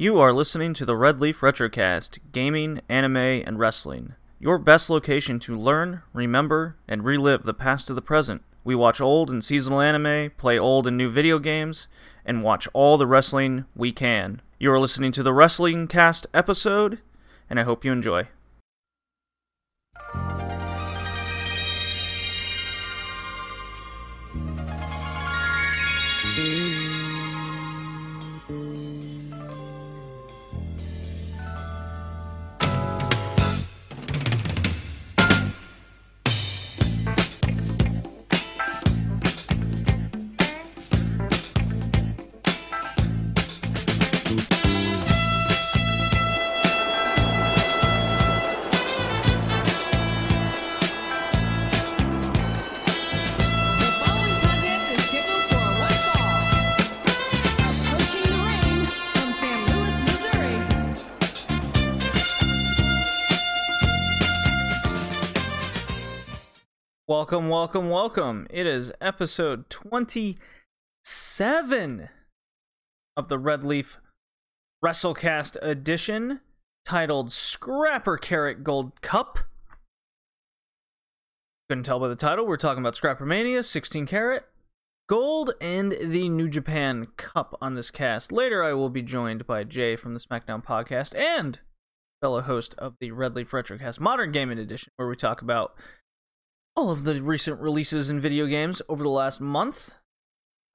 You are listening to the Red Leaf Retrocast Gaming, Anime, and Wrestling. Your best location to learn, remember, and relive the past to the present. We watch old and seasonal anime, play old and new video games, and watch all the wrestling we can. You are listening to the Wrestling Cast episode, and I hope you enjoy. Welcome, welcome, welcome. It is episode 27 of the Red Leaf WrestleCast edition titled Scrapper Carat Gold Cup. Couldn't tell by the title, we're talking about Scrapper Mania, 16 Carat Gold, and the New Japan Cup on this cast. Later, I will be joined by Jay from the SmackDown podcast and fellow host of the Red Leaf Retrocast Modern Gaming Edition, where we talk about all of the recent releases in video games over the last month.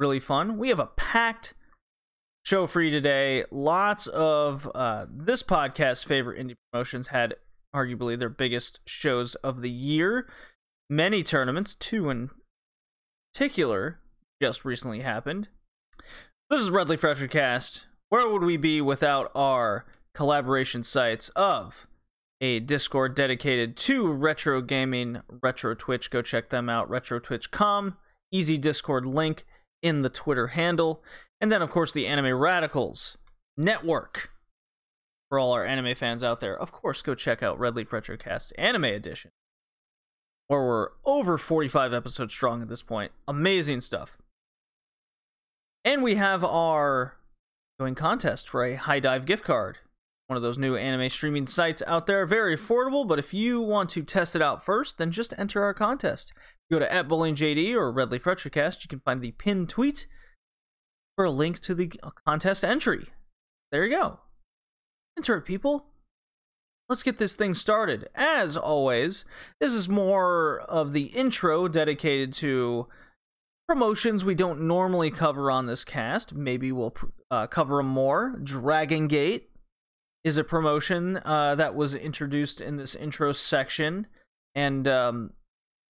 Really fun. We have a packed show for you today. Lots of uh, this podcast's favorite indie promotions had arguably their biggest shows of the year. Many tournaments, two in particular, just recently happened. This is Red Leaf Retrocast. Where would we be without our collaboration sites of a Discord dedicated to retro gaming, Retro Twitch. Go check them out, retrotwitch.com. Easy Discord link in the Twitter handle. And then, of course, the Anime Radicals Network. For all our anime fans out there, of course, go check out Red Leaf Retrocast Anime Edition, where we're over 45 episodes strong at this point. Amazing stuff. And we have our going contest for a HIDIVE gift card one of those new anime streaming sites out there. Very affordable, but if you want to test it out first, then just enter our contest. Go to at BowlingJD or Red Leaf Retrocast. You can find the pinned tweet for a link to the contest entry. There you go. Enter it, people. Let's get this thing started. As always, this is more of the intro dedicated to promotions we don't normally cover on this cast. Maybe we'll uh, cover them more. Dragon Gate is a promotion uh, that was introduced in this intro section. And um,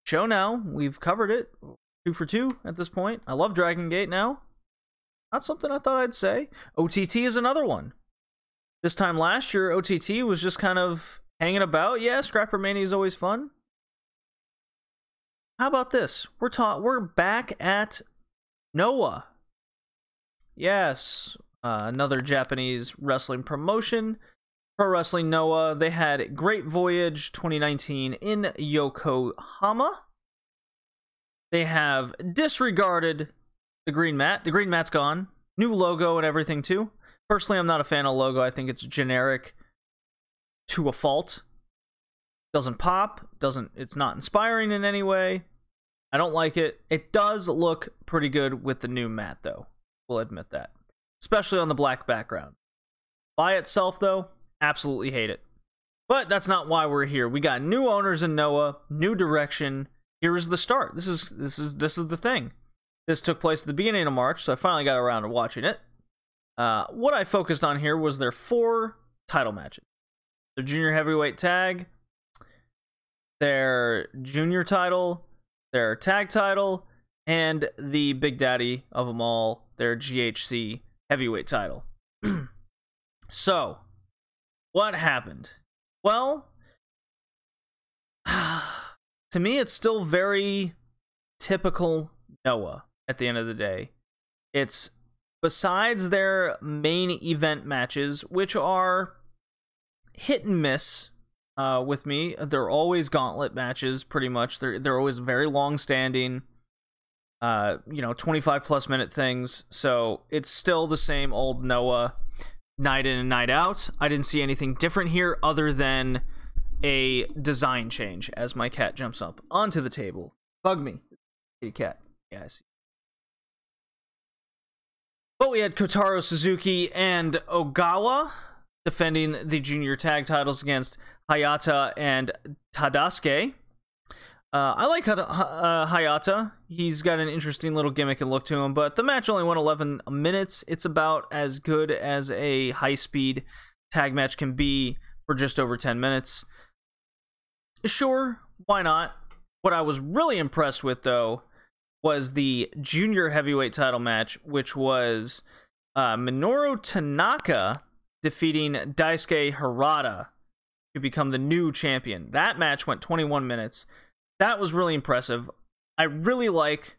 show now, we've covered it two for two at this point. I love Dragon Gate now. Not something I thought I'd say. OTT is another one. This time last year, OTT was just kind of hanging about. Yeah, Scrapper Mania is always fun. How about this? We're taught we're back at Noah. Yes, uh, another Japanese wrestling promotion. Pro Wrestling Noah. They had Great Voyage 2019 in Yokohama. They have disregarded the green mat. The green mat's gone. New logo and everything too. Personally, I'm not a fan of logo. I think it's generic to a fault. Doesn't pop. Doesn't. It's not inspiring in any way. I don't like it. It does look pretty good with the new mat though. We'll admit that especially on the black background. By itself, though, absolutely hate it. But that's not why we're here. We got new owners in Noah, new direction. Here is the start. This is this is this is the thing. This took place at the beginning of March, so I finally got around to watching it. Uh, what I focused on here was their four title matches: their junior heavyweight tag, their junior title, their tag title, and the big daddy of them all, their GHC heavyweight title. so, what happened? Well, to me, it's still very typical Noah at the end of the day. It's besides their main event matches, which are hit and miss uh, with me. They're always gauntlet matches, pretty much. They're they're always very long standing uh, you know, 25 plus minute things. So it's still the same old Noah. night in and night out. I didn't see anything different here other than a design change as my cat jumps up onto the table. Bug me. Kitty cat. Yeah, I see. But we had Kotaro Suzuki and Ogawa defending the junior tag titles against Hayata and Tadasuke. Uh, I like uh, Hayata. He's got an interesting little gimmick and look to him, but the match only went 11 minutes. It's about as good as a high speed tag match can be for just over 10 minutes. Sure, why not? What I was really impressed with, though, was the junior heavyweight title match, which was uh, Minoru Tanaka defeating Daisuke Harada to become the new champion. That match went 21 minutes. That was really impressive. I really like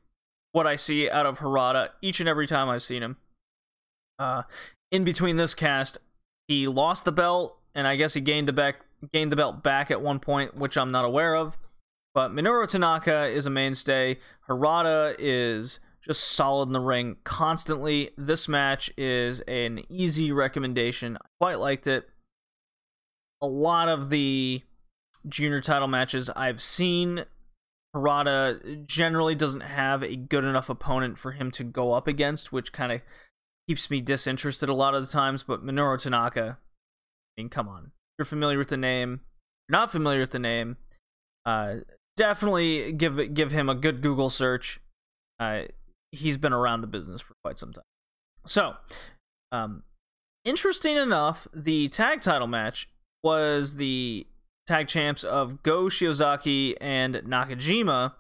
what I see out of Harada each and every time I've seen him. Uh, in between this cast, he lost the belt, and I guess he gained the back gained the belt back at one point, which I'm not aware of. But Minoru Tanaka is a mainstay. Harada is just solid in the ring constantly. This match is an easy recommendation. I quite liked it. A lot of the junior title matches I've seen, Harada generally doesn't have a good enough opponent for him to go up against, which kind of keeps me disinterested a lot of the times. But Minoru Tanaka, I mean, come on. You're familiar with the name. You're not familiar with the name. Uh, definitely give give him a good Google search. Uh, he's been around the business for quite some time. So, um, interesting enough, the tag title match was the tag champs of Go Shiozaki and Nakajima,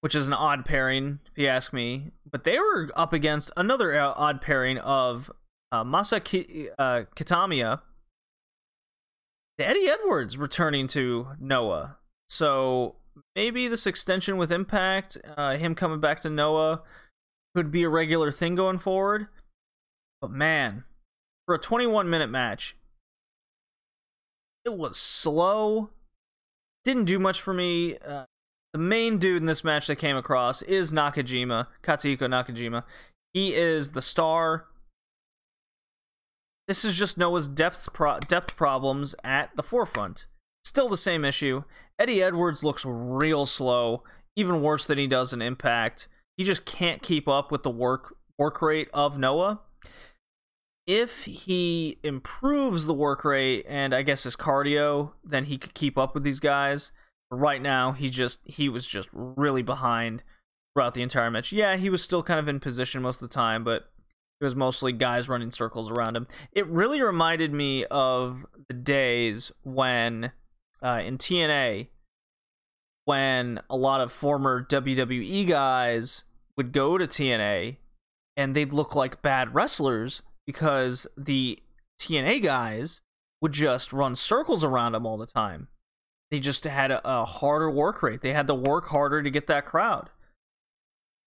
which is an odd pairing, if you ask me. But they were up against another uh, odd pairing of uh, Masa Ki- uh, Kitamiya, Eddie Edwards returning to Noah. So maybe this extension with Impact, uh, him coming back to Noah, could be a regular thing going forward. But man, for a 21 minute match, it was slow. Didn't do much for me. Uh, the main dude in this match that came across is Nakajima, Katsuhiko Nakajima. He is the star. This is just Noah's depth pro- depth problems at the forefront. Still the same issue. Eddie Edwards looks real slow, even worse than he does in Impact. He just can't keep up with the work work rate of Noah. If he improves the work rate and I guess his cardio, then he could keep up with these guys. Right now, he just he was just really behind throughout the entire match. Yeah, he was still kind of in position most of the time, but it was mostly guys running circles around him. It really reminded me of the days when uh, in TNA, when a lot of former WWE guys would go to TNA and they'd look like bad wrestlers because the TNA guys would just run circles around them all the time. They just had a, a harder work rate. They had to work harder to get that crowd.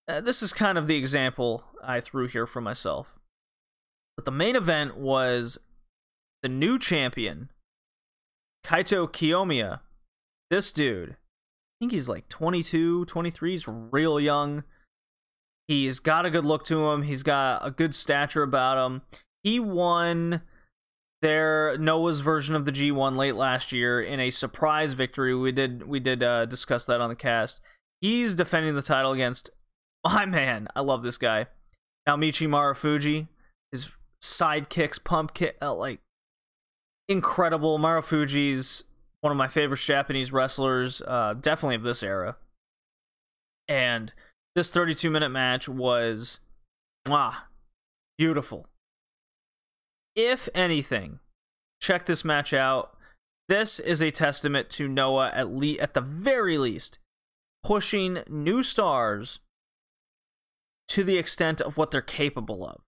Uh, this is kind of the example I threw here for myself. But the main event was the new champion, Kaito Kiyomiya. This dude, I think he's like 22, 23, he's real young. He's got a good look to him, he's got a good stature about him. He won their Noah's version of the G1 late last year in a surprise victory. We did we did uh, discuss that on the cast. He's defending the title against my man. I love this guy, Naomichi Marufuji. His sidekicks, pump kick, uh, like incredible. Marufuji's one of my favorite Japanese wrestlers, uh, definitely of this era. And this 32 minute match was, ah, beautiful. If anything, check this match out. This is a testament to Noah at le- at the very least pushing new stars to the extent of what they're capable of.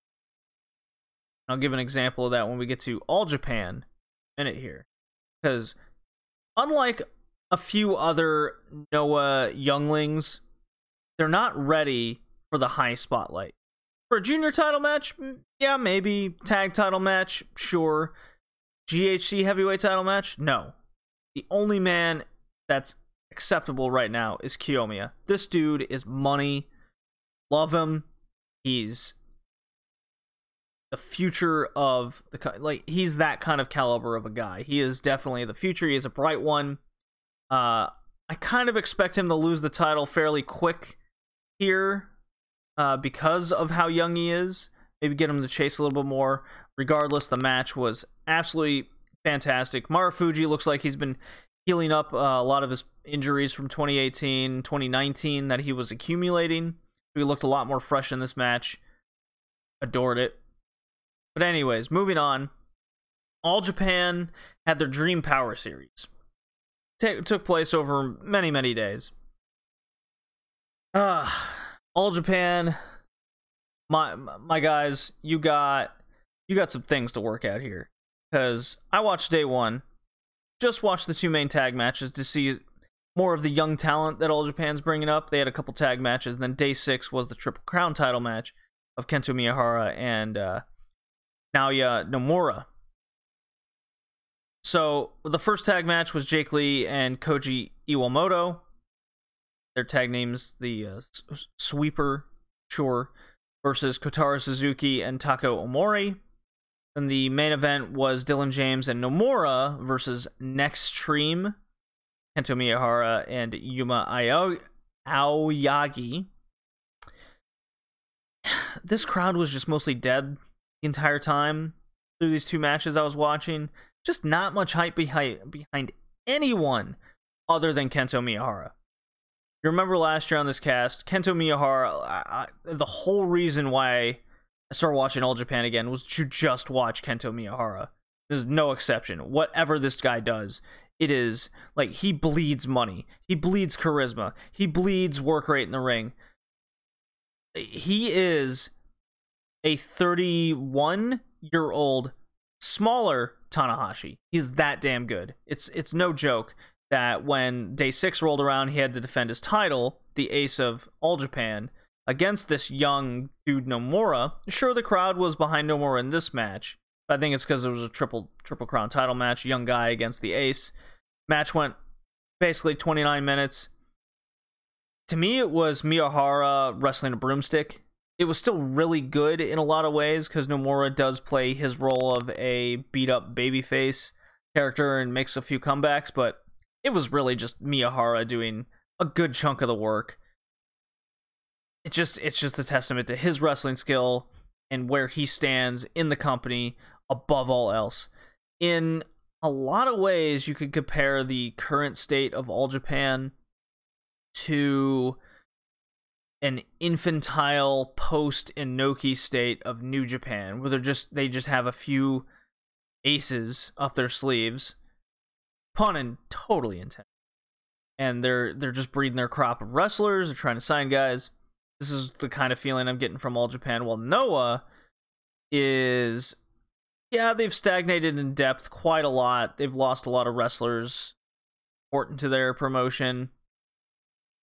I'll give an example of that when we get to All Japan in it here. Because unlike a few other Noah younglings, they're not ready for the high spotlight. For a junior title match, yeah, maybe. Tag title match, sure. GHC heavyweight title match, no. The only man that's acceptable right now is Kiyomiya. This dude is money. Love him. He's the future of the like he's that kind of caliber of a guy. He is definitely the future. He is a bright one. Uh, I kind of expect him to lose the title fairly quick here, uh, because of how young he is. Maybe get him to chase a little bit more. Regardless, the match was absolutely fantastic. Marufuji looks like he's been healing up uh, a lot of his injuries from 2018, 2019 that he was accumulating. He looked a lot more fresh in this match. Adored it. But anyways, moving on. All Japan had their Dream Power series. Ta took place over many, many days. Uh, All Japan, my my guys, you got you got some things to work out here. Cause I watched day one, just watched the two main tag matches to see more of the young talent that All Japan's bringing up. They had a couple tag matches, and then day six was the Triple Crown title match of Kento Miyahara and uh, Naoya Nomura. So the first tag match was Jake Lee and Koji Iwamoto. Their tag names, the uh, S- Sweeper, sure, versus Kotaro Suzuki and Takao Omori. And the main event was Dylan James and Nomura versus Nextream, Kento Miyahara and Yuma Ao- Aoyagi. This crowd was just mostly dead the entire time through these two matches I was watching. Just not much hype behind behind anyone other than Kento Miyahara. You remember last year on this cast, Kento Miyahara. I, I, the whole reason why I started watching All Japan again was to just watch Kento Miyahara. There's no exception. Whatever this guy does, it is like he bleeds money. He bleeds charisma. He bleeds work rate in the ring. He is a 31 year old smaller Tanahashi. He's that damn good. It's it's no joke that when day 6 rolled around he had to defend his title, the ace of All Japan against this young dude Nomura. Sure the crowd was behind Nomura in this match. But I think it's cuz it was a triple triple crown title match, young guy against the ace. Match went basically 29 minutes. To me it was Miyahara wrestling a broomstick it was still really good in a lot of ways because Nomura does play his role of a beat up babyface character and makes a few comebacks, but it was really just Miyahara doing a good chunk of the work. It just it's just a testament to his wrestling skill and where he stands in the company above all else. In a lot of ways you could compare the current state of All Japan to an infantile post Inoki state of New Japan, where they're just they just have a few aces up their sleeves, pun and totally intent, and they're they're just breeding their crop of wrestlers. They're trying to sign guys. This is the kind of feeling I'm getting from All Japan. While Noah is, yeah, they've stagnated in depth quite a lot. They've lost a lot of wrestlers important to their promotion.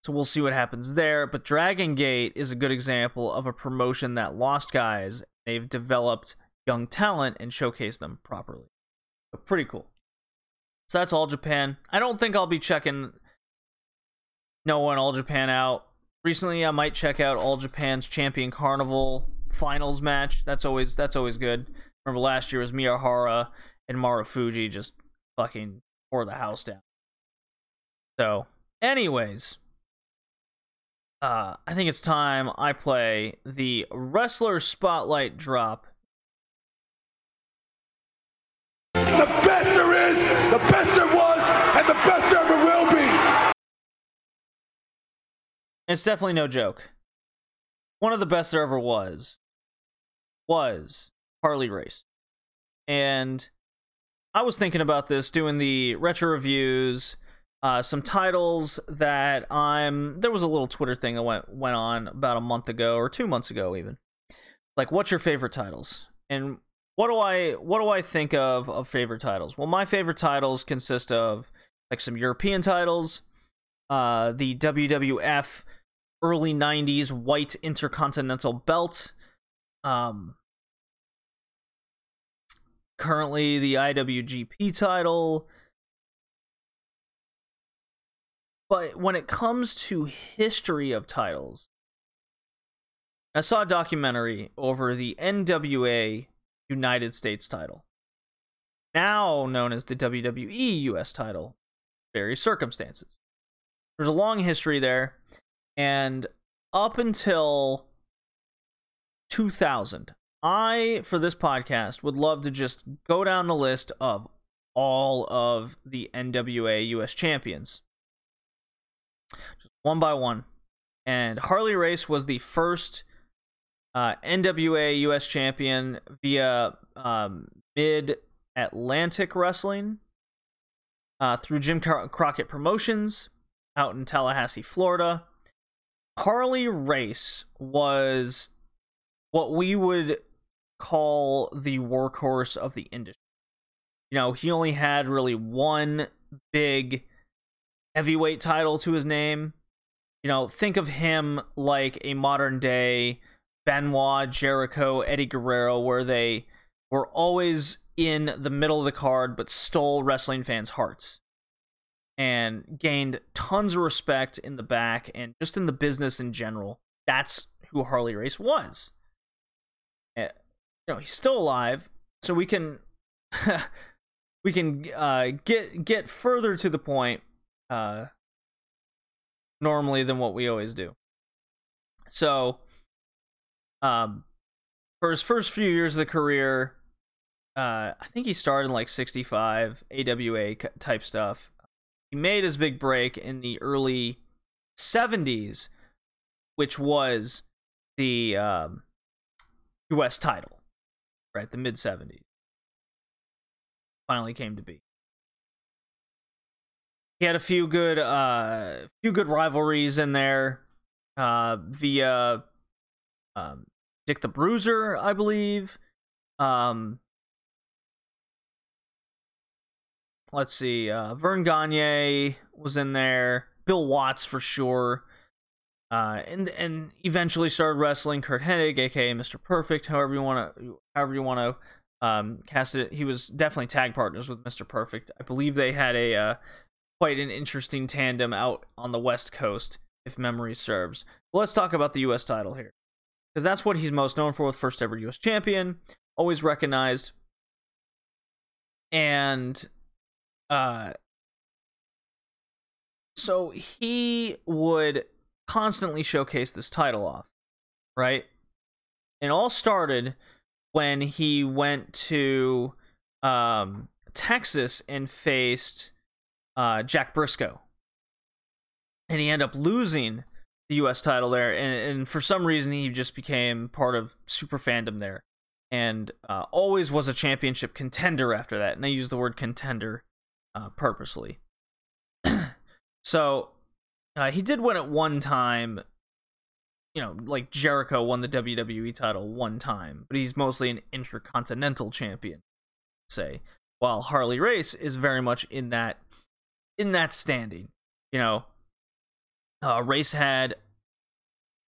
So we'll see what happens there. But Dragon Gate is a good example of a promotion that lost guys. They've developed young talent and showcased them properly. But pretty cool. So that's All Japan. I don't think I'll be checking No One All Japan out. Recently, I might check out All Japan's Champion Carnival finals match. That's always that's always good. Remember last year was Miyahara and Marufuji just fucking tore the house down. So, anyways, uh, I think it's time I play the Wrestler Spotlight Drop. The best there is, the best there was, and the best there ever will be. It's definitely no joke. One of the best there ever was was Harley Race. And I was thinking about this doing the retro reviews, uh, some titles that I'm there was a little Twitter thing that went went on about a month ago or 2 months ago even. Like what's your favorite titles? And what do I what do I think of of favorite titles? Well, my favorite titles consist of like some European titles, uh the WWF early 90s white intercontinental belt um currently the IWGP title but when it comes to history of titles I saw a documentary over the NWA United States title, now known as the WWE US title, various circumstances. There's a long history there, and up until 2000, I, for this podcast, would love to just go down the list of all of the NWA US champions, just one by one. And Harley Race was the first uh, NWA US champion via um, Mid Atlantic Wrestling uh, through Jim Cro- Crockett Promotions out in Tallahassee, Florida. Harley Race was what we would call the workhorse of the industry. You know, he only had really one big heavyweight title to his name. You know, think of him like a modern day Benoit, Jericho, Eddie Guerrero, where they were always in the middle of the card but stole wrestling fans' hearts and gained tons of respect in the back and just in the business in general. That's who Harley Race was. Eh, You know, he's still alive, so we can we can uh, get get further to the point uh, normally than what we always do. So, um, for his first few years of the career, uh, I think he started in like 65 AWA type stuff. He made his big break in the early 70s, which was the um, U.S. title, right? The mid 70s. Finally came to be. He had a few good, uh, few good rivalries in there, uh, via um, Dick the Bruiser, I believe. Um, let's see, uh, Verne Gagne was in there, Bill Watts for sure, uh, and and eventually started wrestling Curt Hennig, aka Mr. Perfect, however you want to, however you want to um, cast it. He was definitely tag partners with Mr. Perfect. I believe they had a uh, quite an interesting tandem out on the West Coast, if memory serves. But let's talk about the U.S. title here, because that's what he's most known for, with first ever U.S. champion, always recognized, and uh so he would constantly showcase this title off right it all started when he went to um texas and faced uh jack brisco and he ended up losing the us title there and, and for some reason he just became part of super fandom there and uh, always was a championship contender after that and i use the word contender uh, purposely. so uh, he did win at one time. You know, like Jericho won the WWE title one time, but he's mostly an intercontinental champion. Say, while Harley Race is very much in that in that standing. You know, uh, Race had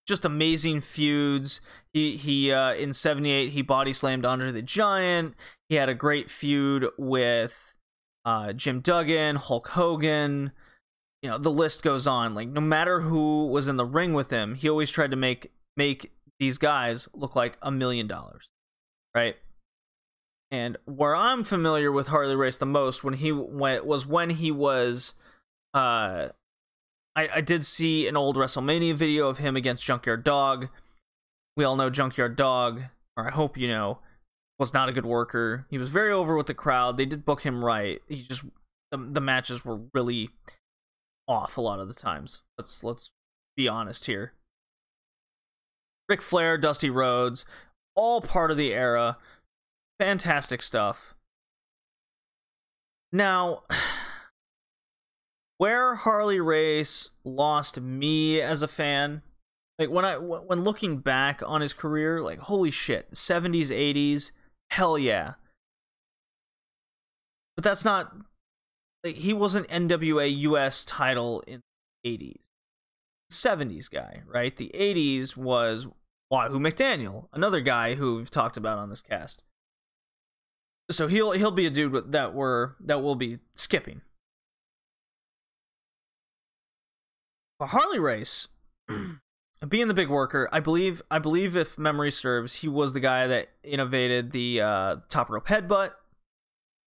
just amazing feuds. He he uh, in '78 he body slammed Andre the Giant. He had a great feud with uh, Jim Duggan, Hulk Hogan. You know, the list goes on. Like no matter who was in the ring with him, he always tried to make make these guys look like a million dollars, right? And where I'm familiar with Harley Race the most when he went was when he was, uh, I I did see an old WrestleMania video of him against Junkyard Dog. We all know Junkyard Dog, or I hope you know, was not a good worker. He was very over with the crowd. They did book him right. He just the, the matches were really off a lot of the times. Let's let's be honest here. Ric Flair, Dusty Rhodes, all part of the era. Fantastic stuff. Now, where Harley Race lost me as a fan, like when I when looking back on his career, like holy shit, 70s, 80s, hell yeah. But that's not like he was an NWA US title in the 80s. 70s guy, right? The 80s was Wahoo McDaniel, another guy who we've talked about on this cast. So he'll he'll be a dude that we're that we'll be skipping. Harley Race being the big worker, I believe I believe if memory serves, he was the guy that innovated the uh, top rope headbutt,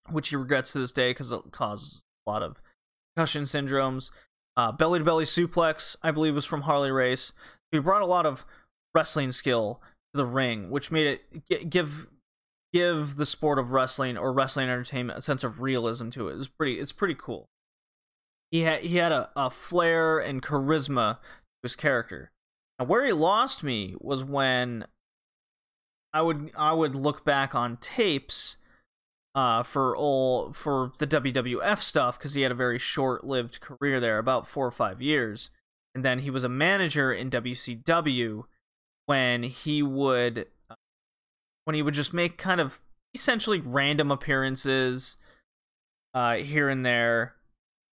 which he regrets to this day because it caused a lot of concussion syndromes. Belly to belly suplex, I believe, was from Harley Race. He brought a lot of wrestling skill to the ring, which made it gi- give give the sport of wrestling or wrestling entertainment a sense of realism to it. It's pretty it's pretty cool. He had he had a, a flair and charisma to his character. Now where he lost me was when I would I would look back on tapes uh for all for the WWF stuff because he had a very short-lived career there, about 4 or 5 years. And then he was a manager in WCW when he would when he would just make kind of essentially random appearances uh here and there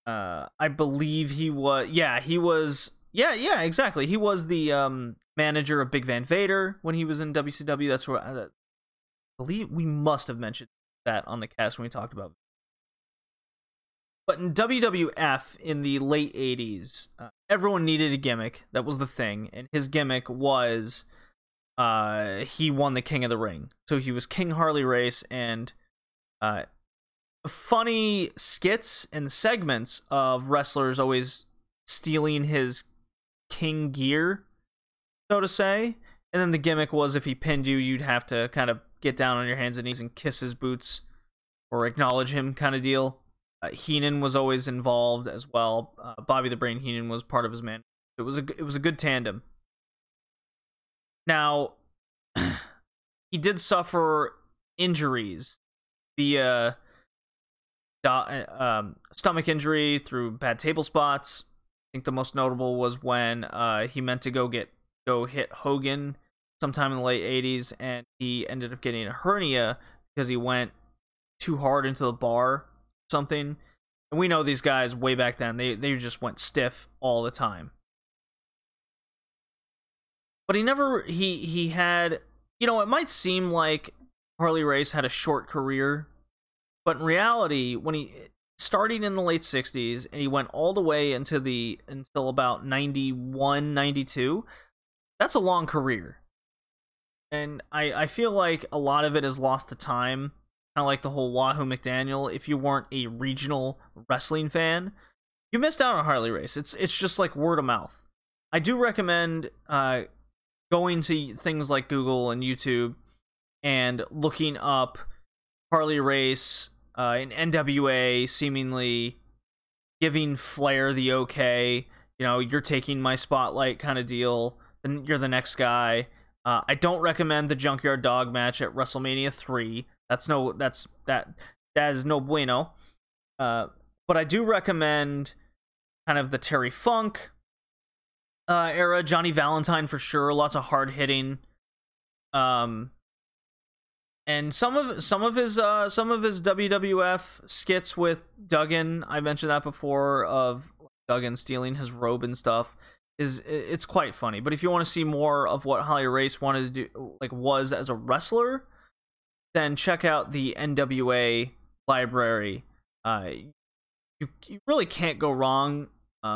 uh i believe he was yeah he was yeah yeah exactly. He was the um manager of big van vader when he was in wcw that's where i believe we must have mentioned that on the cast when we talked about but in wwf in the late 80s uh, everyone needed a gimmick. That was the thing. And his gimmick was uh he won the king of the ring. So he was king harley race and uh funny skits and segments of wrestlers always stealing his king gear so to say. And then the gimmick was if he pinned you you'd have to kind of get down on your hands and knees and kiss his boots or acknowledge him kind of deal. Uh, heenan was always involved as well. Uh, bobby the brain heenan was part of his man. It was a it was a good tandem. Now, he did suffer injuries via um, stomach injury through bad table spots. I think the most notable was when uh, he meant to go get go hit Hogan sometime in the late 80s and he ended up getting a hernia because he went too hard into the bar something. And we know these guys way back then, they they just went stiff all the time but he never he he had you know it might seem like harley race had a short career but in reality when he starting in the late 60s and he went all the way into the until about 91 92 that's a long career. And i i feel like a lot of it is lost to time kind of like the whole wahoo mcdaniel if you weren't a regional wrestling fan you missed out on harley race. It's it's just like word of mouth. I do recommend uh going to things like Google and YouTube and looking up Harley Race uh, and NWA seemingly giving Flair the okay, you know, you're taking my spotlight kind of deal, then you're the next guy. Uh, I don't recommend the Junkyard Dog match at WrestleMania 3. That's no that's that that is no bueno. Uh, but I do recommend kind of the Terry Funk uh, era. Johnny Valentine for sure. Lots of hard hitting. Um, and some of some of his uh some of his WWF skits with Duggan. I mentioned that before of Duggan stealing his robe and stuff. Is it's quite funny. But if you want to see more of what Holly Race wanted to do, like was as a wrestler, then check out the NWA library. Uh, you you really can't go wrong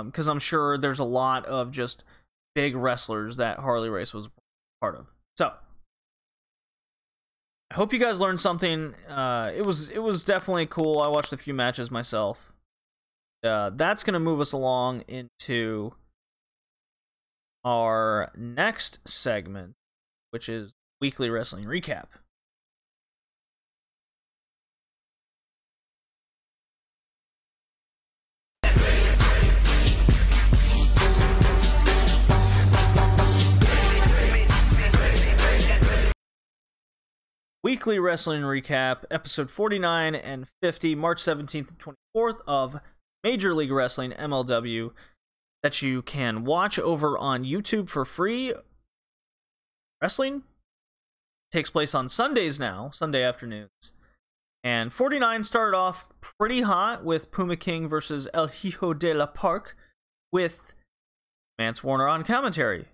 because I'm sure there's a lot of just big wrestlers that Harley Race was part of. So I hope you guys learned something. Uh, it was it was definitely cool. I watched a few matches myself. Uh, that's gonna move us along into our next segment, which is weekly wrestling recap. Weekly Wrestling Recap, episode 49 and 50, March 17th and 24th of Major League Wrestling MLW, that you can watch over on YouTube for free. Wrestling takes place on Sundays now, Sunday afternoons. And 49 started off pretty hot with Puma King versus El Hijo de la Park with Mance Warner on commentary.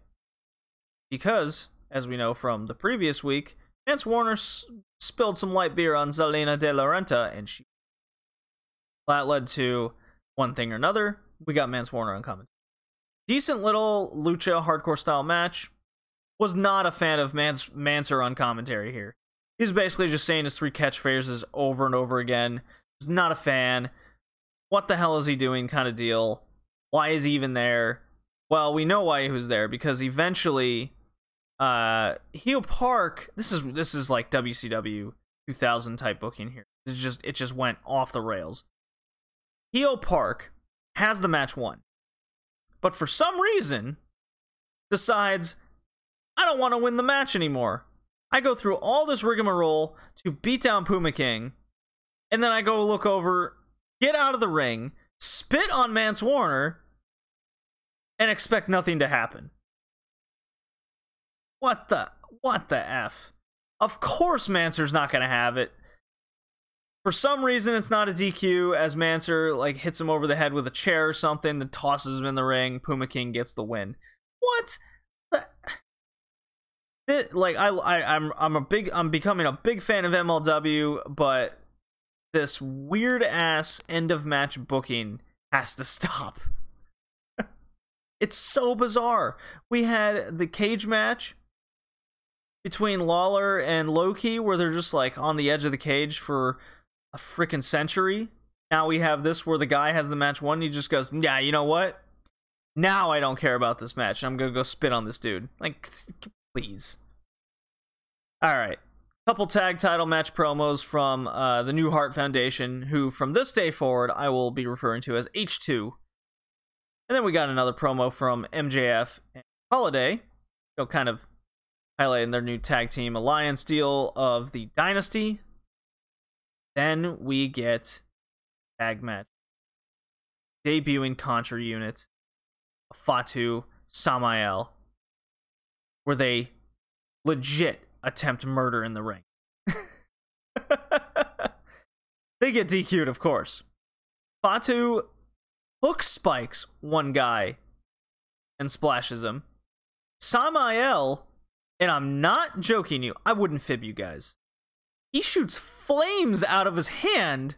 Because, as we know from the previous week, Mance Warner s- spilled some light beer on Salina de la Renta, and she. That led to one thing or another. We got Mance Warner on commentary. decent little lucha hardcore style match. Was not a fan of Mans- Manser on commentary here. He's basically just saying his three catchphrases over and over again. Was not a fan. What the hell is he doing? Kind of deal. Why is he even there? Well, we know why he was there because eventually, uh, Heel Park. This is this is like WCW 2000 type booking here. It's just it just went off the rails. Heel Park has the match won, but for some reason decides I don't want to win the match anymore. I go through all this rigmarole to beat down Puma King, and then I go look over, get out of the ring, spit on Mance Warner, and expect nothing to happen. What the what the f? Of course Manser's not gonna have it. For some reason it's not a DQ as Manser like hits him over the head with a chair or something, then tosses him in the ring, Puma King gets the win. What the it, like I, I I'm I'm a big I'm becoming a big fan of MLW, but this weird ass end of match booking has to stop. it's so bizarre. We had the cage match between Lawlor and Low Ki where they're just like on the edge of the cage for a freaking century. Now we have this where the guy has the match won. He just goes, "Yeah, you know what? Now I don't care about this match. I'm gonna go spit on this dude." Like, please. All right. Couple tag title match promos from uh, the New Hart Foundation, who from this day forward I will be referring to as H2. And then we got another promo from MJF and Holliday, you know, kind of highlighting their new tag team alliance deal of the Dynasty. Then we get tag match debuting Contra unit, Fatu Samael, where they legit attempt murder in the ring. they get DQ'd, of course. Fatu hook spikes one guy and splashes him. Samael, and I'm not joking you, I wouldn't fib you guys. He shoots flames out of his hand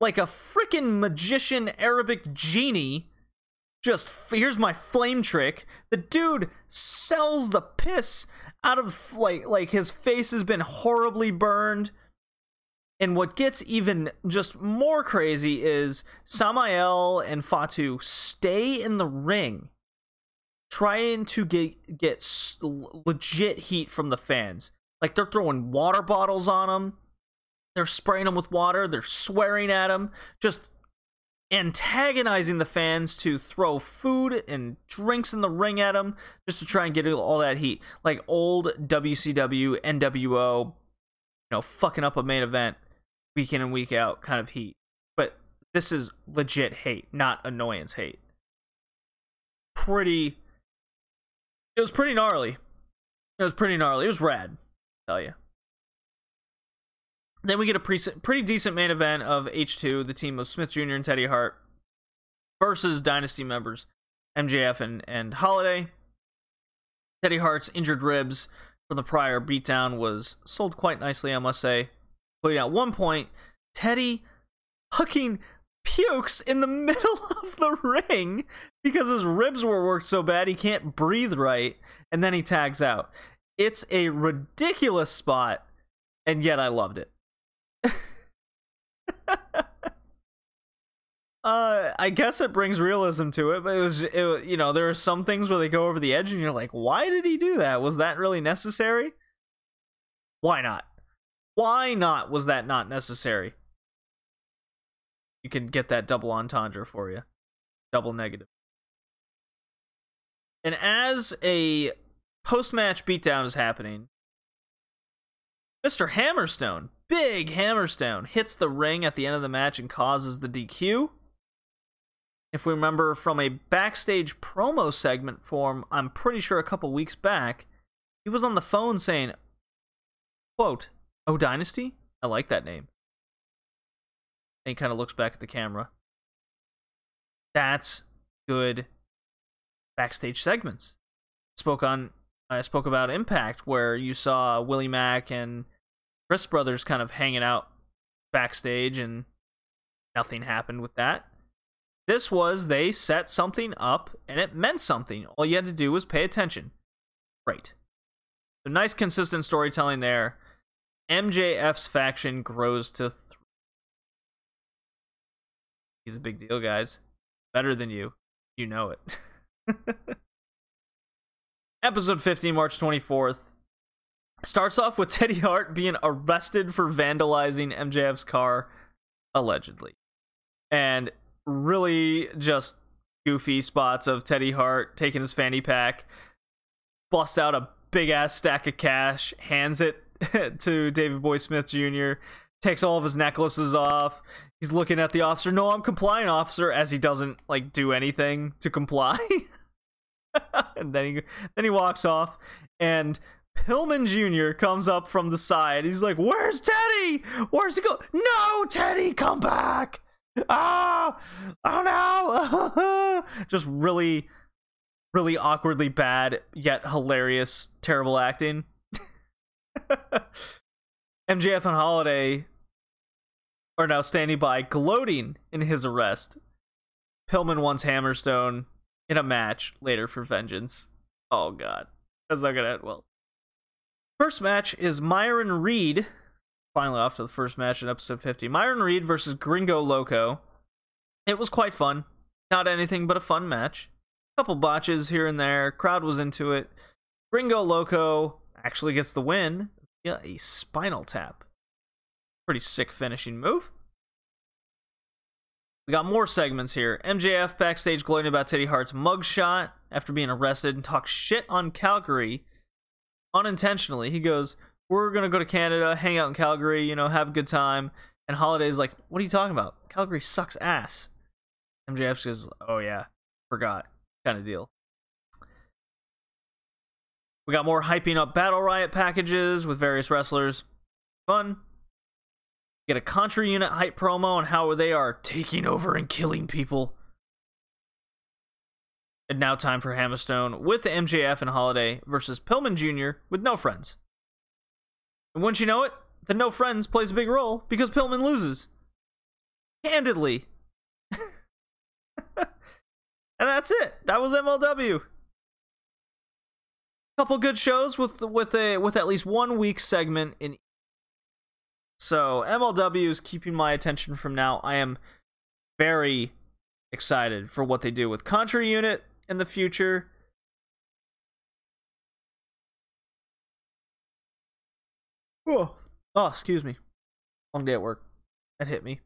like a freaking magician Arabic genie. Just here's my flame trick. The dude sells the piss out of like like his face has been horribly burned. And what gets even just more crazy is Samael and Fatu stay in the ring trying to get get legit heat from the fans. Like they're throwing water bottles on them. They're spraying them with water. They're swearing at them. Just antagonizing the fans to throw food and drinks in the ring at them just to try and get all that heat. Like old WCW, NWO, you know, fucking up a main event week in and week out kind of heat. But this is legit hate, not annoyance hate. Pretty. It was pretty gnarly. It was pretty gnarly. It was rad, I tell you. Then we get a pre- pretty decent main event of H2, the team of Smith Jr. and Teddy Hart versus Dynasty members MJF and, and Holliday. Teddy Hart's injured ribs from the prior beatdown was sold quite nicely, I must say. Including at one point, Teddy fucking pukes in the middle of the ring because his ribs were worked so bad he can't breathe right, and then he tags out. It's a ridiculous spot, and yet I loved it. uh, I guess it brings realism to it, but it was, it, you know, there are some things where they go over the edge, and you're like, why did he do that? Was that really necessary? Why not? Why not? Was that not necessary? You can get that double entendre for you, double negative. And as a post-match beatdown is happening, Mr. Hammerstone, big Hammerstone, hits the ring at the end of the match and causes the DQ. If we remember from a backstage promo segment form, I'm pretty sure a couple weeks back, he was on the phone saying, quote, Oh Dynasty? I like that name. And he kind of looks back at the camera. That's good backstage segments. Spoke on I spoke about Impact where you saw Willie Mack and Chris Brothers kind of hanging out backstage and nothing happened with that. This was they set something up and it meant something. All you had to do was pay attention. Great. So nice consistent storytelling there. MJF's faction grows to three. He's a big deal, guys. Better than you. You know it. Episode 50, March 24th. Starts off with Teddy Hart being arrested for vandalizing MJF's car, allegedly. And really just goofy spots of Teddy Hart taking his fanny pack, busts out a big ass stack of cash, hands it to Davey Boy Smith Jr., takes all of his necklaces off. He's looking at the officer. No, I'm complying, officer, as he doesn't like do anything to comply. and then he then he walks off and Pillman Jr. comes up from the side. He's like, "Where's Teddy? Where's he go? No, Teddy, come back! Ah, oh no!" Just really, really awkwardly bad yet hilarious, terrible acting. MJF and Holliday are now standing by, gloating in his arrest. Pillman wants Hammerstone in a match later for vengeance. Oh god, that's not gonna end well. First match is Myron Reed. Finally, off to the first match in episode 50. Myron Reed versus Gringo Loco. It was quite fun. Not anything but a fun match. Couple botches here and there. Crowd was into it. Gringo Loco actually gets the win. Yeah, a spinal tap. Pretty sick finishing move. We got more segments here. MJF backstage gloating about Teddy Hart's mugshot after being arrested and talks shit on Calgary unintentionally. He goes, We're gonna go to Canada, hang out in Calgary, you know, have a good time. And Holliday's like, What are you talking about? Calgary sucks ass. MJF says, Oh yeah, forgot. Kind of deal. We got more hyping up Battle Riot packages with various wrestlers. Fun. Get a Contra Unit hype promo on how they are taking over and killing people. And now time for Hammerstone with MJF and Holliday versus Pillman Jr. with no friends. And once you know it, the no friends plays a big role because Pillman loses. Handedly. and that's it. That was MLW. A couple good shows with with a with at least one weak segment in so MLW is keeping my attention from now. I am very excited for what they do with Contra Unit in the future. Oh, oh, excuse me. Long day at work. That hit me.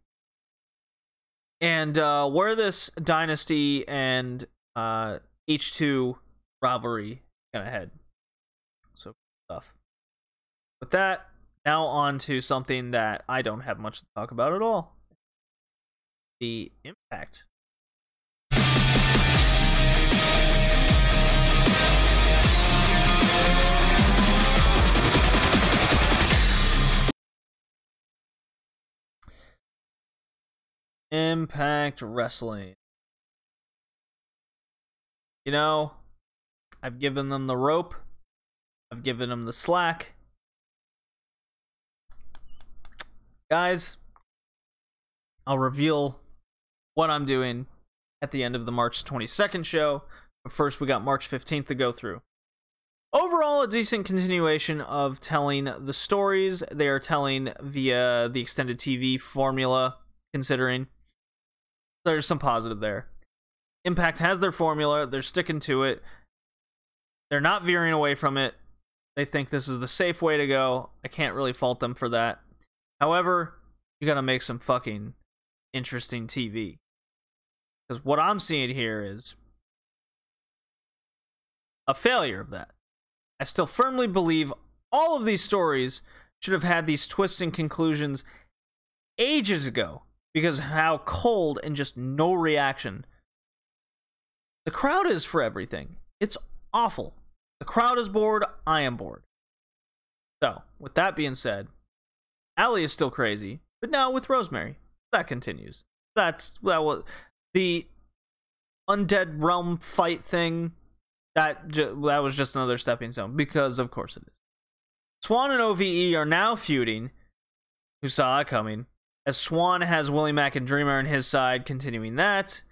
And uh, where this Dynasty and uh, H2 rivalry gonna head. So stuff. With that, now on to something that I don't have much to talk about at all. The impact. Impact Wrestling. You know, I've given them the rope. I've given them the slack. Guys, I'll reveal what I'm doing at the end of the March 22nd show. But first, we got March 15th to go through. Overall, a decent continuation of telling the stories they are telling via the extended TV formula, considering there's some positive there. Impact has their formula, they're sticking to it. They're not veering away from it. They think this is the safe way to go. I can't really fault them for that. However, you gotta make some fucking interesting TV. Because what I'm seeing here is a failure of that. I still firmly believe all of these stories should have had these twists and conclusions ages ago because how cold and just no reaction the crowd is for everything. It's awful. The crowd is bored. I am bored. So, with that being said, Allie is still crazy, but now with Rosemary, that continues. That's that was the undead realm fight thing. That ju- that was just another stepping stone because of course it is. Swann and OVE are now feuding. Who saw it coming? As Swann has Willie Mack and Dreamer on his side, continuing that.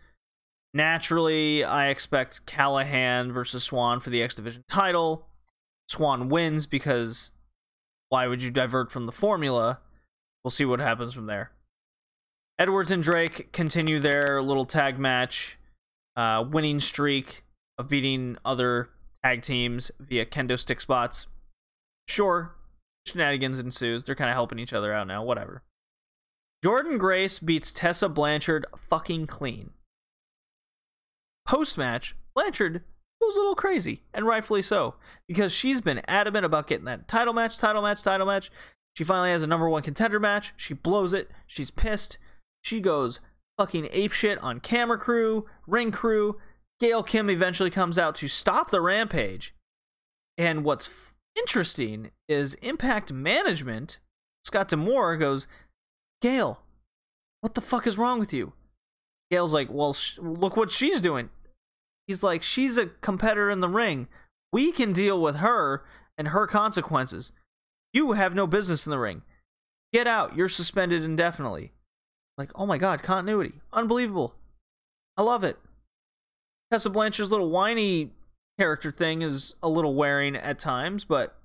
Naturally, I expect Callihan versus Swann for the X Division title. Swann wins because why would you divert from the formula? We'll see what happens from there. Edwards and Drake continue their little tag match, uh, winning streak of beating other tag teams via kendo stick spots. Sure, shenanigans ensues. They're kind of helping each other out now. Whatever. Jordynne Grace beats Tessa Blanchard fucking clean. Post match, Blanchard goes a little crazy, and rightfully so, because she's been adamant about getting that title match, title match, title match. She finally has a number one contender match. She blows it. She's pissed. She goes fucking apeshit on camera crew, ring crew. Gail Kim eventually comes out to stop the rampage. And what's f- interesting is Impact Management, Scott D'Amore goes, Gail, what the fuck is wrong with you? Gail's like, well, sh- look what she's doing. He's like, she's a competitor in the ring. We can deal with her and her consequences. You have no business in the ring. Get out. You're suspended indefinitely. Like, oh my god, continuity. Unbelievable. I love it. Tessa Blanchard's little whiny character thing is a little wearing at times, but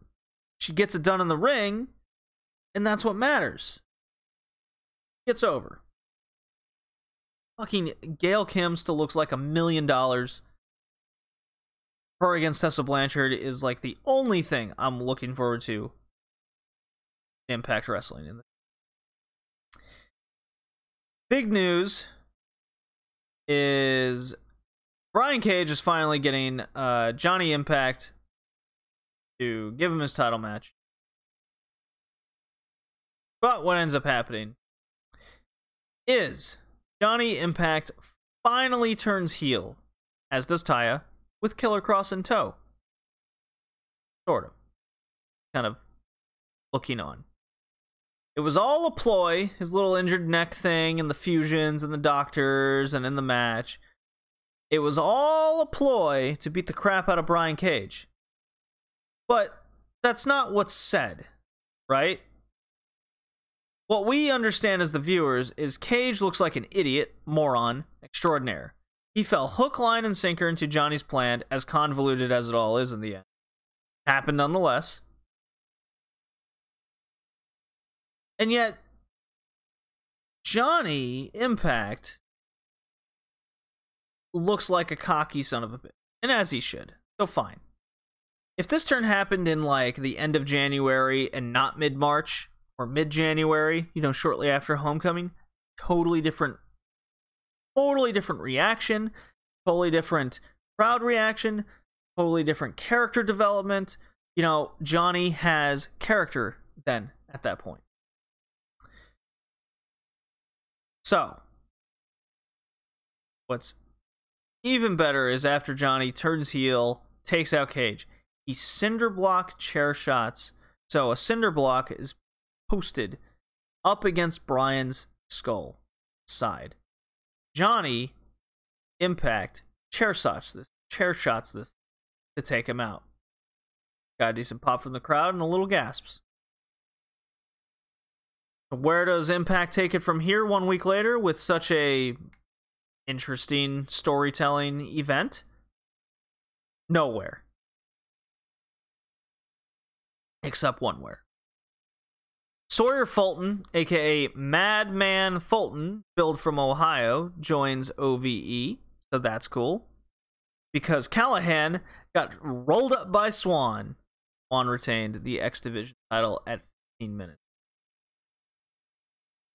she gets it done in the ring, and that's what matters. Gets over. Fucking Gail Kim still looks like a million dollars. Her against Tessa Blanchard is like the only thing I'm looking forward to. Impact Wrestling. In Big news is Brian Cage is finally getting uh, Johnny Impact to give him his title match. But what ends up happening is Johnny Impact finally turns heel, as does Taya, with Killer Kross in tow. Sort of. Kind of looking on. It was all a ploy, his little injured neck thing, and the fusions, and the doctors, and in the match. It was all a ploy to beat the crap out of Brian Cage. But that's not what's said, right? What we understand as the viewers is Cage looks like an idiot, moron, extraordinaire. He fell hook, line, and sinker into Johnny's plan, as convoluted as it all is in the end. Happened nonetheless. And yet, Johnny Impact looks like a cocky son of a bitch. And as he should. So fine. If this turn happened in like the end of January and not mid March or mid January, you know, shortly after homecoming, totally different totally different reaction, totally different crowd reaction, totally different character development. You know, Johnny has character then at that point. So, what's even better is after Johnny turns heel, takes out Cage, he cinder block chair shots. So, a cinder block is posted up against Brian's skull side. Johnny Impact chair shots this chair shots this to take him out. Got a decent pop from the crowd and a little gasps. Where does Impact take it from here one week later with such a interesting storytelling event? Nowhere. Except one where. Sawyer Fulton, aka Madman Fulton, billed from Ohio, joins OVE, so that's cool. Because Callihan got rolled up by Swann. Swann retained the X Division title at 15 minutes.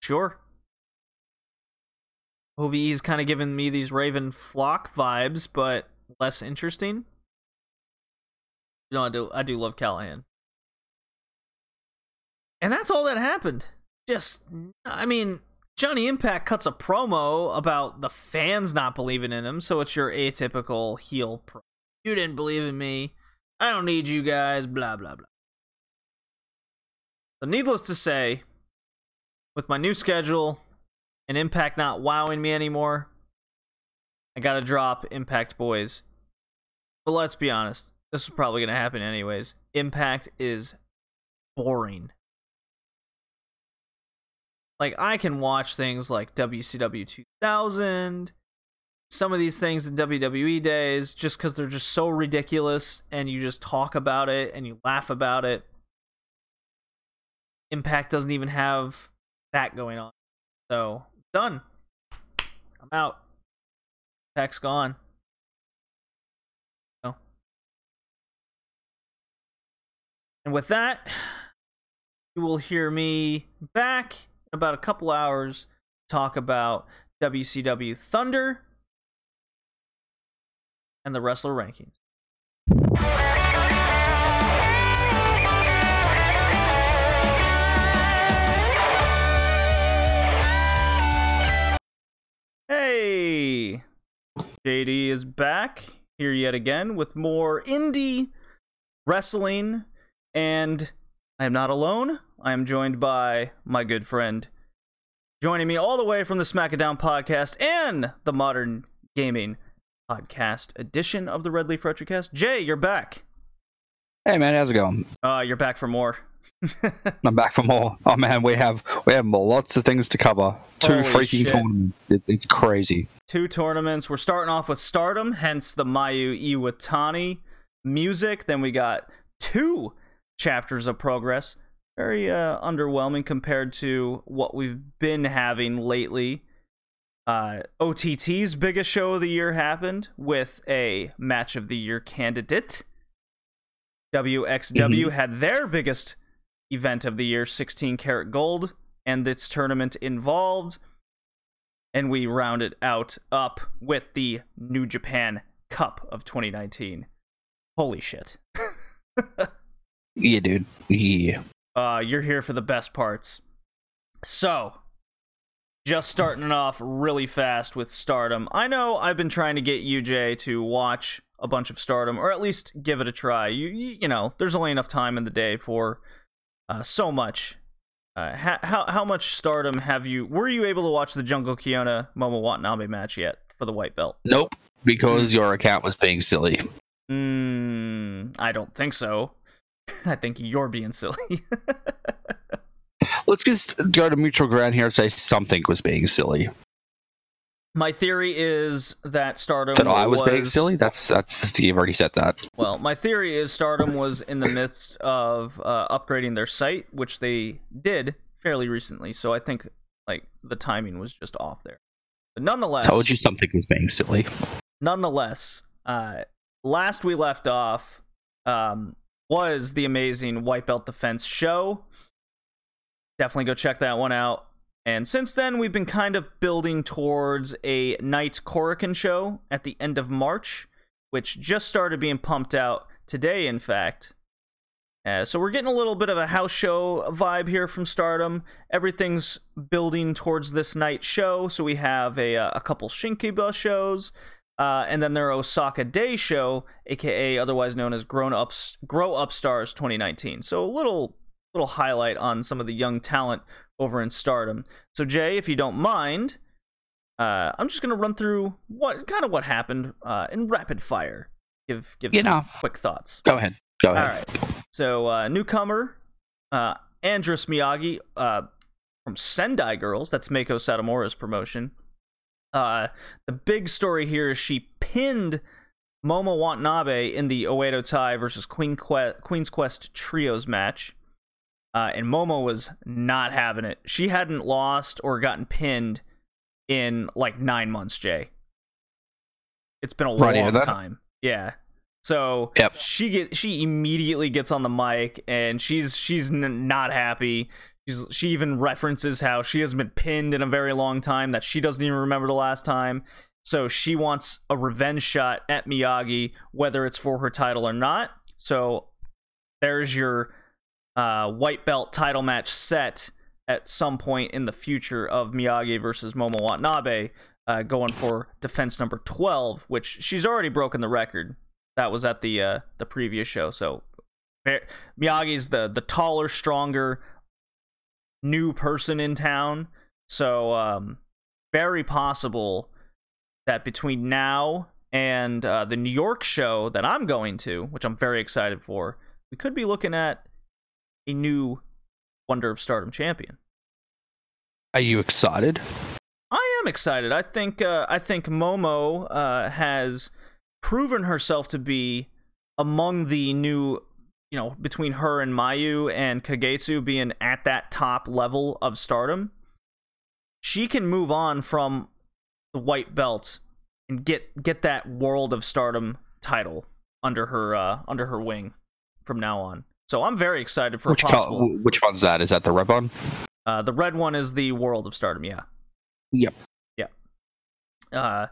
Sure. OVE's kind of giving me these Raven Flock vibes, but less interesting. You know, I do I do love Callihan. And that's all that happened. Just, I mean, Johnny Impact cuts a promo about the fans not believing in him, so it's your atypical heel pro. You didn't believe in me. I don't need you guys, blah, blah, blah. So, needless to say, with my new schedule and Impact not wowing me anymore, I gotta drop Impact Boys. But let's be honest, this is probably gonna happen anyways. Impact is boring like I can watch things like WCW 2000, some of these things in WWE days just because they're just so ridiculous and you just talk about it and you laugh about it. Impact doesn't even have that going on. So, done. I'm out. Impact's gone. No. And with that, you will hear me back about a couple hours talk about WCW Thunder and the wrestler rankings. Hey! JD is back here yet again with more indie wrestling, and I am not alone. I am joined by my good friend, joining me all the way from the SmackDown podcast and the Modern Gaming Podcast edition of the Red Leaf Retrocast. Jay, you're back. Hey man, how's it going? Uh, you're back for more. I'm back for more. Oh man, we have we have lots of things to cover. Two Holy freaking shit. tournaments. It, it's crazy. two tournaments. We're starting off with Stardom, hence the Mayu Iwatani music. Then we got two chapters of progress. Very uh, underwhelming compared to what we've been having lately. Uh, OTT's biggest show of the year happened with a match of the year candidate. WXW Mhm. had their biggest event of the year, 16 Carat gold, and its tournament involved and we round it out up with the New Japan Cup of 2019. Holy shit. Yeah, dude. Yeah. Uh, you're here for the best parts. So, just starting off really fast with Stardom. I know I've been trying to get UJ to watch a bunch of Stardom, or at least give it a try. You, you, you know, there's only enough time in the day for uh, so much. Uh, ha- how how much Stardom have you? Were you able to watch the Jungle Kyona Momo Watanabe match yet for the white belt? Nope. Because your account was being silly. Mm, I don't think so. I think you're being silly. Let's just go to mutual ground here and say something was being silly. My theory is that Stardom That I was, being silly. That's that's you've already said that. Well, my theory is Stardom was in the midst of uh, upgrading their site, which they did fairly recently. So I think like the timing was just off there. But nonetheless, Told you something was being silly. nonetheless, uh, last we left off um, was the amazing White Belt Defense show. Definitely go check that one out. And since then, we've been kind of building towards a Night Korakuen show at the end of March, which just started being pumped out today, in fact. Uh, so we're getting a little bit of a house show vibe here from Stardom. Everything's building towards this night show. So we have a, uh, a couple Shinkiba shows, uh, and then their Osaka Day show, aka otherwise known as Grown Ups Grow Up Stars 2019. So a little little highlight on some of the young talent over in Stardom. So Jay, if you don't mind, uh, I'm just gonna run through what kind of what happened uh, in rapid fire. Give give You some know. quick thoughts. Go ahead. Go ahead. right. So uh, newcomer, uh, Andras Miyagi uh, from Sendai Girls. That's Meiko Satomura's promotion. Uh, the big story here is she pinned Momo Watanabe in the Oedo Tai versus Queen que- Queen's Quest trios match. Uh, and Momo was not having it. She hadn't lost or gotten pinned in like nine months, Jay. It's been a Right, long time. Yeah. So Yep. she get she immediately gets on the mic and she's she's n- not happy. She's, she even references how she hasn't been pinned in a very long time. That she doesn't even remember the last time. So she wants a revenge shot at Miyagi, whether it's for her title or not. So there's your uh, white belt title match set at some point in the future of Miyagi versus Momo Watanabe, uh, going for defense number 12, which she's already broken the record. That was at the uh, the previous show. So Miyagi's the the taller, stronger new person in town. So um, very possible that between now and uh, the New York show that I'm going to, which I'm very excited for, we could be looking at a new Wonder of Stardom champion. Are you excited? I am excited. I think uh, I think Momo uh, has proven herself to be among the new, you know, between her and Mayu and Kagetsu being at that top level of stardom. She can move on from the white belt and get get that world of stardom title under her uh, under her wing from now on. So I'm very excited for Which, possible. which one's that? Is that the red one? Uh, the red one is the World of Stardom, yeah. Yep. Yeah. Uh,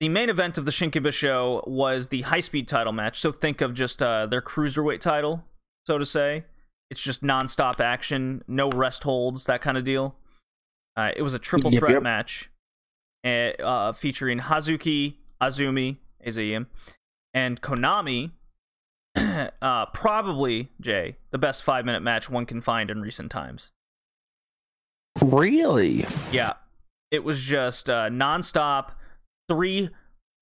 the main event of the Shinkiba show was the high speed title match. So think of just uh, their cruiserweight title, so to say. It's just nonstop action, no rest holds, that kind of deal. Uh, it was a triple Yep, threat yep. match uh, uh, featuring Hazuki, Azumi, Azayim, and Konami. uh, probably, Jay, the best five minute match one can find in recent times. Really? Yeah. It was just uh, nonstop, three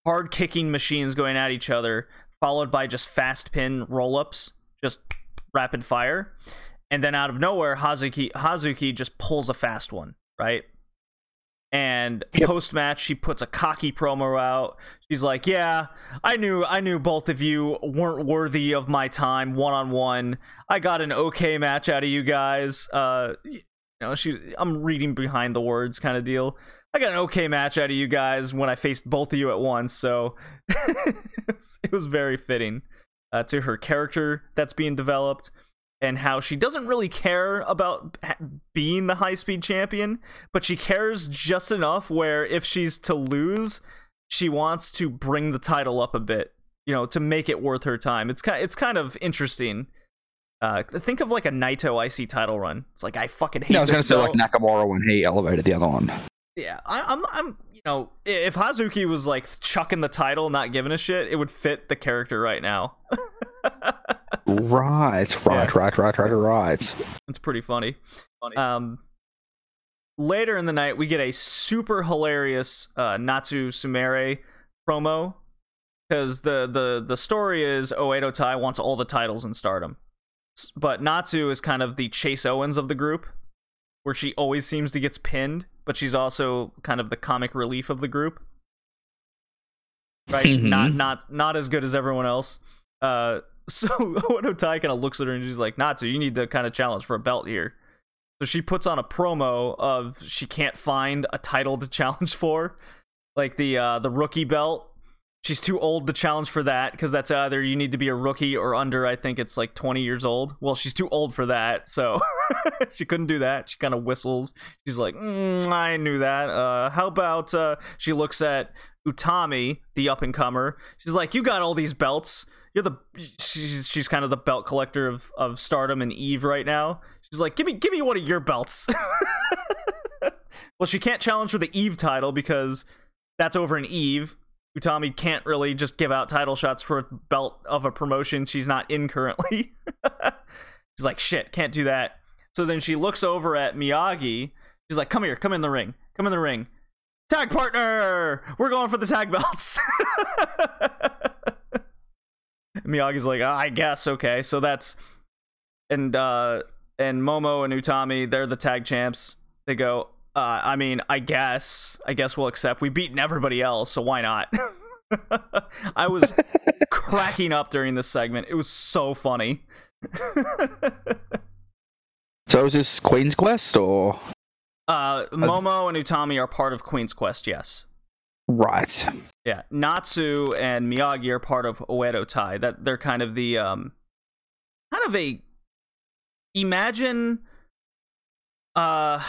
hard kicking machines going at each other, followed by just fast pin roll ups, just rapid fire. And then out of nowhere, Hazuki Hazuki just pulls a fast one, right? And Yep. post match, she puts a cocky promo out. She's like, "Yeah, I knew, I knew both of you weren't worthy of my time one on one. I got an okay match out of you guys. Uh, you know, she, I'm reading behind the words kind of deal. I got an okay match out of you guys when I faced both of you at once. So it was very fitting uh, to her character that's being developed." and how she doesn't really care about being the high speed champion, but she cares just enough where if she's to lose, she wants to bring the title up a bit, you know, to make it worth her time. It's kind it's kind of interesting. Uh, think of like a Naito IC title run. It's like I fucking hate Yeah, I was gonna this say like Nakamura when he elevated the other one. Yeah, I, I'm, I'm, you know, if Hazuki was like chucking the title, not giving a shit, it would fit the character right now. Right, right, right, right, right, right. It's pretty funny. Um, later in the night, we get a super hilarious uh, Natsu Sumire promo because the the the story is Oedo Tai wants all the titles in Stardom, but Natsu is kind of the Chase Owens of the group, where she always seems to gets pinned, but she's also kind of the comic relief of the group. Right, Mhm. not not not as good as everyone else. Uh, so Oedo Tai kind of looks at her and she's like, Natsu, you need to kind of challenge for a belt here. So she puts on a promo of she can't find a title to challenge for, like the uh, the rookie belt. She's too old to challenge for that because that's either you need to be a rookie or under. I think it's like 20 years old. Well, she's too old for that, so she couldn't do that. She kind of whistles. She's like, mm, I knew that. Uh, how about uh, she looks at Utami, the up and comer. She's like, you got all these belts. You're the she's she's kind of the belt collector of of Stardom and Eve right now. She's like, give me give me one of your belts. well, she can't challenge for the Eve title because that's over in Eve. Utami can't really just give out title shots for a belt of a promotion she's not in currently. she's like, shit, can't do that. So then she looks over at Miyagi. She's like, come here, come in the ring, come in the ring. Tag partner, we're going for the tag belts. Miyagi's like, "Ah, I guess okay. So that's and uh and Momo and Utami, they're the tag champs. They go, uh, I mean, I guess, I guess we'll accept. We've beaten everybody else, so why not? I was cracking up during this segment. It was so funny. So is this Queen's Quest or uh, Momo and Utami are part of Queen's Quest, yes. right? Yeah, Natsu and Miyagi are part of Oedo Tai. That they're kind of the um, kind of a imagine, uh,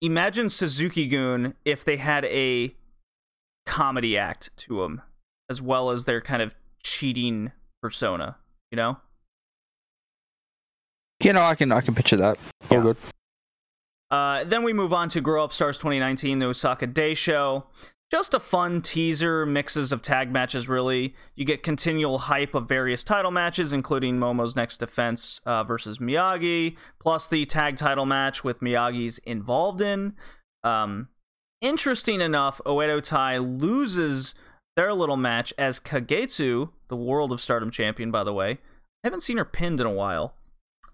imagine Suzuki Gun if they had a comedy act to them, as well as their kind of cheating persona. You know, You know, I can I can picture that. All Yeah. good. Uh, then we move on to Grow Up Stars 2019, the Osaka Day Show. Just a fun teaser, mixes of tag matches, really. You get continual hype of various title matches, including Momo's next defense uh, versus Miyagi, plus the tag title match with Miyagi's involved in. Um, interesting enough, Oedo Tai loses their little match as Kagetsu, the World of Stardom champion, by the way. I haven't seen her pinned in a while.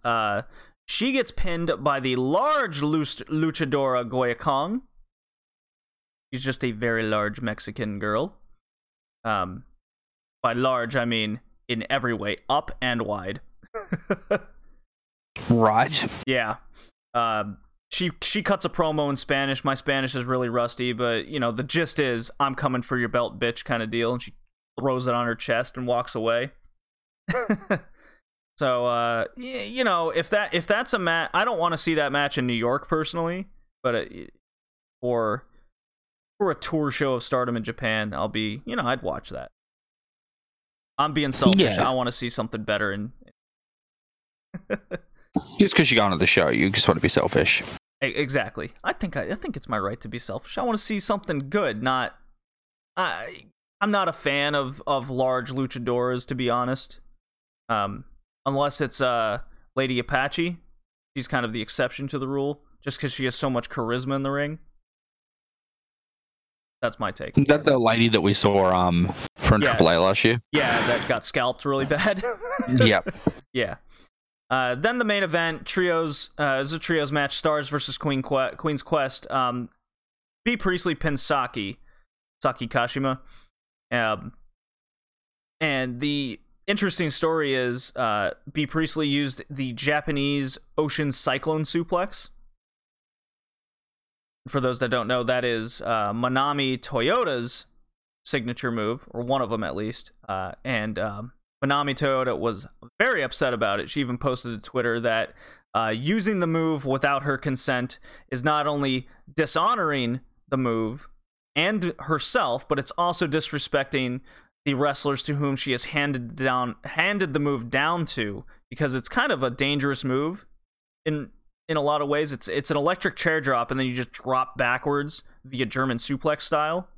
Uh, she gets pinned by the large luch- luchadora Goya Kong. She's just a very large Mexican girl. Um, by large, I mean in every way, up and wide. Right. Yeah. Um, she she cuts a promo in Spanish. My Spanish is really rusty, but you know the gist is I'm coming for your belt, bitch, kind of deal. And she throws it on her chest and walks away. so uh, y- you know if that if that's a match, I don't want to see that match in New York personally, but it, for for a tour show of Stardom in Japan, I'll be you know I'd watch that. I'm being selfish. Yeah. I want to see something better in Just because you're going to the show, you just want to be selfish. Exactly. I think I, I think it's my right to be selfish. I want to see something good, not I I'm not a fan of of large luchadoras to be honest. Um unless it's uh Lady Apache. She's kind of the exception to the rule just cuz she has so much charisma in the ring. That's my take. Is that the lady that we saw um from Yeah. Triple A last year? Yeah, that got scalped really bad. yep. Yeah. Uh, then the main event, trios, uh, is a trios match, Stars versus Queen que- Queen's Quest. Um, Bea Priestley pins Saki, Saki Kashima. Um, and the interesting story is uh, Bea Priestley used the Japanese Ocean Cyclone Suplex. For those that don't know, that is uh, Manami Toyota's signature move, or one of them at least. Uh, and um, Manami Toyota was very upset about it. She even posted to Twitter that uh, using the move without her consent is not only dishonoring the move and herself, but it's also disrespecting the wrestlers to whom she has handed down handed the move down to because it's kind of a dangerous move in in a lot of ways. It's it's an electric chair drop and then you just drop backwards via German suplex style.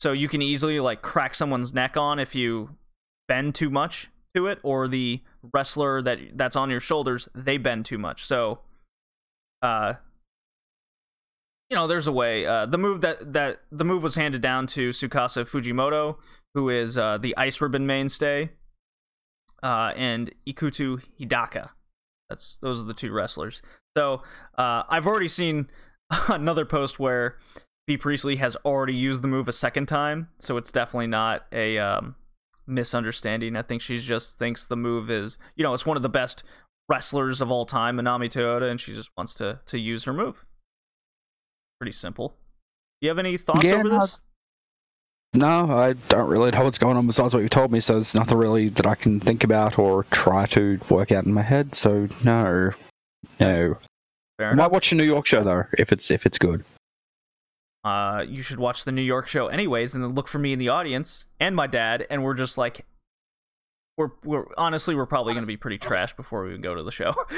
So you can easily like crack someone's neck on if you bend too much to it or the wrestler that that's on your shoulders they bend too much so uh you know there's a way uh the move that that the move was handed down to Tsukasa Fujimoto who is uh the ice ribbon mainstay uh and Ikuto Hidaka that's those are the two wrestlers so uh I've already seen another post where Bea Priestley has already used the move a second time so it's definitely not a um misunderstanding. I think she just thinks the move is, you know, it's one of the best wrestlers of all time, Manami Toyota, and she just wants to to use her move. Pretty simple. Do you have any thoughts Yeah, over no, this? No, I don't really know what's going on besides what you've told me, so there's nothing really that I can think about or try to work out in my head. So no, no. Fair I might enough. watch a New York show though, if it's if it's good. Uh, you should watch the New York show anyways, and then look for me in the audience and my dad, and we're just like, we're we're honestly we're probably gonna be pretty trash before we even go to the show.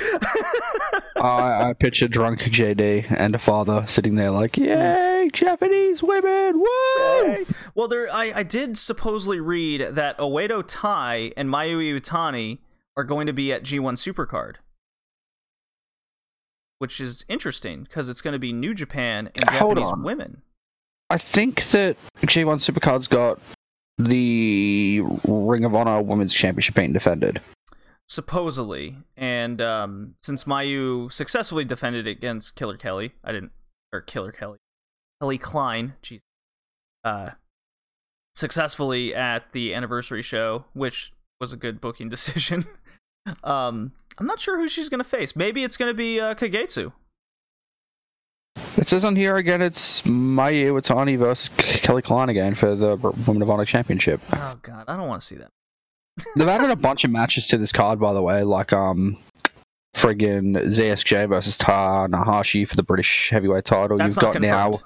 I, I picture drunk JD and a father sitting there like, "Yay, Japanese women! Woo!" Well, there, I, I did supposedly read that Oedo Tai and Mayu Iwatani are going to be at G1 Supercard, which is interesting because it's going to be New Japan and Hold Japanese on. women. I think that G1 Supercard's got the Ring of Honor Women's Championship being defended. Supposedly, and um, since Mayu successfully defended it against Killer Kelly, I didn't, or Killer Kelly, Kelly Klein, jeez, uh, successfully at the anniversary show, which was a good booking decision. um, I'm not sure who she's gonna face. Maybe it's gonna be uh, Kagetsu. It says on here again, it's Mayu Iwatani versus Kelly Klein again for the Women of Honor Championship. Oh God, I don't want to see that. They've added a bunch of matches to this card, by the way, like um, friggin' ZSJ versus Tanahashi for the British heavyweight title. That's You've got now.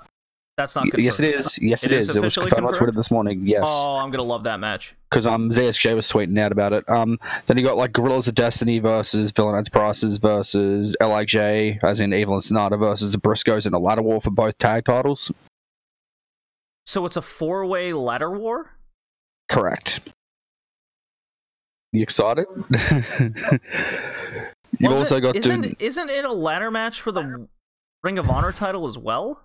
Confirmed. That's not confirmed. Yes, it is. Yes, It it is is. It was officially confirmed on confirmed? Twitter this morning. Yes, Oh, I'm gonna love that match. because um, ZSJ was tweeting out about it. Um, then you got like Gorillas of Destiny versus Villain Enterprises versus LIJ, as in Evil and Sanada versus the Briscoes in a ladder war for both tag titles. So it's a four-way ladder war. Correct. You excited? You've also it- got isn't to. isn't it a ladder match for the Ring of Honor title as well?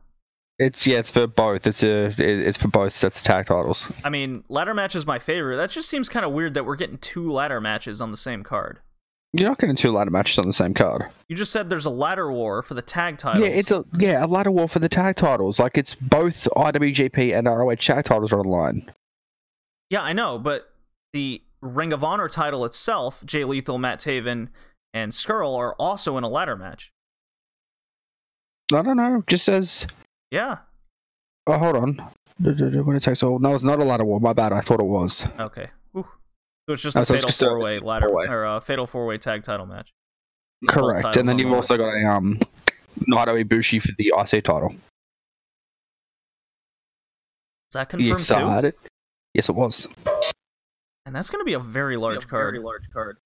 It's yeah, it's for both. It's a, it's for both sets of tag titles. I mean, ladder match is my favorite. That just seems kind of weird that we're getting two ladder matches on the same card. You're not getting two ladder matches on the same card. You just said there's a ladder war for the tag titles. Yeah, it's a yeah a ladder war for the tag titles. Like it's both IWGP and ROH tag titles are on the line. Yeah, I know, but the Ring of Honor title itself, Jay Lethal, Matt Taven, and Scurll are also in a ladder match. I don't know. Just says Yeah. oh hold on. When it takes all no, it's not a ladder war. My bad. I thought it was. Okay. Whew. So it's just a so fatal four way ladder four-way. or a fatal four way tag title match. Correct. And then you've the also got a um Naito Ibushi for the IC title. Is that confirmed too? Yes, it was. And that's going to be a very large card. Very large card.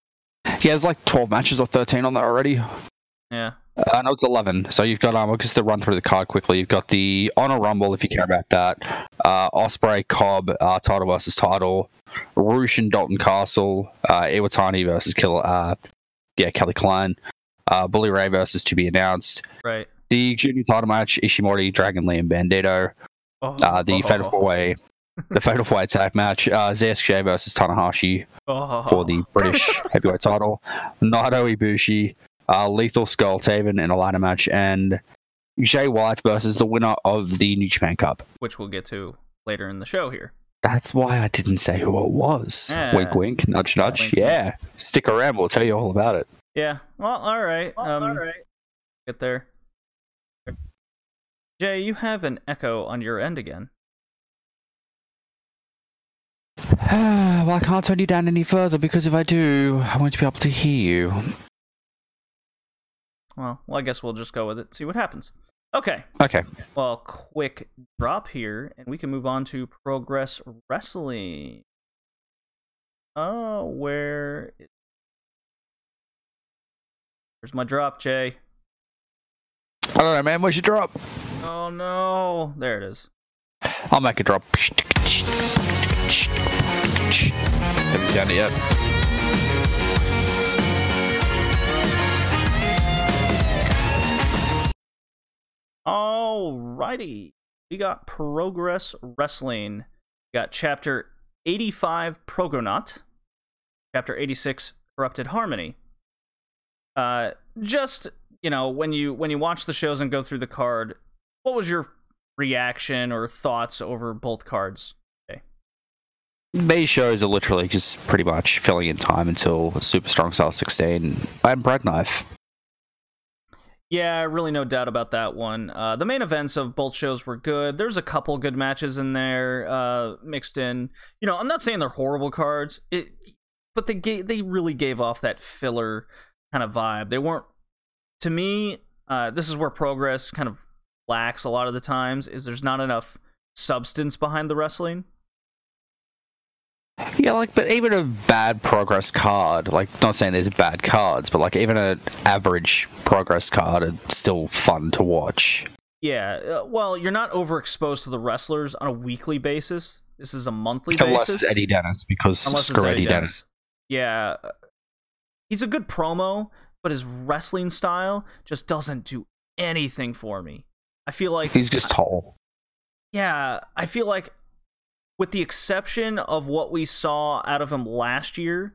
Yeah, there's like 12 matches or 13 on that already. Yeah. Uh, no, it's 11. So you've got, um, just to run through the card quickly, you've got the Honor Rumble, if you care about that. Uh, Osprey, Cobb, uh, title versus title. Roosh and Dalton Castle. Uh, Iwatani versus Kill, uh, yeah, Kelly Klein. Uh, Bully Ray versus to be announced. Right. The junior title match, Ishimori, Dragon Lee, and Bandito. Oh, Uh, the oh, Fatal Four Way, the Fatal Four tag match. Uh, ZSJ versus Tanahashi oh. for the British heavyweight title. Naito Ibushi, uh, Lethal Scurll Taven in a ladder match, and Jay White versus the winner of the New Japan Cup. which we'll get to later in the show here. That's why I didn't say who it was. Yeah. Wink, wink, nudge, nudge. Wink, yeah, stick around. We'll tell you all about it. Yeah. Well, all right. um, all right. Get there. Jay, you have an echo on your end again. well, I can't turn you down any further because if I do, I won't be able to hear you. Well, well, I guess we'll just go with it. See what happens. Okay. Okay. Well, quick drop here, and we can move on to Progress Wrestling. Oh, where? is- Where's my drop, Jay? I don't know, man. Where's your drop? Oh no! There it is. I'll make a drop. Haven't done it yet. Alrighty. We got Progress Wrestling. We got Chapter 85 Progonaut. Chapter 86 Corrupted Harmony. Uh just, you know, when you when you watch the shows and go through the card, what was your reaction or thoughts over both cards? These shows are literally just pretty much filling in time until Super Strong Style 16 and Bread Knife. Yeah, really no doubt about that one. Uh, the main events of both shows were good. There's a couple good matches in there uh, mixed in. You know, I'm not saying they're horrible cards, it, but they they really gave off that filler kind of vibe. They weren't, to me. Uh, this is where progress kind of lacks a lot of the times. Is there's not enough substance behind the wrestling. Yeah, like, but even a bad progress card, like, not saying there's bad cards, but like, even an average progress card is still fun to watch. Yeah, uh, well, you're not overexposed to the wrestlers on a weekly basis. This is a monthly Unless basis. it's Eddie Dennis, because Unless screw it's Eddie, Eddie Dennis. Dennis. Yeah, uh, he's a good promo, but his wrestling style just doesn't do anything for me. I feel like He's just tall. yeah, I feel like with the exception of what we saw out of him last year,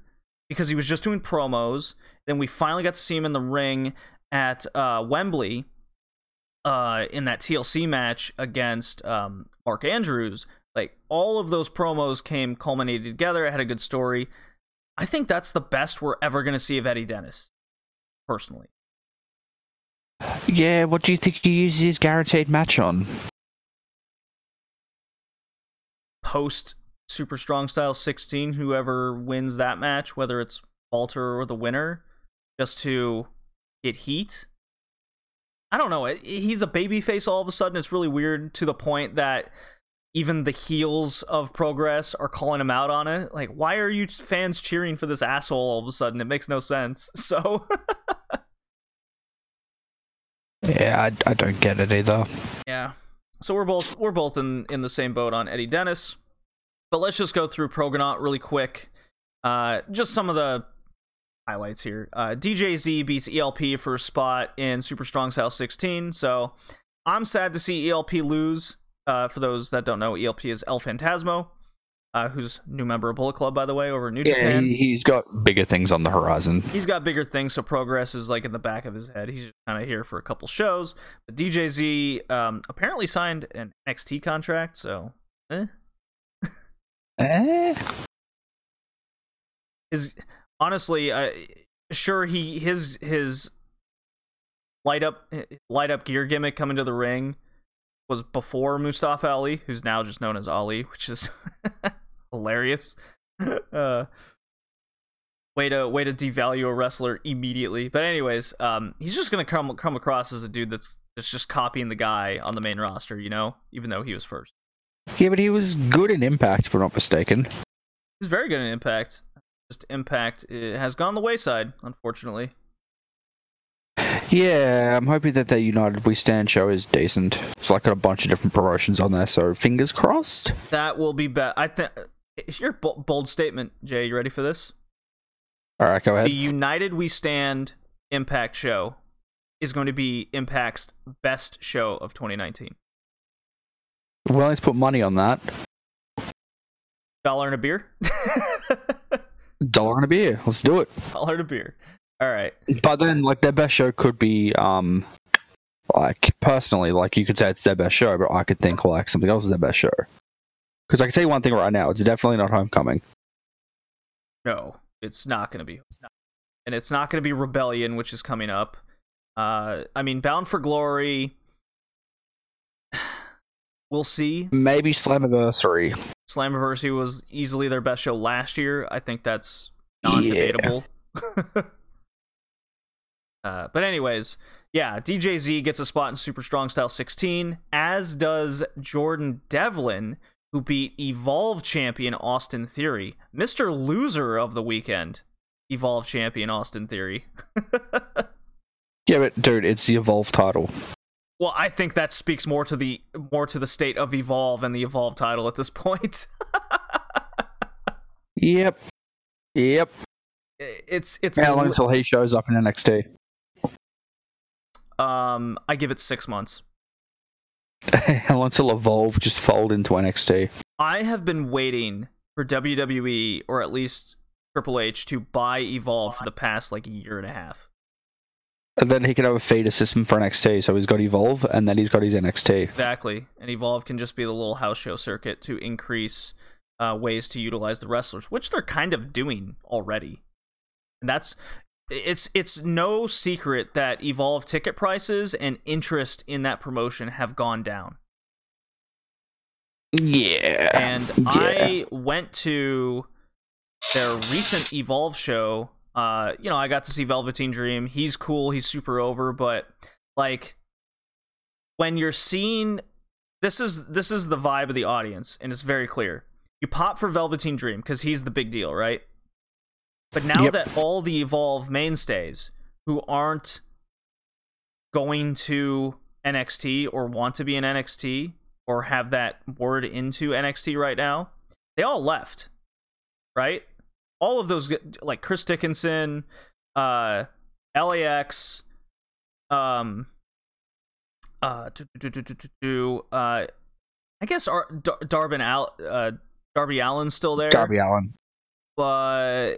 because he was just doing promos, then we finally got to see him in the ring at uh, Wembley uh, in that TLC match against um, Mark Andrews. Like all of those promos came culminated together. It had a good story. I think that's the best we're ever going to see of Eddie Dennis, personally. Yeah, what do you think he uses his guaranteed match on? Post Super Strong Style 16, whoever wins that match, whether it's Walter or the winner, just to get heat. I don't know. He's a babyface all of a sudden. It's really weird to the point that even the heels of Progress are calling him out on it. Like, why are you fans cheering for this asshole all of a sudden? It makes no sense. So, Yeah, I, I don't get it either. Yeah. So we're both we're both in in the same boat on Eddie Dennis. But let's just go through Progonaut really quick. Uh just some of the highlights here. Uh DJZ beats ELP for a spot in Super Strong Style 16. So I'm sad to see ELP lose. Uh for those that don't know, ELP is El Fantasmo. Uh, who's new member of Bullet Club, by the way, over New Yeah, Japan. he, he's got bigger things on the horizon. He's got bigger things, so progress is like in the back of his head. He's just kind of here for a couple shows. But DJZ um, apparently signed an NXT contract, so eh. Eh? his honestly, uh, sure he his his light up light up gear gimmick coming to the ring was before Mustafa Ali, who's now just known as Ali, which is hilarious. Uh, way to way to devalue a wrestler immediately. But anyways, um, he's just gonna come come across as a dude that's that's just copying the guy on the main roster, you know, even though he was first. Yeah, but he was good in Impact, if I'm not mistaken. He's very good in Impact. Just Impact has gone the wayside, unfortunately. Yeah, I'm hoping that the United We Stand show is decent. It's like got a bunch of different promotions on there, so fingers crossed. That will be bad. I think. it's Your bold, bold statement, Jay. You ready for this? All right, go ahead. The. United We Stand Impact show is going to be Impact's best show of 2019. Willing to put money on that. Dollar and a beer. Dollar and a beer. Let's do it. Dollar and a beer. All right. But then, like, their best show could be, um, like, personally, like, you could say it's their best show, but I could think, like, something else is their best show. Because I can tell you one thing right now, it's definitely not Homecoming. No, it's not going to be. It's not. And it's not going to be Rebellion, which is coming up. Uh, I mean, Bound for Glory. We'll see. Maybe Slammiversary. Slammiversary was easily their best show last year. I think that's non-debatable. uh, but anyways, yeah, DJZ gets a spot in Super Strong Style 16, as does Jordan Devlin, who beat Evolve champion Austin Theory, Mr. Loser of the weekend. Evolve champion Austin Theory. Yeah, but dude, it's the Evolve title. well, I think that speaks more to the more to the state of Evolve and the Evolve title at this point. Yep. Yep. it's it's How long until he shows up in NXT? Um I give it 6 months. How long until Evolve just fold into NXT? I have been waiting for WWE or at least Triple H to buy Evolve for the past like a year and a half. And then he can have a feeder system for NXT. So he's got Evolve, and then he's got his NXT. Exactly. And Evolve can just be the little house show circuit to increase uh, ways to utilize the wrestlers, which they're kind of doing already. And that's it's it's no secret that Evolve ticket prices and interest in that promotion have gone down. Yeah. and I went to their recent Evolve show. Uh, you know, I got to see Velveteen Dream. He's cool. He's super over, but like when you're seeing this is this is the vibe of the audience, and it's very clear. You pop for Velveteen Dream because he's the big deal, right? But now Yep. that all the Evolve mainstays who aren't going to NXT or want to be in NXT or have that word into NXT right now, they all left, right? All of those, like Chris Dickinson, uh, LAX, um, uh, uh, I guess Ar- Dar- Darbin Al- uh, Darby Allin's still there, Darby Allin. but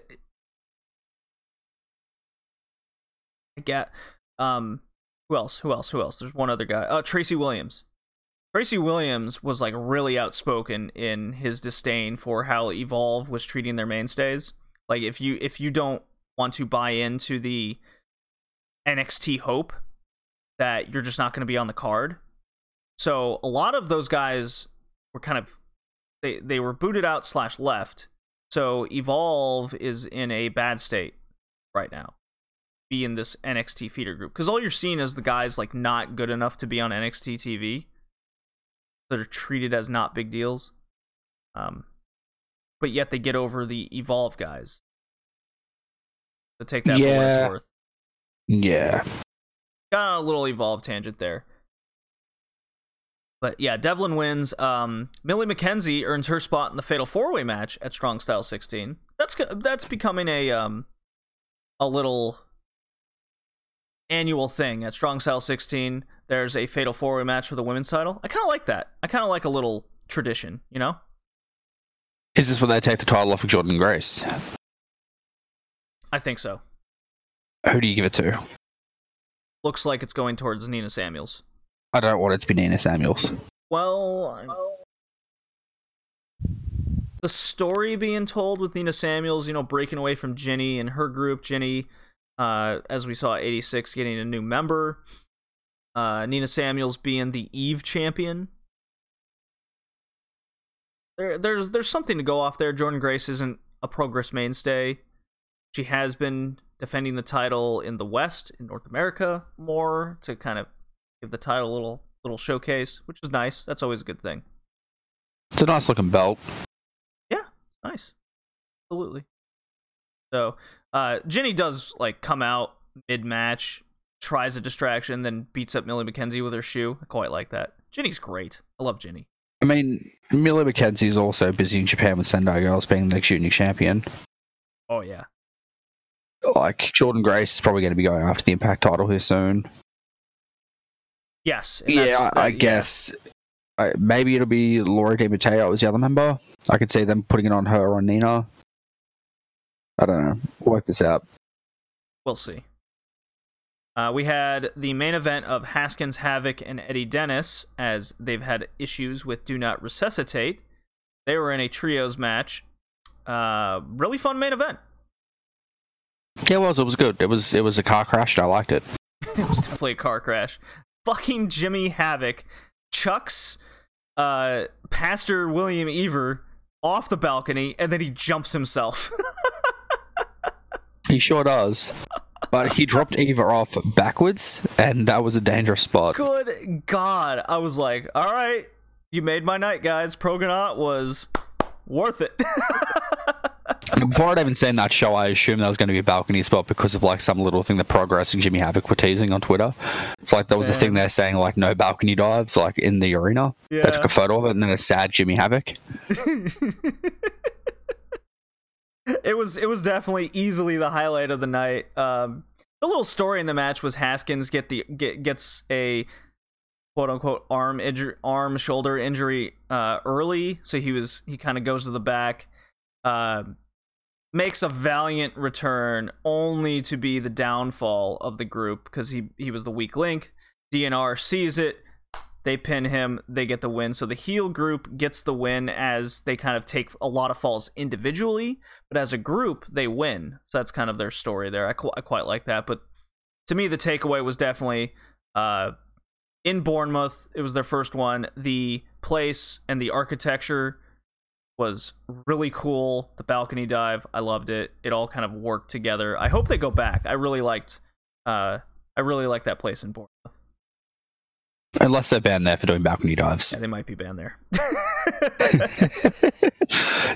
get um who else? Who else? Who else? There's one other guy. Uh Tracy Williams. Tracy Williams was like really outspoken in his disdain for how Evolve was treating their mainstays. Like if you if you don't want to buy into the NXT hope that you're just not going to be on the card. So a lot of those guys were kind of they they were booted out slash left. So Evolve is in a bad state right now. Be in this NXT feeder group because all you're seeing is the guys like not good enough to be on NXT TV that are treated as not big deals. Um, but yet they get over the Evolve guys. So take that for what Yeah. it's worth. Yeah. Got a little Evolve tangent there. But yeah, Devlin wins. Um, Millie McKenzie earns her spot in the Fatal Four Way match at Strong Style 16. That's that's becoming a um a little annual thing at Strong Style 16. There's a Fatal Four Way match for the women's title. I kind of like that. I kind of like a little tradition, you know. Is this when they take the title off of Jordynne Grace? I think so. Who do you give it to? Looks like it's going towards Nina Samuels. I don't want it to be Nina Samuels. Well, the story being told with Nina Samuels, you know, breaking away from Jinny and her group, Jinny, uh, as we saw, 86 getting a new member, uh, Nina Samuels being the Eve champion. There, there's there's something to go off there. Jordynne Grace isn't a Progress mainstay. She has been defending the title in the West, in North America, more to kind of give the title a little little showcase, which is nice. That's always a good thing. It's a nice looking belt. Yeah, it's nice. Absolutely. So, uh, Jinny does like come out mid match, tries a distraction, then beats up Millie McKenzie with her shoe. I quite like that. Jinny's great. I love Jinny. I mean, Millie McKenzie is also busy in Japan with Sendai Girls being the junior champion. Oh yeah. Like, Jordynne Grace is probably going to be going after the Impact title here soon. Yes. Yeah, I, I uh, guess. I, maybe it'll be Laura Di Matteo as the other member. I could see them putting it on her or Nina. I don't know. We'll work this out. We'll see. Uh, we had the main event of Haskins, Havoc, and Eddie Dennis as they've had issues with Do Not Resuscitate. They were in a trios match. Uh, really fun main event. Yeah, it was. It was good. It was. It was a car crash, and I liked it. it was definitely a car crash. Fucking Jimmy Havoc chucks uh, Pastor William Eaver off the balcony and then he jumps himself. He sure does. But he dropped Eaver off backwards, and that was a dangerous spot. Good God. I was like, all right, you made my night, guys. Progonaut was worth it. Before I'd even seen that show, I assumed that was going to be a balcony spot because of like some little thing that Progress and Jimmy Havoc were teasing on Twitter. It's like there was a Yeah. thing there saying like no balcony dives like in the arena. They took a photo of it and then a sad Jimmy Havoc. it was it was definitely easily the highlight of the night. Um, the little story in the match was Haskins get the get, gets a quote unquote arm injury, arm shoulder injury uh, early, so he was he kind of goes to the back, uh, makes a valiant return, only to be the downfall of the group because he he was the weak link. DNR sees it, they pin him, they get the win. So the heel group gets the win as they kind of take a lot of falls individually, but as a group, they win. So that's kind of their story there. I, qu- I quite like that. But to me, the takeaway was definitely uh, in Bournemouth. It was their first one. The place and the architecture was really cool. The balcony dive, I loved it. It all kind of worked together. I hope they go back. I really liked. Uh, I really like that place in Bournemouth. Unless they're banned there for doing balcony dives. Yeah, they might be banned there.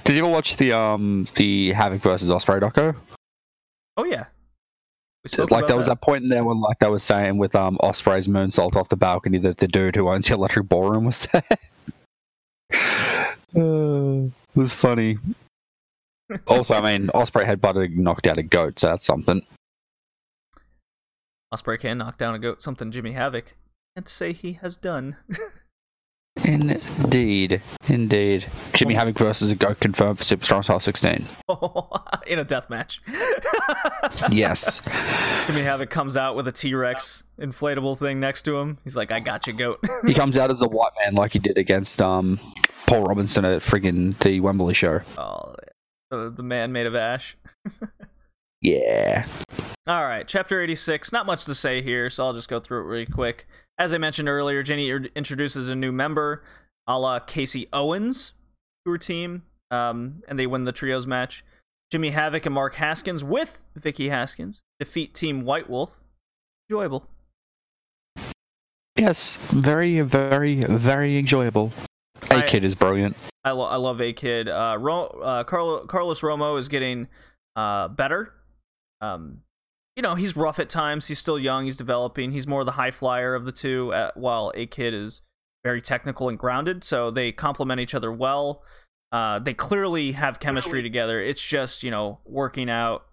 Did you ever watch the um the Havoc versus Ospreay doco? oh yeah. Like there was that point in there when like I was saying with um Ospreay's moonsault off the balcony that the dude who owns the electric ballroom was there. Uh, it was funny. also, I mean, Ospreay had butted knocked out a goat, so that's something. Ospreay can knock down a goat, something Jimmy Havoc can't say he has done. Indeed, indeed. Jimmy Havoc versus a goat confirmed for Superstar Style 16. in a death match. Yes. Jimmy Havoc comes out with a T Rex inflatable thing next to him. He's like, I got you, goat. he comes out as a white man like he did against um Paul Robinson at friggin' the Wembley show. oh, the, the man made of ash. Yeah. All right, chapter 86. Not much to say here, so I'll just go through it really quick. As I mentioned earlier, Jinny introduces a new member, a la Casey Owens, to her team, um, and they win the trios match. Jimmy Havoc and Mark Haskins with Vicky Haskins defeat Team White Wolf. Enjoyable. Yes. Very, very, very enjoyable. A kid is brilliant. I, lo- I love A Kid. Uh, Ro- uh, Carlo- Carlos Romo is getting uh, better. Um, you know, he's rough at times. He's still young. He's developing. He's more the high flyer of the two, uh, while A Kid is very technical and grounded. So they complement each other well. Uh, they clearly have chemistry together. It's just, you know, working out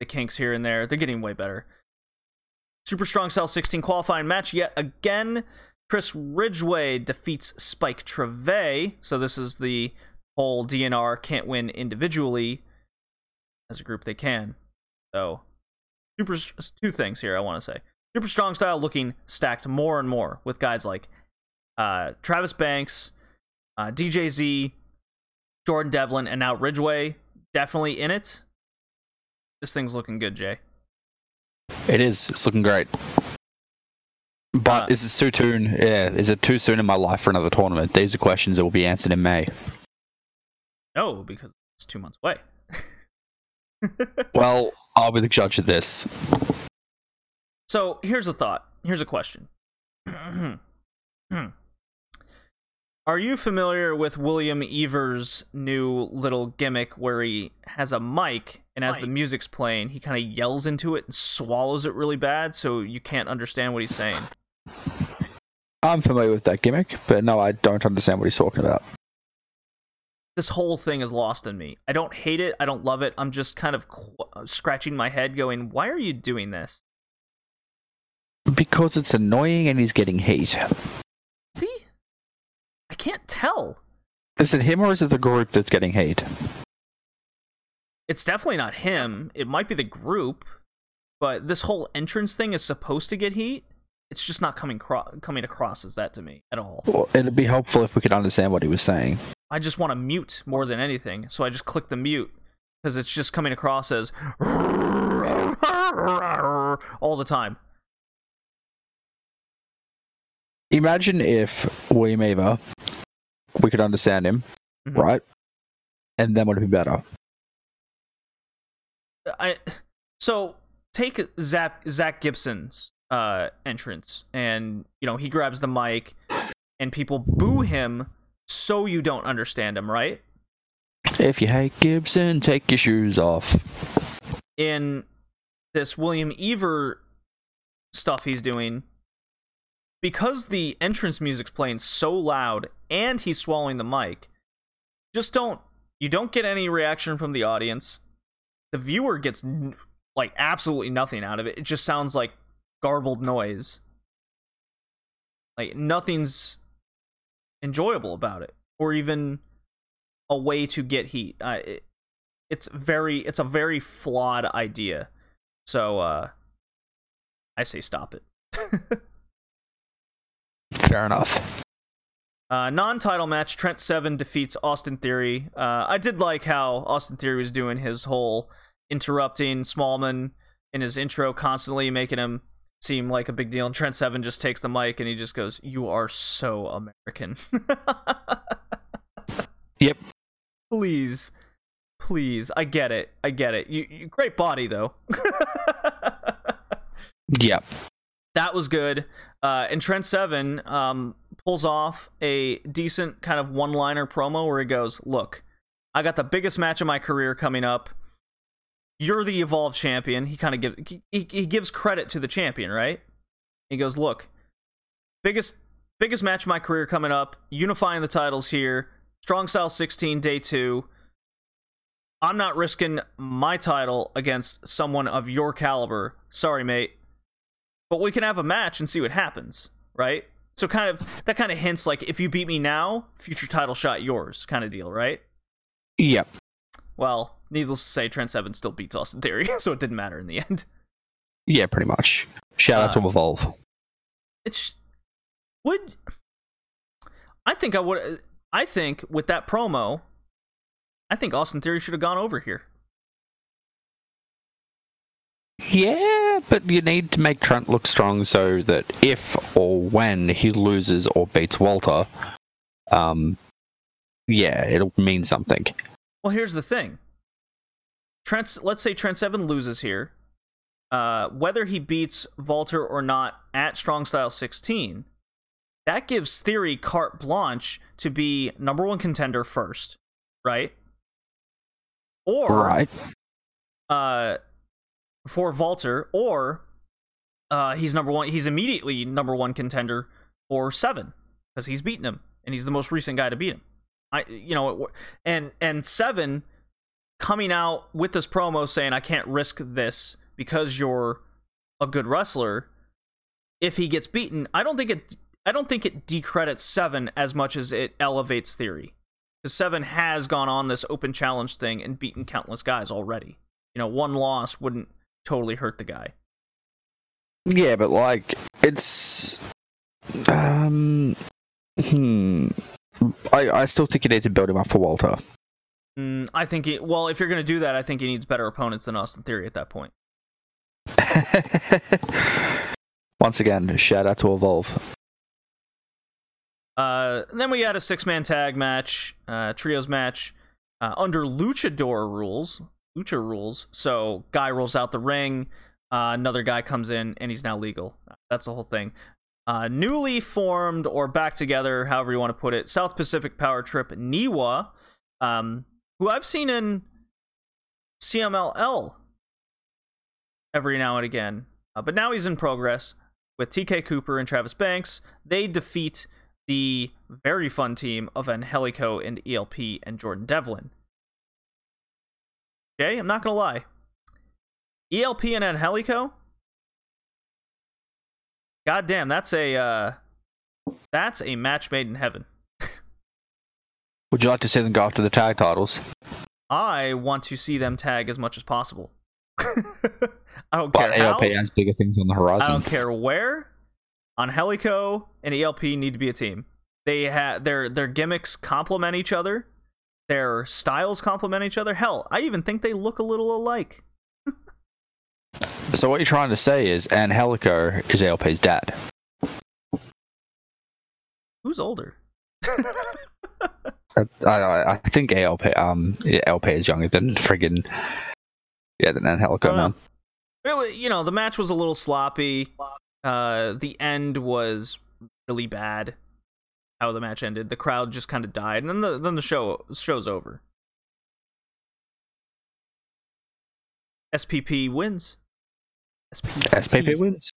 the kinks here and there. They're getting way better. Super Strong Cell 16 qualifying match yet again. Chris Ridgeway defeats Spike Trivet. So this is the whole DNR can't win individually. As a group, they can. So, super two things here I want to say. Super strong style looking stacked more and more with guys like uh, Travis Banks, uh, DJZ, Jordan Devlin, and now Ridgeway definitely in it. This thing's looking good, Jay. It is. It's looking great. But Uh, is it too soon? Yeah, is it too soon in my life for another tournament? These are questions that will be answered in May. No, because it's two months away. Well, I'll be the judge of this. So here's a thought. Here's a question. Are you familiar with William Eaver's new little gimmick where he has a mic and as the music's playing, he kind of yells into it and swallows it really bad so you can't understand what he's saying? I'm familiar with that gimmick, but no, I don't understand what he's talking about. This whole thing is lost in me. I don't hate it. I don't love it. I'm just kind of qu- uh, scratching my head going, why are you doing this? Because it's annoying and he's getting hate. See? I can't tell. Is it him or is it the group that's getting hate? it's definitely not him. It might be the group, but this whole entrance thing is supposed to get heat. It's just not coming cro- coming across as that to me at all. Well, it'd be helpful if we could understand what he was saying. I just want to mute more than anything, so I just click the mute because it's just coming across as all the time. Imagine if William Eaver, we could understand him, Mhm. right? And then would it be better? I so take Zach Zach Gibson's uh entrance and you know he grabs the mic and people boo him so you don't understand him, right? If you hate Gibson, take your shoes off. in this William Eaver stuff he's doing, because the entrance music's playing so loud and he's swallowing the mic, just don't you don't get any reaction from the audience. The viewer gets n- like absolutely nothing out of it. It just sounds like garbled noise. Like nothing's enjoyable about it, or even a way to get heat. I it, it's very it's a very flawed idea so uh i say stop it Fair enough. uh non-title match trent seven defeats austin theory uh i did like how austin theory was doing his whole interrupting smallman in his intro constantly making him seem like a big deal and trent seven just takes the mic and he just goes you are so american Yep. please please i get it i get it you, you great body though Yep. that was good. Uh, and Trent Seven um, pulls off a decent kind of one-liner promo where he goes, "Look, I got the biggest match of my career coming up. You're the evolved champion." He kind of gives he, he gives credit to the champion, right? He goes, "Look, biggest biggest match of my career coming up. Unifying the titles here. Strong Style 16, day 2. I'm not risking my title against someone of your caliber. Sorry, mate but we can have a match and see what happens, right? So kind of that kind of hints like if you beat me now, future title shot yours kind of deal, right? Yep. Well, needless to say, Trent Seven still beats Austin Theory, so it didn't matter in the end. Yeah, pretty much. Shout out Uh, to Evolve. It's would I think I would I think with that promo, I think Austin Theory should have gone over here. Yeah, but you need to make Trent look strong so that if or when he loses or beats Walter, um, yeah, it'll mean something. Well, here's the thing. Trent, let's say Trent Seven loses here. Uh, whether he beats Walter or not at Strong Style 16, that gives Theory carte blanche to be number one contender first, right? Or Right. uh, for Walter, or uh, he's number one. He's immediately number one contender for seven because he's beaten him, and he's the most recent guy to beat him. I, you know, and and seven coming out with this promo saying I can't risk this because you're a good wrestler. If he gets beaten, I don't think it. I don't think it decredits seven as much as it elevates theory. because Seven has gone on this open challenge thing and beaten countless guys already. You know, one loss wouldn't totally hurt the guy. Yeah, but like it's um hmm. I I still think you need to build him up for Walter. Mm, I think he, well, if you're going to do that, I think he needs better opponents than Austin Theory at that point. Once again, shout out to Evolve. Uh, then we had a six man tag match, uh, trios match, uh, under luchador rules, lucha rules. So guy rolls out the ring, uh, another guy comes in, and he's now legal. That's the whole thing. Uh, newly formed or back together, however you want to put it, South Pacific Power Trip Niwa, um, who I've seen in CMLL every now and again, uh, but now he's in progress with TK Cooper and Travis Banks. They defeat the very fun team of Angelico and ELP and Jordan Devlin. Okay, I'm not gonna lie. ELP and Angelico. God damn, that's a uh, that's a match made in heaven. Would you like to see them go after the tag titles? I want to see them tag as much as possible. I don't But care how. ALP has bigger things on the horizon. I don't care where. Angelico and ELP need to be a team. They have their their gimmicks complement each other. Their styles complement each other. Hell, I even think they look a little alike. So what you're trying to say is Angelico is ALP's dad. Who's older? I, I, I think ALP um ALP is younger than friggin' yeah than Angelico man. It you know, the match was a little sloppy. Uh, the end was really bad. How the match ended, the crowd just kind of died, and then the then the show show's over. SPP wins. SPP, SPP wins.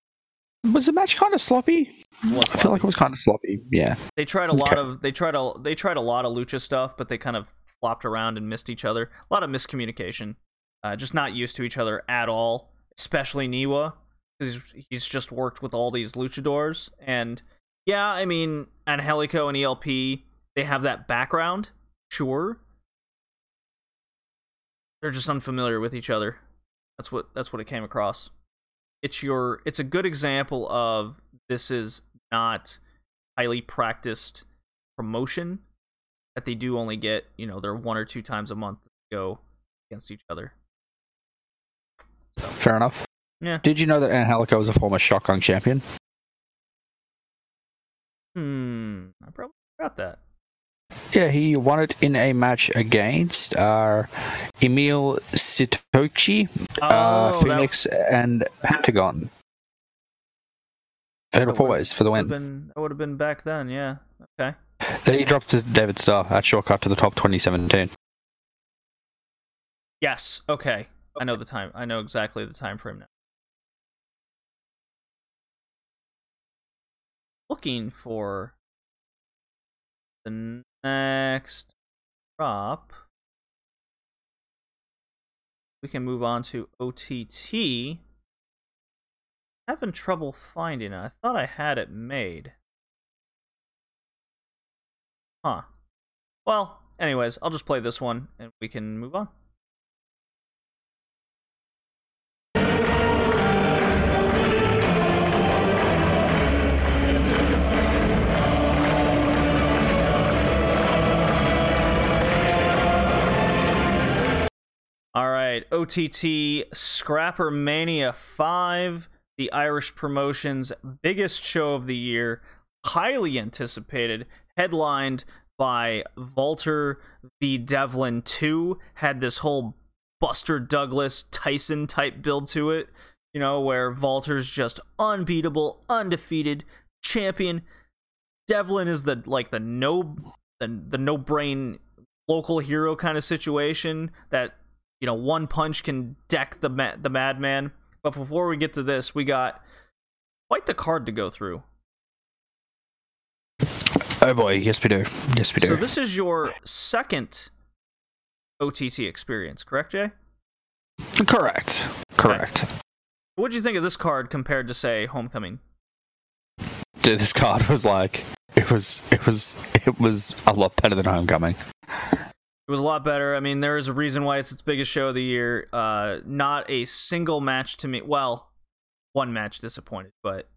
Was the match kind of sloppy? I feel like it was kind of sloppy. Yeah. They tried a lot Okay. of they tried a they tried a lot of lucha stuff, but they kind of flopped around and missed each other. A lot of miscommunication. Uh, just not used to each other at all, especially Niwa, because he's, he's just worked with all these luchadors. And yeah, I mean, Angelico and ELP, they have that background, sure. They're just unfamiliar with each other. That's what that's what it came across. It's your it's a good example of this is not highly practiced promotion that they do only get, you know, they're one or two times a month to go against each other. Fair enough. Yeah. Did you know that Angelico was a former shotgun champion? Hmm. I probably forgot that. Yeah, he won it in a match against uh, Emil Sitoci, uh, Oh, that- Fenix, and Pentagon. Fatal four ways for the win. been, that would have been back then, yeah. Okay. Then he dropped to David Starr at shortcut to the top 2017. Yes. Okay. I know the time. I know exactly the time frame now. Looking for the next drop. We can move on to OTT. Having trouble finding it. I thought I had it made. Huh. Well, anyways, I'll just play this one and we can move on. All right, OTT Scrapper Mania 5, the Irish promotion's biggest show of the year, highly anticipated, headlined by Walter v. Devlin 2, had this whole Buster Douglas Tyson type build to it, you know, where Walter's just unbeatable, undefeated champion. Devlin is the like the no the, the no brain local hero kind of situation that you know one punch can deck the ma- the madman. But before we get to this, we got quite the card to go through. Oh boy, yes we do. Yes we do. So this is your second OTT experience, correct, Jay? Correct. Correct. What would you think of this card compared to say Homecoming? Dude, this card was like it was it was it was a lot better than Homecoming. It was a lot better. I mean, there is a reason why it's its biggest show of the year. Uh, not a single match to me. Well, one match disappointed, but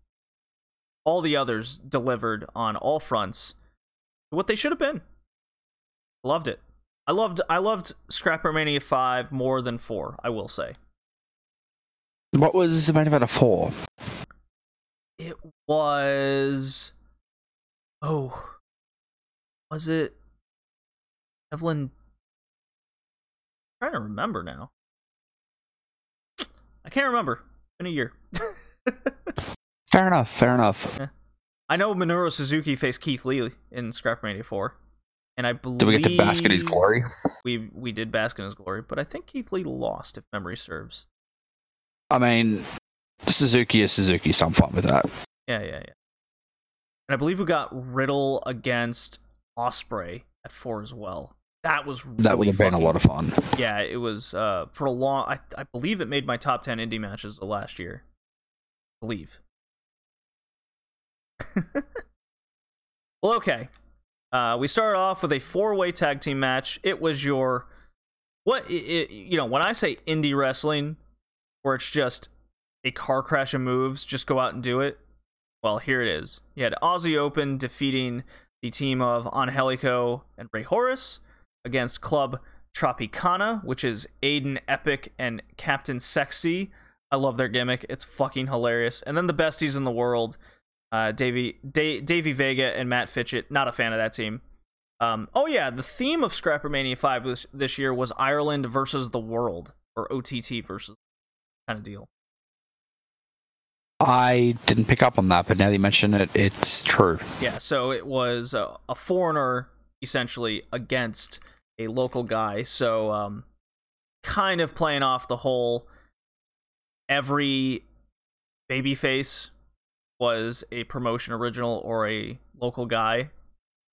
all the others delivered on all fronts. What they should have been. Loved it. I loved. I loved Scrapper Mania Five more than four. I will say. What was the main event of four? It was. Oh. Was it Evelyn? I'm trying to remember now. I can't remember. Been a year. Fair enough. Fair enough. Eh. I know Minoru Suzuki faced Keith Lee in Scrapmania 4. And I believe Did we get to bask in his glory? We we did bask in his glory, but I think Keith Lee lost if memory serves. I mean, Suzuki is Suzuki, so I'm fine with that. Yeah, yeah, yeah. And I believe we got Riddle against Ospreay at four as well. That was really That would have been a lot of fun. Yeah, it was uh for a long. I I believe it made my top ten indie matches of last year. believe. well, okay. Uh, we started off with a four-way tag team match. It was your what? It, you know, when I say indie wrestling, where it's just a car crash of moves, just go out and do it. Well, here it is. You had Aussie Open defeating the team of Angelico and Ray Horace against Club Tropicana, which is Aiden Epic and Captain Sexy. I love their gimmick. It's fucking hilarious. And then the besties in the world, uh, Davey, da- Davey Vega and Matt Fitchett. Not a fan of that team. Um, oh yeah, the theme of Scrapper Mania 5 this, this year was Ireland versus the world, or OTT versus kind of deal. I didn't pick up on that, but now that you mention it, it's true. Yeah, so it was a, a foreigner essentially against a local guy. So, um, kind of playing off the whole every babyface was a promotion original or a local guy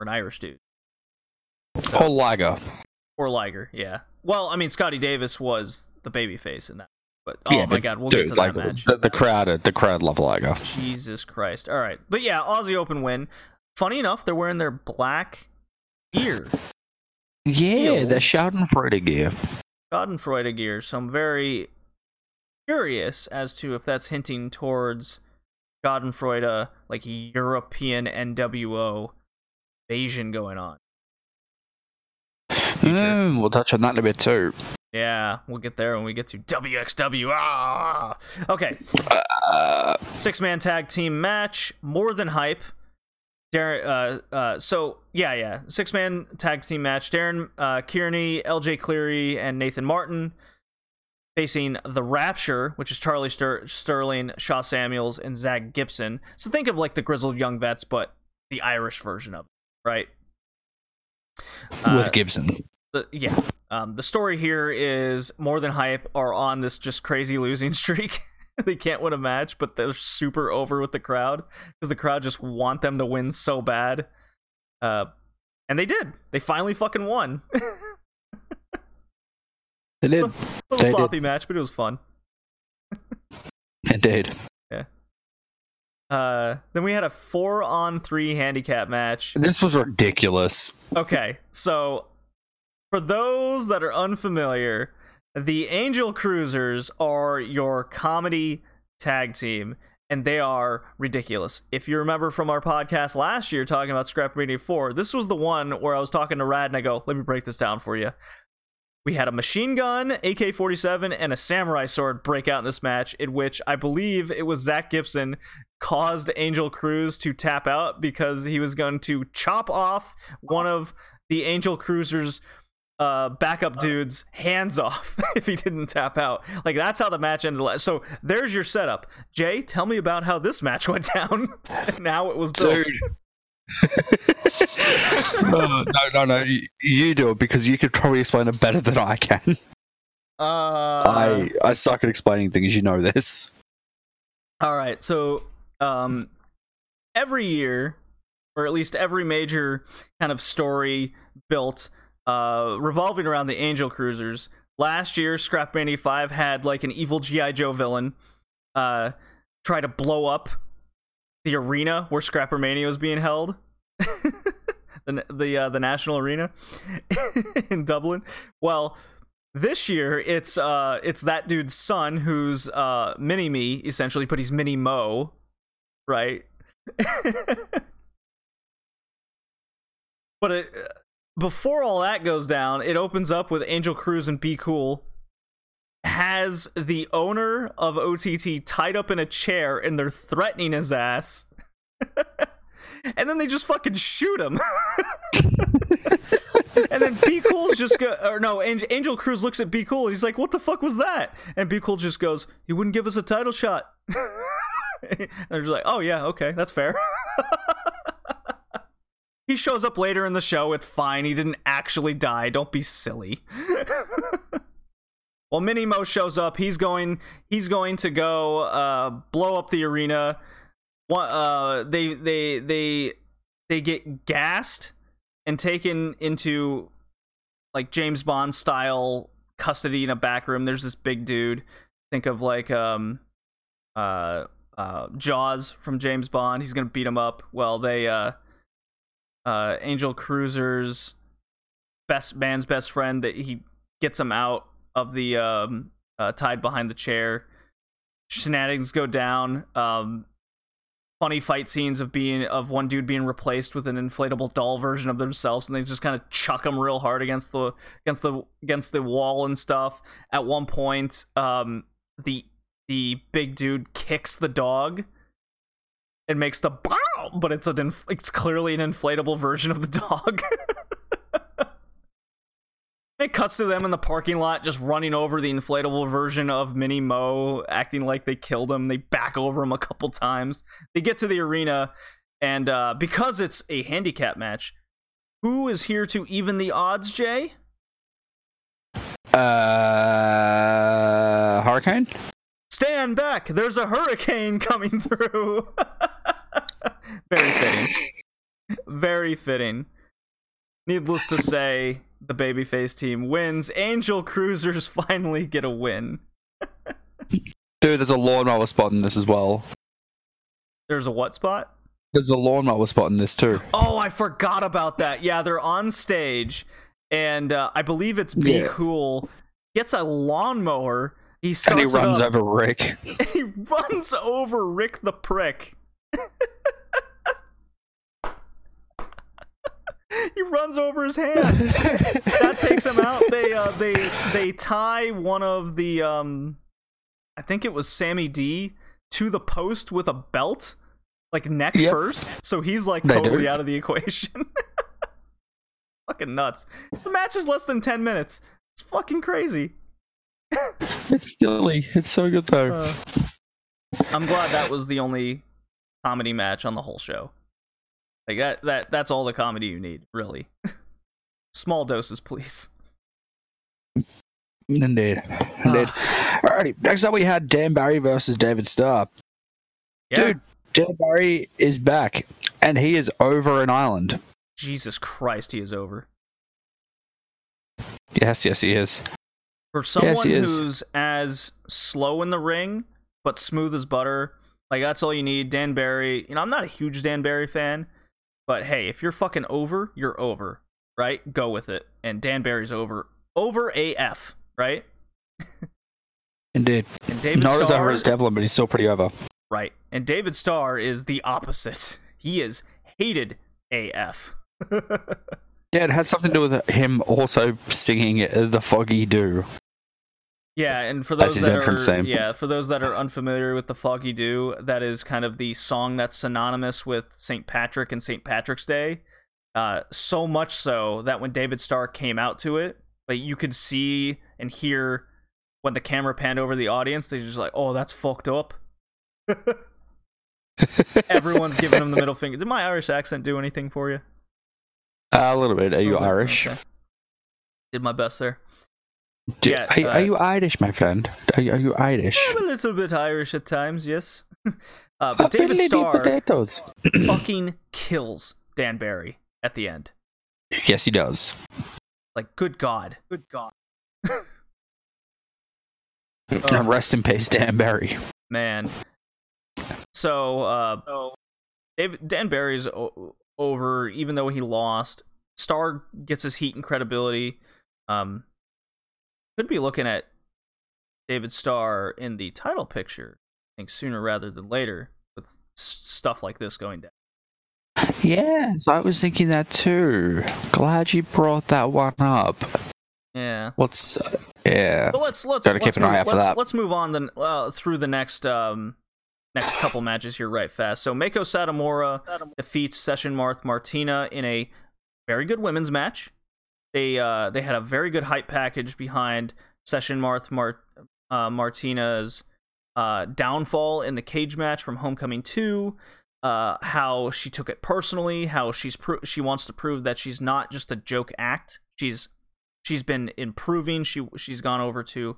or an Irish dude Or Liger. or Liger. Yeah. Well, I mean, Scotty Davis was the babyface in that. But oh Yeah, my but god, we'll Dude, get to like that match. the, the crowd, the crowd love Liger. Jesus Christ. All right. But yeah, Aussie Open win. Funny enough, they're wearing their black gear. Yeah, the. Schadenfreude gear. Schadenfreude gear. So I'm very curious as to if that's hinting towards Schadenfreude, like European NWO invasion going on. Mm, we'll touch on that in a bit too. Yeah, we'll get there when we get to WXW. Ah! Okay, Uh, six man tag team match, more than hype. Darren, uh, uh, so yeah, yeah, six man tag team match. Darren uh, Kearney, LJ Cleary, and Nathan Martin facing the Rapture, which is Charlie Ster- Sterling, Sha Samuels, and Zach Gibson. So think of like the grizzled young vets, but the Irish version of it, right? Uh, with Gibson. the, yeah. Um, the story here is more than hype are on this just crazy losing streak. they can't win a match, but they're super over with the crowd because the crowd just want them to win so bad. Uh, and they did. They finally fucking won. They did. little They did. sloppy match, but it was fun. Indeed. Uh, then we had a four on three handicap match. This was ridiculous. Okay, so for those that are unfamiliar, the Angel Cruisers are your comedy tag team, and they are ridiculous. If you remember from our podcast last year talking about Scrap Media 4, this was the one where I was talking to Rad and I go, let me break this down for you. We had a machine gun, AK 47, and a samurai sword break out in this match, in which I believe it was Zach Gibson caused Angel Cruz to tap out because he was going to chop off one of the Angel Cruiser's uh, backup dudes' hands off if he didn't tap out. Like that's how the match ended. la- So there's your setup. Jay, tell me about how this match went down now it was built. Dude. Uh, no, no, no. You, you do it because you could probably explain it better than I can. Uh, I I suck at explaining things. You know this. All right, so um, every year, or at least every major kind of story built uh, revolving around the Angel Cruisers. Last year, Scrap Mania 5 had like an evil G.I. Joe villain uh, try to blow up the arena where Scrapper Mania was being held. the the uh, the National Arena in Dublin. Well, this year it's uh it's that dude's son who's uh mini me essentially, but he's mini Mo, right? but it, before all that goes down, it opens up with Angel Cruz and Be Cool has the owner of OTT tied up in a chair and they're threatening his ass. and then they just fucking shoot him. and then Be Cool just go or no, Angel, Cruz looks at Be Cool. He's like, "What the fuck was that?" And Be Cool just goes, "He wouldn't give us a title shot." and they're just like, "Oh yeah, okay, that's fair." He shows up later in the show. It's fine. He didn't actually die. Don't be silly. well, Mini Mo shows up. He's going. He's going to go uh, blow up the arena. One, uh, they they they they get gassed and taken into like James Bond style custody in a back room. There's this big dude. Think of like um uh uh Jaws from James Bond. He's gonna beat him up. Well, they uh uh Angel Cruiser's best man's best friend that he gets him out of the um uh, tied behind the chair. Shenanigans go down. Um funny fight scenes of being of one dude being replaced with an inflatable doll version of themselves and they just kind of chuck them real hard against the against the against the wall and stuff at one point um the the big dude kicks the dog and makes the bow but it's an inf- it's clearly an inflatable version of the dog It cuts to them in the parking lot just running over the inflatable version of Mini Mo, acting like they killed him. They back over him a couple times. They get to the arena, and uh, because it's a handicap match, who is here to even the odds, Jay? Uh, Hurricane. Stand back! There's a hurricane coming through! Very fitting. Very fitting. Needless to say, the babyface team wins. Angel Cruisers finally get a win. Dude, there's a lawnmower spot in this as well. There's a what spot? There's a lawnmower spot in this too. Oh, I forgot about that. Yeah, they're on stage, and uh, I believe it's Be Yeah. Cool gets a lawnmower. He And he runs over Rick. He runs over Rick the Prick. he runs over his hand. that takes him out. They uh, they they tie one of the um, I think it was Sammy D to the post with a belt, like neck Yep. first. So he's like They totally do. out of the equation. fucking nuts. The match is less than ten minutes. It's fucking crazy. It's silly. It's so good though. Uh, I'm glad that was the only comedy match on the whole show. Like that that that's all the comedy you need, really. Small doses, please. Indeed. Indeed. Alrighty. Next up, we had Dan Barry versus David Starr. Yeah. Dude, Dan Barry is back, and he is over an island. Jesus Christ, he is over. Yes, yes, he is. For someone he is. who's as slow in the ring but smooth as butter, like that's all you need. Dan Barry, you know, I'm not a huge Dan Barry fan, but hey, if you're fucking over, you're over, right? Go with it. And Dan Barry's over, over AF, right? Indeed. And David Not as Starr, over as Devlin, but he's still pretty over. right? And David Starr is the opposite. He is hated AF. Yeah, it has something to do with him also singing the Foggy Dew. Yeah, and for those that are theme. yeah, for those that are unfamiliar with the Foggy Dew, that is kind of the song that's synonymous with St. Patrick and St. Patrick's Day. Uh, so much so that when David Starr came out to it, like you could see and hear when the camera panned over the audience, they just like, "Oh, that's fucked up." Everyone's giving him the middle finger. Did my Irish accent do anything for you? Uh, a little bit. Are you Irish? okay. Did my best there. Do- Yeah, are, uh, are you Irish, my friend? Are you, are you Irish? I'm a little bit Irish at times, yes. uh, but David Fiddly-dee Starr Potatoes. fucking kills Dan Barry at the end. Yes, he does. Like, good God. Good God. And rest in peace, Dan Barry. Man. So, uh, David, Dan Barry's o- over, even though he lost. Star gets his heat and credibility. Um, could be looking at David Starr in the title picture. I think sooner rather than later with stuff like this going down. Yes, I was thinking that too. Glad you brought that one up. Yeah. What's uh, yeah? But let's let's Gotta keep let's an move, eye let's, that. let's move on then uh, through the next um next couple matches here right fast. So Meiko Satomura defeats Session Moth Martina in a very good women's match. They uh they had a very good hype package behind Session Moth Mar- uh, Martina's uh downfall in the cage match from Homecoming 2. Uh, how she took it personally, how she's pro- she wants to prove that she's not just a joke act. She's she's been improving. She she's gone over to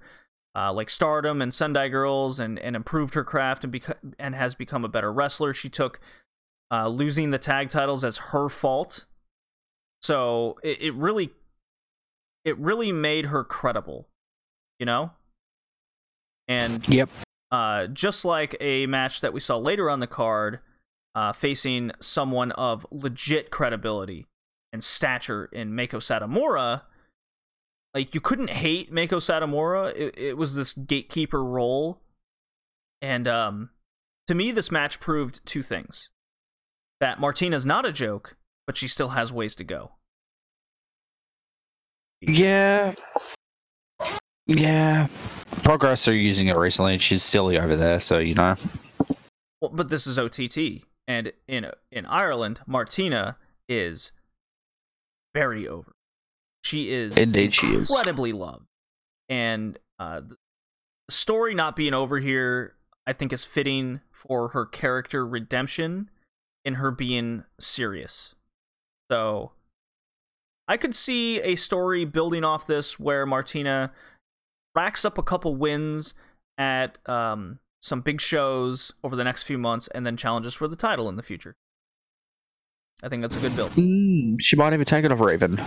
uh, like Stardom and Sendai Girls and and improved her craft and beca- and has become a better wrestler. She took uh, losing the tag titles as her fault, so it, it really it really made her credible, you know. And Yep. uh, just like a match that we saw later on the card, uh, facing someone of legit credibility and stature in Meiko Satomura, like you couldn't hate Meiko Satomura. It, it was this gatekeeper role, and um, to me, this match proved two things: that Martina's not a joke, but she still has ways to go. Yeah. Yeah. Progress are using it recently, and she's silly over there, so you know. Well, but this is OTT, and in in Ireland, Martina is very over. She is Indeed she is. incredibly loved, and uh, the story not being over here, I think, is fitting for her character redemption in her being serious. So, I could see a story building off this where Martina racks up a couple wins at um, some big shows over the next few months and then challenges for the title in the future. I think that's a good build. Mm, she might even take it over Raven.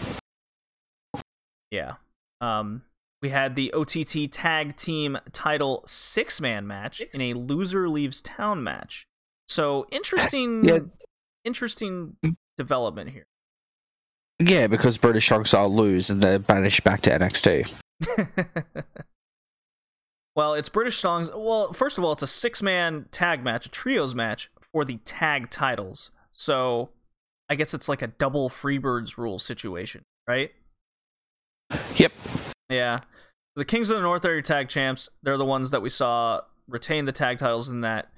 Yeah. Um, we had the OTT Tag Team Title six man match in a loser leaves town match. So interesting, Yeah. interesting development here. Yeah, because British Strong Style lose and they're banished back to NXT. well, it's British songs. Well, first of all, it's a six man tag match, a trios match for the tag titles. So I guess it's like a double Freebirds rule situation, right? Yep. Yeah. The Kings of the North are your tag champs. They're the ones that we saw retain the tag titles in that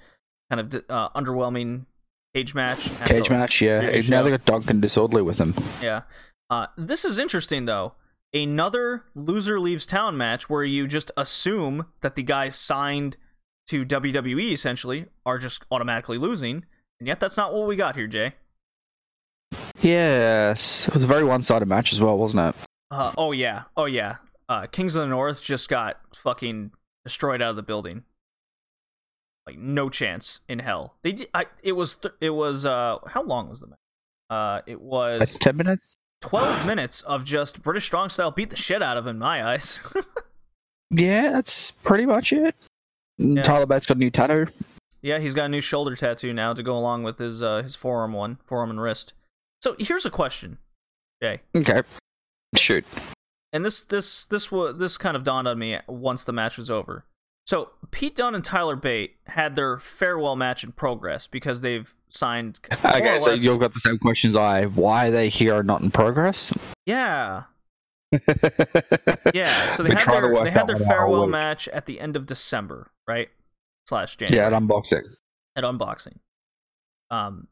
kind of uh, underwhelming cage match. at Cage the match, yeah. Now they got Duncan Disorderly with them. Yeah. Uh, this is interesting, though. Another loser leaves town match where you just assume that the guys signed to WWE essentially are just automatically losing, and yet that's not what we got here, Jay. Yes. It was a very one sided match as well, wasn't it? Uh, oh yeah, oh yeah. Uh, Kings of the North just got fucking destroyed out of the building. Like no chance in hell. They did. I, it was. Th- it was. Uh, how long was the match? Uh, it was Like 10 minutes? twelve minutes of just British strong style beat the shit out of him in my eyes. Yeah, that's pretty much it. Yeah. Tyler Bates got a new tattoo. yeah, he's got a new shoulder tattoo now to go along with his uh, his forearm one, forearm and wrist. So here's a question, Jay. Okay. Shoot. and this this this was this kind of dawned on me once the match was over. So Pete Dunne and Tyler Bate had their farewell match in progress because they've signed. Okay, so less- you've got the same questions I. Why are they here and not in progress? yeah, yeah. So they had their they had their one hour a farewell match at the end of December, right? Slash January. Yeah, at unboxing. at unboxing. Um,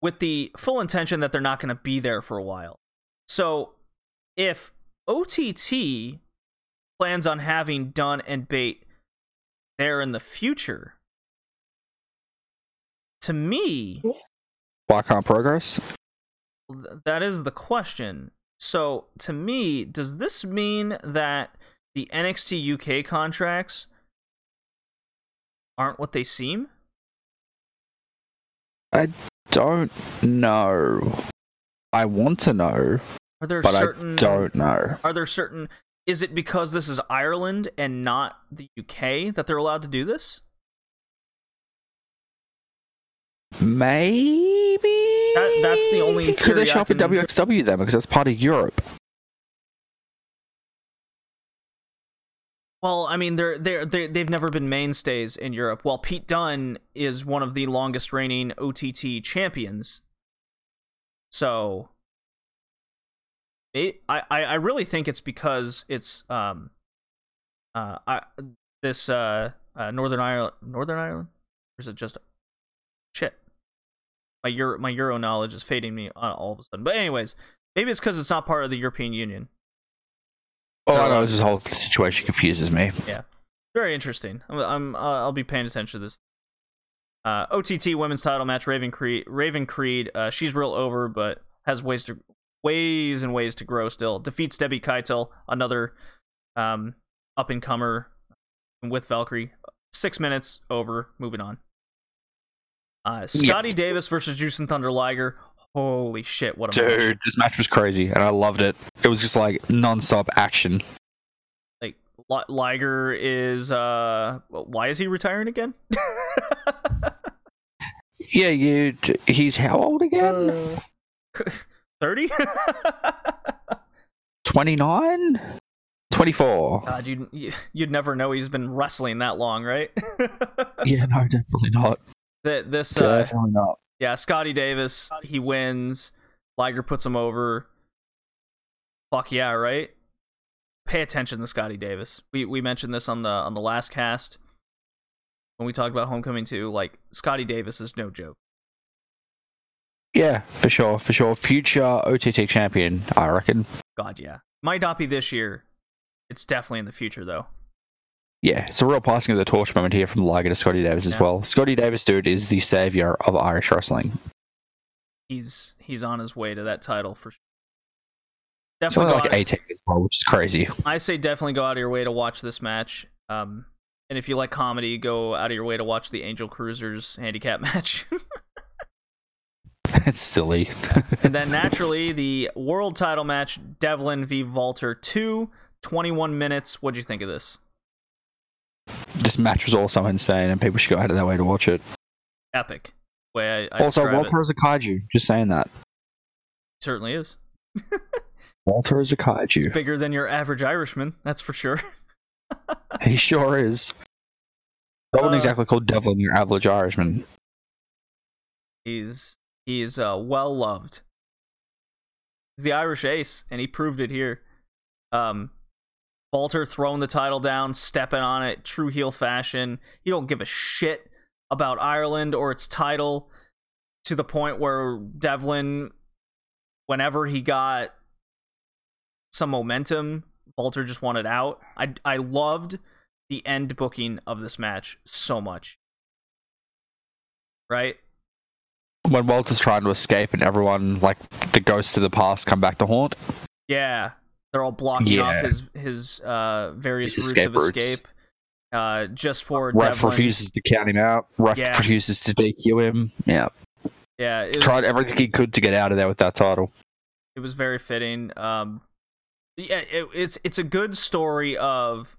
with the full intention that they're not going to be there for a while. So, if OTT plans on having Dunne and Bate there in the future, to me, Why can't progress? that is the question. So, to me, does this mean that the NXT UK contracts aren't what they seem? I don't know. I want to know, Are there but certain I don't know. are there certain is it because this is Ireland and not the UK that they're allowed to do this? Maybe? That, that's the only Could they up can... at WXW then? Because that's part of Europe. Well, I mean, they're they're they they've never been mainstays in Europe. While Pete Dunne is one of the longest reigning OTT champions, so I I really think it's because it's um uh I this uh, uh Northern Ireland Northern Ireland or is it just shit my Euro my Euro knowledge is fading me on all of a sudden. But anyways, maybe it's because it's not part of the European Union. Oh, I Uh, know this whole situation confuses me. Yeah, very interesting. I'm, I'm uh, I'll be paying attention to this. Uh, OTT women's title match. Raven Creed. Raven Creed. Uh, she's real over, but has ways to ways and ways to grow. Still defeats Debbie Keitel, another um, up and comer with Valkyrie. Six minutes over. Moving on. Uh, Scotty Davis versus Jushin Thunder Liger. Holy shit! What a match. Dude, this match was crazy, and I loved it. It was just like non-stop action. Like Li- Liger is. Uh, why is he retiring again? Yeah, you. He's how old again? Thirty. 29? 24. God, you'd you'd never know he's been wrestling that long, right? Yeah, no, definitely not. Th- this, uh, Definitely not. yeah, Scotty Davis, he wins. Liger puts him over. Fuck yeah, right? Pay attention to Scotty Davis. We we mentioned this on the on the last cast when we talked about Homecoming 2. Like Scotty Davis is no joke. Yeah, for sure, for sure. Future OTT champion, I reckon. God, yeah. Might not be this year. It's definitely in the future though. Yeah, it's a real passing of the torch moment here from Liger to Scotty Davis as well. Scotty Davis, dude, is the savior of Irish wrestling. He's he's on his way to that title for sure. Definitely like 18 as well, which is crazy. I say definitely go out of your way to watch this match. Um, and if you like comedy, go out of your way to watch the Angel Cruisers handicap match. it's silly. and then naturally, the world title match, Devlin v. Walter 2, 21 minutes. What'd you think of this? this match was also insane, and people should go out of their way to watch it. Epic. Way I, I also, Walter it. is a kaiju. Just saying that. certainly is. Walter is a kaiju. bigger than your average Irishman, that's for sure. He sure is. I wouldn't Uh, exactly call Devlin your average Irishman. He's he's uh, well loved. He's the Irish ace, and he proved it here. Um, Walter throwing the title down, stepping on it, true heel fashion. He don't give a shit about Ireland or its title, to the point where Devlin, whenever he got some momentum, Walter just wanted out. I I loved the end booking of this match so much. Right? When Walter's trying to escape and everyone, like the ghosts of the past, come back to haunt. Yeah, they're all blocking off his his uh, various His routes of routes. escape. Uh, just for Ref Devlin. refuses to count him out. Ref Yeah. refuses to DQ him. Yeah, Yeah, was, tried everything he could to get out of there with that title. it was very fitting. Um, yeah, it, it's it's a good story of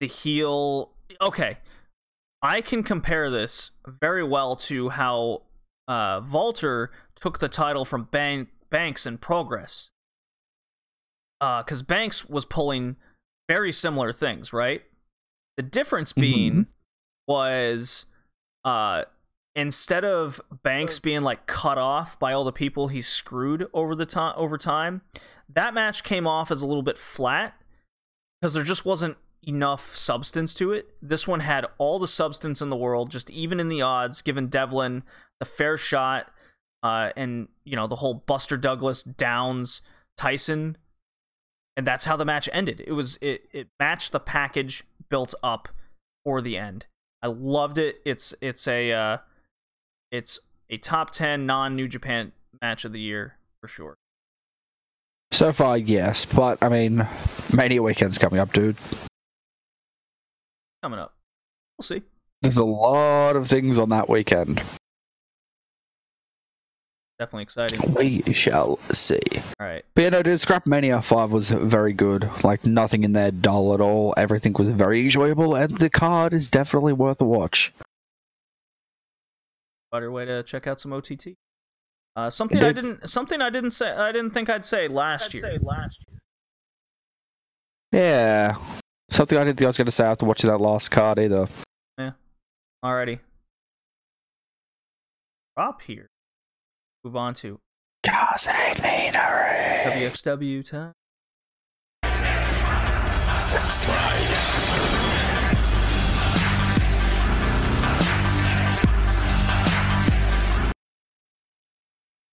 the heel. Okay, I can compare this very well to how uh, Walter took the title from Ban- Banks in Progress. Uh, Because Banks was pulling very similar things, right? The difference being was uh, instead of Banks being like cut off by all the people he screwed over the time over time, that match came off as a little bit flat because there just wasn't enough substance to it. This one had all the substance in the world, just even in the odds, given Devlin the fair shot, uh, and you know the whole Buster Douglas Downs Tyson, and that's how the match ended. It was it it matched the package built up for the end. I loved it. It's it's a uh, it's a top ten non New Japan match of the year for sure. So far, yes, but I mean, Mania weekend's coming up, dude. Coming up, we'll see. There's a lot of things on that weekend. Definitely exciting. We shall see. All right, But yeah, no, dude, ScrapperMania 5 was very good. Like, nothing in there dull at all. Everything was very enjoyable, and the card is definitely worth a watch. better way to check out some OTT. Uh, something I didn't something I didn't say I didn't think I'd say last year. last year. Yeah. Something I didn't think I was going to say after watching that last card either. Yeah. Alrighty. Drop here. Move on to Gasoline WXW time.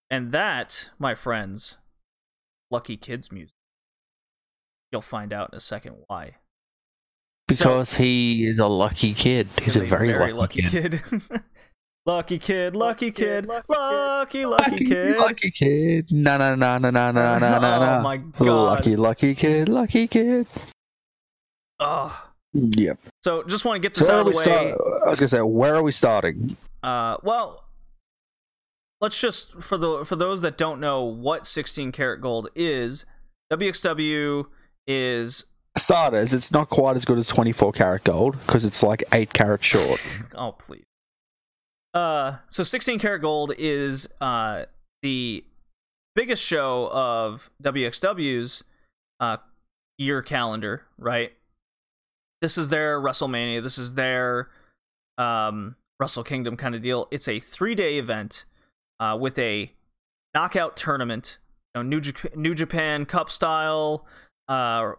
And that, my friends, Lucky Kids music. You'll find out in a second why. Because he is a lucky kid. He's a very, lucky, kid. kid. lucky kid, lucky kid, lucky, lucky kid. Lucky kid. Na na na na na na na na. Oh my god. Lucky, lucky kid, lucky kid. Ugh. Yep. So just want to get this So where out of the way. start? I was gonna say, where are we starting? Uh, well, let's just for the for those that don't know what 16 Carat gold is, WXW is Starters, it's not quite as good as 24 karat gold because it's like 8 karat short. oh please. Uh, so 16 Carat gold is uh the biggest show of WXW's uh year calendar, right? This is their WrestleMania. This is their um Wrestle Kingdom kind of deal. It's a three day event uh, with a knockout tournament, you know, New, Jap- New Japan Cup style, uh,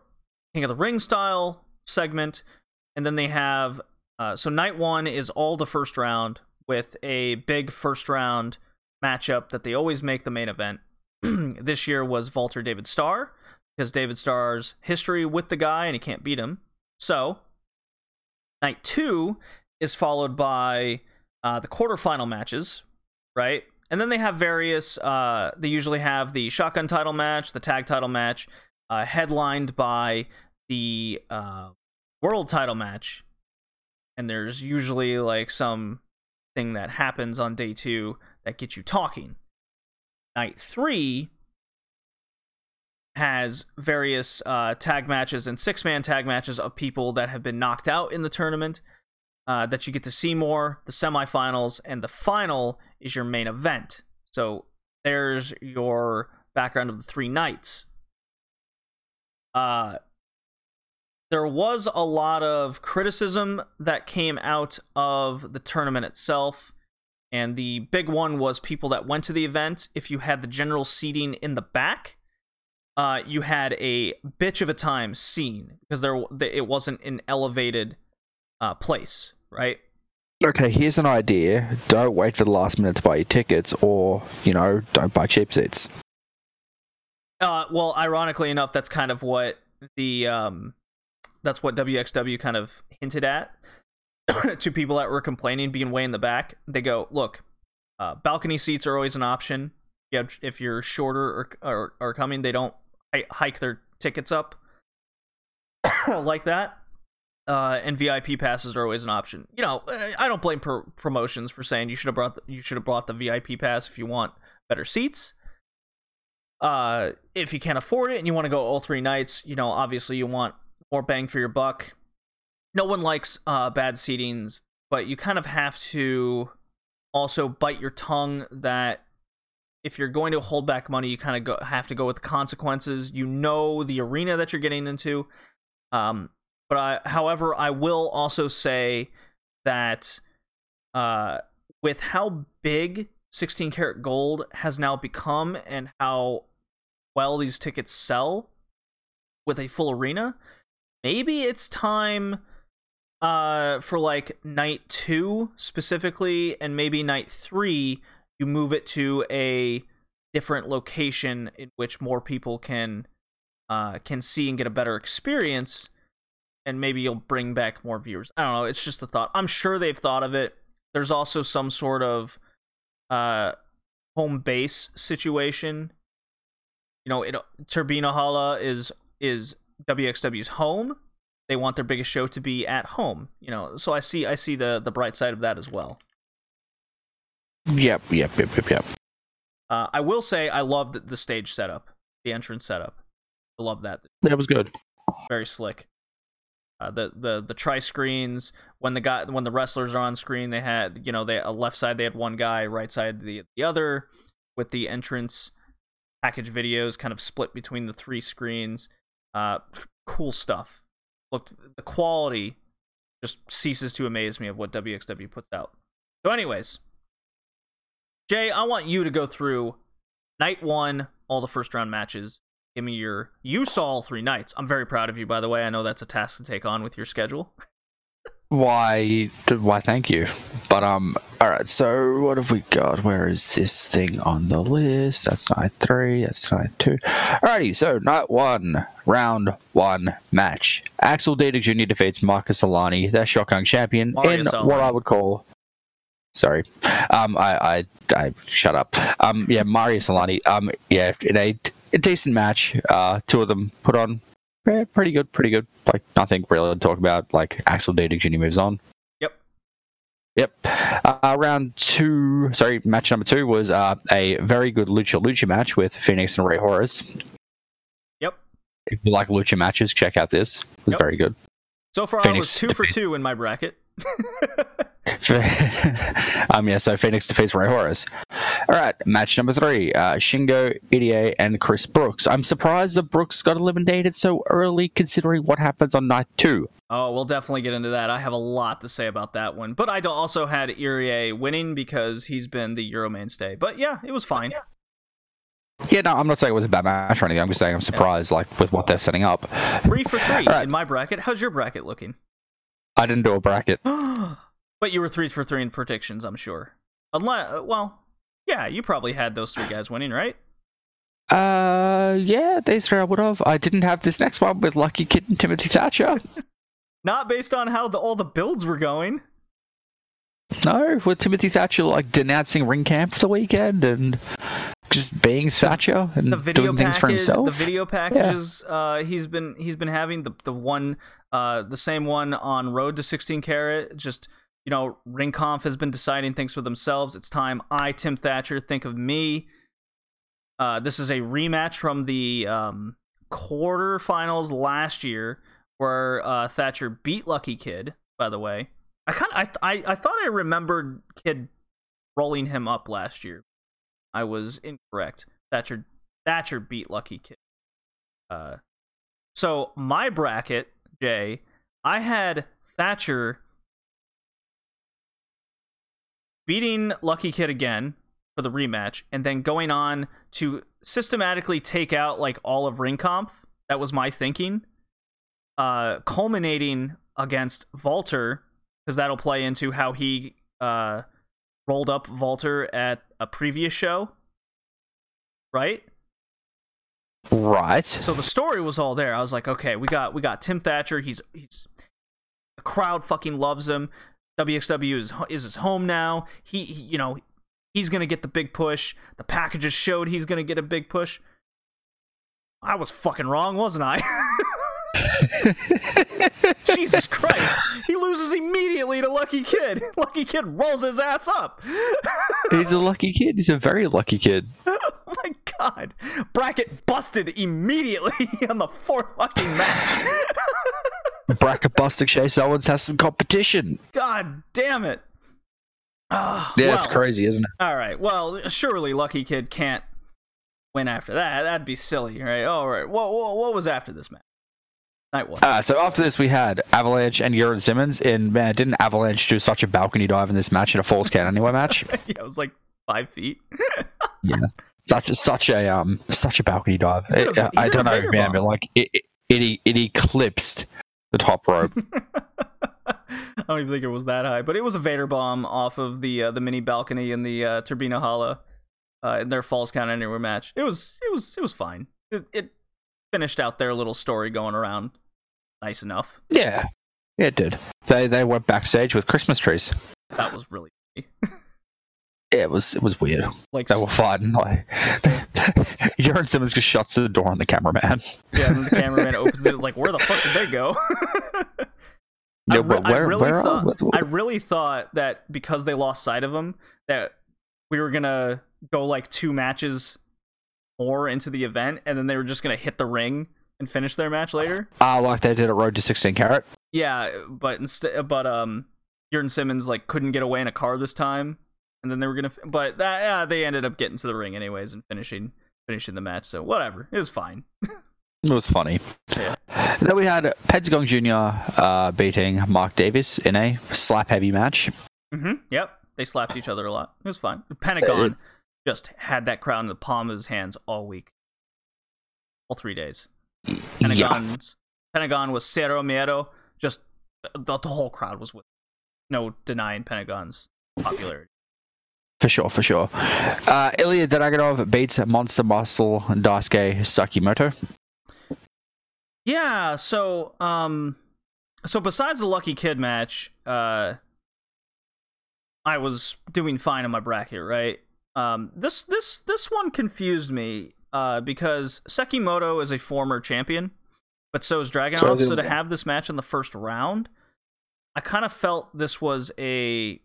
King of the Ring style segment, and then they have uh, so night one is all the first round with a big first round matchup that they always make the main event. this year was Walter David Starr because David Starr's history with the guy and he can't beat him. So night two is followed by uh, the quarterfinal matches, right? And then they have various. Uh, they usually have the shotgun title match, the tag title match, uh, headlined by the uh, world title match. And there's usually like some thing that happens on day two that gets you talking. Night three has various uh, tag matches and six man tag matches of people that have been knocked out in the tournament uh, that you get to see more, the semifinals, and the final is your main event. So there's your background of the three nights. Uh, there was a lot of criticism that came out of the tournament itself. And the big one was people that went to the event. If you had the general seating in the back, uh, you had a bitch of a time seeing because there it wasn't an elevated uh, place, right? Okay, here's an idea. Don't wait for the last minute to buy your tickets, or, you know, don't buy cheap seats. Uh, well, ironically enough, that's kind of what the um, that's what WXW kind of hinted at to people that were complaining, being way in the back. They go, look, uh, balcony seats are always an option. Yeah, if you're shorter or or, or coming, they don't hike their tickets up like that. Uh, and VIP passes are always an option. You know, I don't blame pro- promotions for saying you should have brought the, you should have bought the VIP pass if you want better seats uh if you can't afford it and you want to go all three nights you know obviously you want more bang for your buck. No one likes uh bad seatings but you kind of have to also bite your tongue that if you're going to hold back money you kind of go, have to go with the consequences. You know the arena that you're getting into. Um but I, however i will also say that uh with how big 16 Carat gold has now become and how well these tickets sell with a full arena maybe it's time uh for like night 2 specifically and maybe night 3 you move it to a different location in which more people can uh can see and get a better experience and maybe you'll bring back more viewers. I don't know it's just a thought. I'm sure they've thought of it. There's also some sort of uh home base situation you know, it Turbinenhalle is is WXW's home. They want their biggest show to be at home. You know, so I see I see the the bright side of that as well. Yep, yep, yep, yep, yep. Uh, I will say I loved the stage setup, the entrance setup. I love that. That was good. Very slick. Uh, the the the tri screens when the guy when the wrestlers are on screen they had you know they uh, left side they had one guy right side the the other with the entrance package videos kind of split between the three screens. Uh, cool stuff. Looked the quality just ceases to amaze me of what WXW puts out. So, anyways, Jay, I want you to go through night one, all the first round matches. Give me your. You saw all three nights. I'm very proud of you, by the way. I know that's a task to take on with your schedule. Why? Why? Thank you. But um, all right. So what have we got? Where is this thing on the list? That's night three. That's night two. Alrighty. So night one, round one match. Axel Dieter Jr. defeats Marcus Alani, their Shotgun champion, Marius in what I would call. Sorry, um, I, I, I, shut up. Um, yeah, Marius Alani. Um, yeah, in a, a decent match. Uh, two of them put on eh, pretty good, pretty good. Like nothing really to talk about. Like Axel Dieter Jr. moves on. Yep. Yep. Uh, round two, sorry, match number two was uh, a very good Lucha Lucha match with Fenix and Rey Horus. Yep. If you like Lucha matches, check out this. It was Yep. very good. So far, I was two for two in my bracket. um, yeah, so Fenix defeats Rey Horus. All right, match number three uh, Shingo, Irie, and Chris Brooks. I'm surprised that Brooks got eliminated so early considering what happens on night two. Oh, we'll definitely get into that. I have a lot to say about that one. But I also had Irie winning because he's been the Euro mainstay. But yeah, it was fine. Yeah, no, I'm not saying it was a bad match or anything. I'm just saying I'm surprised, like, with what they're setting up. Three for three right. in my bracket. How's your bracket looking? I didn't do a bracket. but you were three for three in predictions, I'm sure. Unless, well, yeah, you probably had those three guys winning, right? Uh, yeah, three I would have. I didn't have this next one with Lucky Kid and Timothy Thatcher. Not based on how the, all the builds were going. no, with Timothy Thatcher like denouncing RingKampf for the weekend and just being Thatcher and the video doing things for himself. the video packages uh, he's been he's been having the the one uh, the same one on Road to 16 Carat. Just you know, RingKampf has been deciding things for themselves. It's time I Tim Thatcher think of me. Uh, this is a rematch from the um, quarterfinals last year, where uh, Thatcher beat Lucky Kid. By the way, I kind of I, I I thought I remembered Kid rolling him up last year. I was incorrect. Thatcher Thatcher beat Lucky Kid. Uh, so my bracket, Jay, I had Thatcher beating Lucky Kid again for the rematch, and then going on to systematically take out like all of Ring. That was my thinking. Uh, culminating against Walter, because that'll play into how he uh rolled up Walter at a previous show. Right? right. So the story was all there. I was like, okay, we got we got Tim Thatcher. He's he's the crowd fucking loves him. WXW is is his home now. He, he you know he's gonna get the big push. The packages showed he's gonna get a big push. I was fucking wrong, wasn't I? Jesus Christ! He loses immediately to Lucky Kid. Lucky Kid rolls his ass up. He's a lucky kid. He's a very lucky kid. oh my god! Bracket busted immediately on the fourth fucking match. Bracket busting Chase Owens has some competition. God damn it. Ah, Yeah, it's well, crazy, isn't it? All right. Well, surely Lucky Kid can't win after that. That'd be silly, right? All right. What, what, what was after this match? Night one. Uh, so after this, we had Avalanche and Jurn Simmons. And man, didn't Avalanche do such a balcony dive in this match in a falls count anywhere match? yeah, it was like five feet. yeah, such a, such a um such a balcony dive. A- It- he I don't know, man, but like it, it, it, it eclipsed the top rope. I don't even think it was that high, but it was a Vader bomb off of the uh, the mini balcony in the uh, Turbinenhalle uh, in their Falls Count Anywhere match. It was it was it was fine. It, it finished out their little story going around nice enough. yeah, it did. They they went backstage with Christmas trees. That was really Yeah, it was it was weird. like They were fighting. Like Jurn Simmons just shuts the door on the cameraman. yeah. And the cameraman opens it like, where the fuck did they go? I, re- but I really where thought I really thought that because they lost sight of him that we were gonna go like two matches more into the event, and then they were just gonna hit the ring and finish their match later. Ah, like they did at Road to 16 Carat. Yeah, but instead, but um, Jurn Simmons like couldn't get away in a car this time, and then they were gonna. But that, yeah, they ended up getting to the ring anyways and finishing finishing the match. So whatever, it was fine. It was funny. Yeah. Then we had Pentagon Jr. Uh, beating Mark Davis in a slap heavy match. hmm Yep, they slapped each other a lot. It was fine. Pentagon just had that crowd in the palm of his hands all week, all three days. Yeah. Pentagon was Cero Miedo. Just the, the whole crowd was with. No denying Pentagon's popularity. For sure, for sure. Uh, Ilya Dragunov beats Monster Muscle and Daisuke Sekimoto. Yeah, so um so besides the Lucky Kid match, uh I was doing fine in my bracket, right? Um this this this one confused me uh because Sekimoto is a former champion, but so is Dragunov, So so, to have this match in the first round, I kind of felt this was a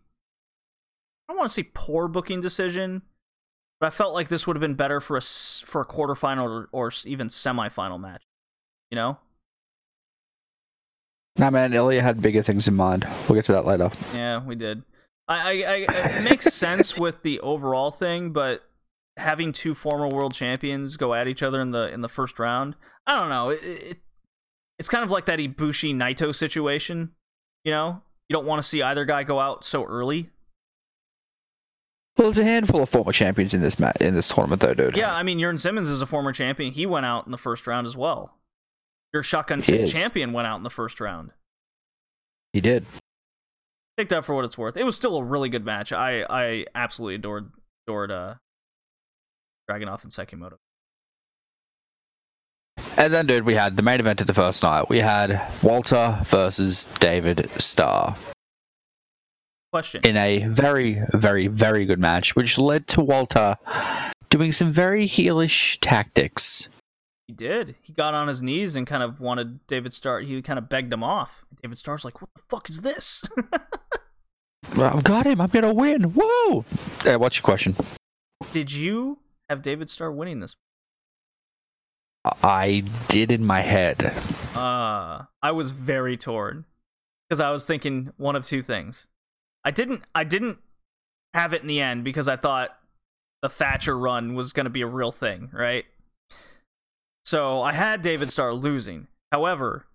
I don't want to say poor booking decision, but I felt like this would have been better for a for a quarterfinal or, or even semifinal match. You know? Nah, man, Ilya had bigger things in mind. We'll get to that later. Yeah, we did. I, I, I it makes sense with the overall thing, but having two former world champions go at each other in the in the first round, I don't know. It, it it's kind of like that Ibushi Naito situation. You know, you don't want to see either guy go out so early. Well, there's a handful of former champions in this match in this tournament, though, dude. Yeah, I mean, Jurn Simmons is a former champion. He went out in the first round as well. Your shotgun champion went out in the first round. he did. Take that for what it's worth. It was still a really good match. I I absolutely adored adored uh Dragunov and Sekimoto. And then, dude, we had the main event of the first night. We had Walter versus David Starr Question. in a very, very, very good match, which led to Walter doing some very heelish tactics. He did. He got on his knees and kind of wanted David Starr. He kind of begged him off. David Starr's like, "What the fuck is this?" I've got him. I'm gonna win. Whoa! Uh, what's your question? did you have David Starr winning this? I did in my head. Uh, I was very torn because I was thinking one of two things. I didn't. I didn't have it in the end because I thought the Thatcher run was going to be a real thing, right? So I had David Starr losing. However,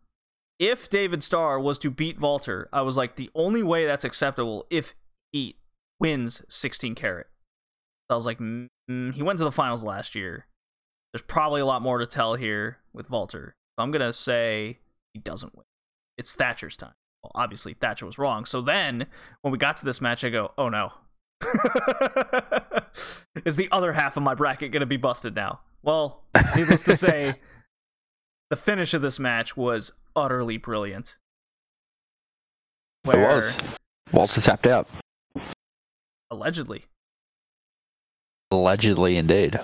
if David Starr was to beat Walter, I was like, the only way that's acceptable if he wins 16 carat. I was like, mm, he went to the finals last year. There's probably a lot more to tell here with Walter. So I'm gonna say he doesn't win. It's Thatcher's time. Well, obviously Thatcher was wrong. So then when we got to this match, I go, oh no. Is the other half of my bracket gonna be busted now? Well, needless to say, the finish of this match was utterly brilliant. It was. Walter tapped out. allegedly Allegedly, indeed.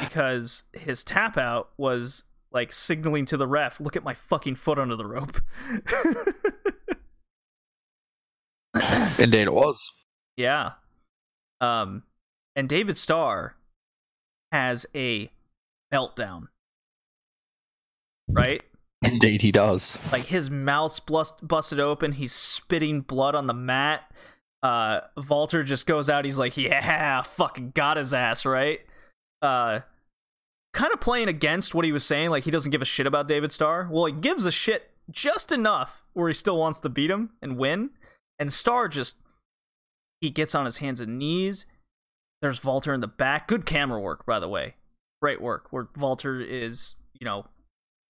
because his tap out was like signaling to the ref, look at my fucking foot under the rope. Indeed, it was. yeah. Um and David Starr has a meltdown. Right? Indeed, he does. Like his mouth's bust- busted open, he's spitting blood on the mat. Uh Walter just goes out, he's like, "Yeah, fucking got his ass, right?" Uh kind of playing against what he was saying, like he doesn't give a shit about David Starr. Well, he gives a shit just enough where he still wants to beat him and win. And Star just he gets on his hands and knees. There's Walter in the back. Good camera work, by the way. Great work. Where Walter is, you know,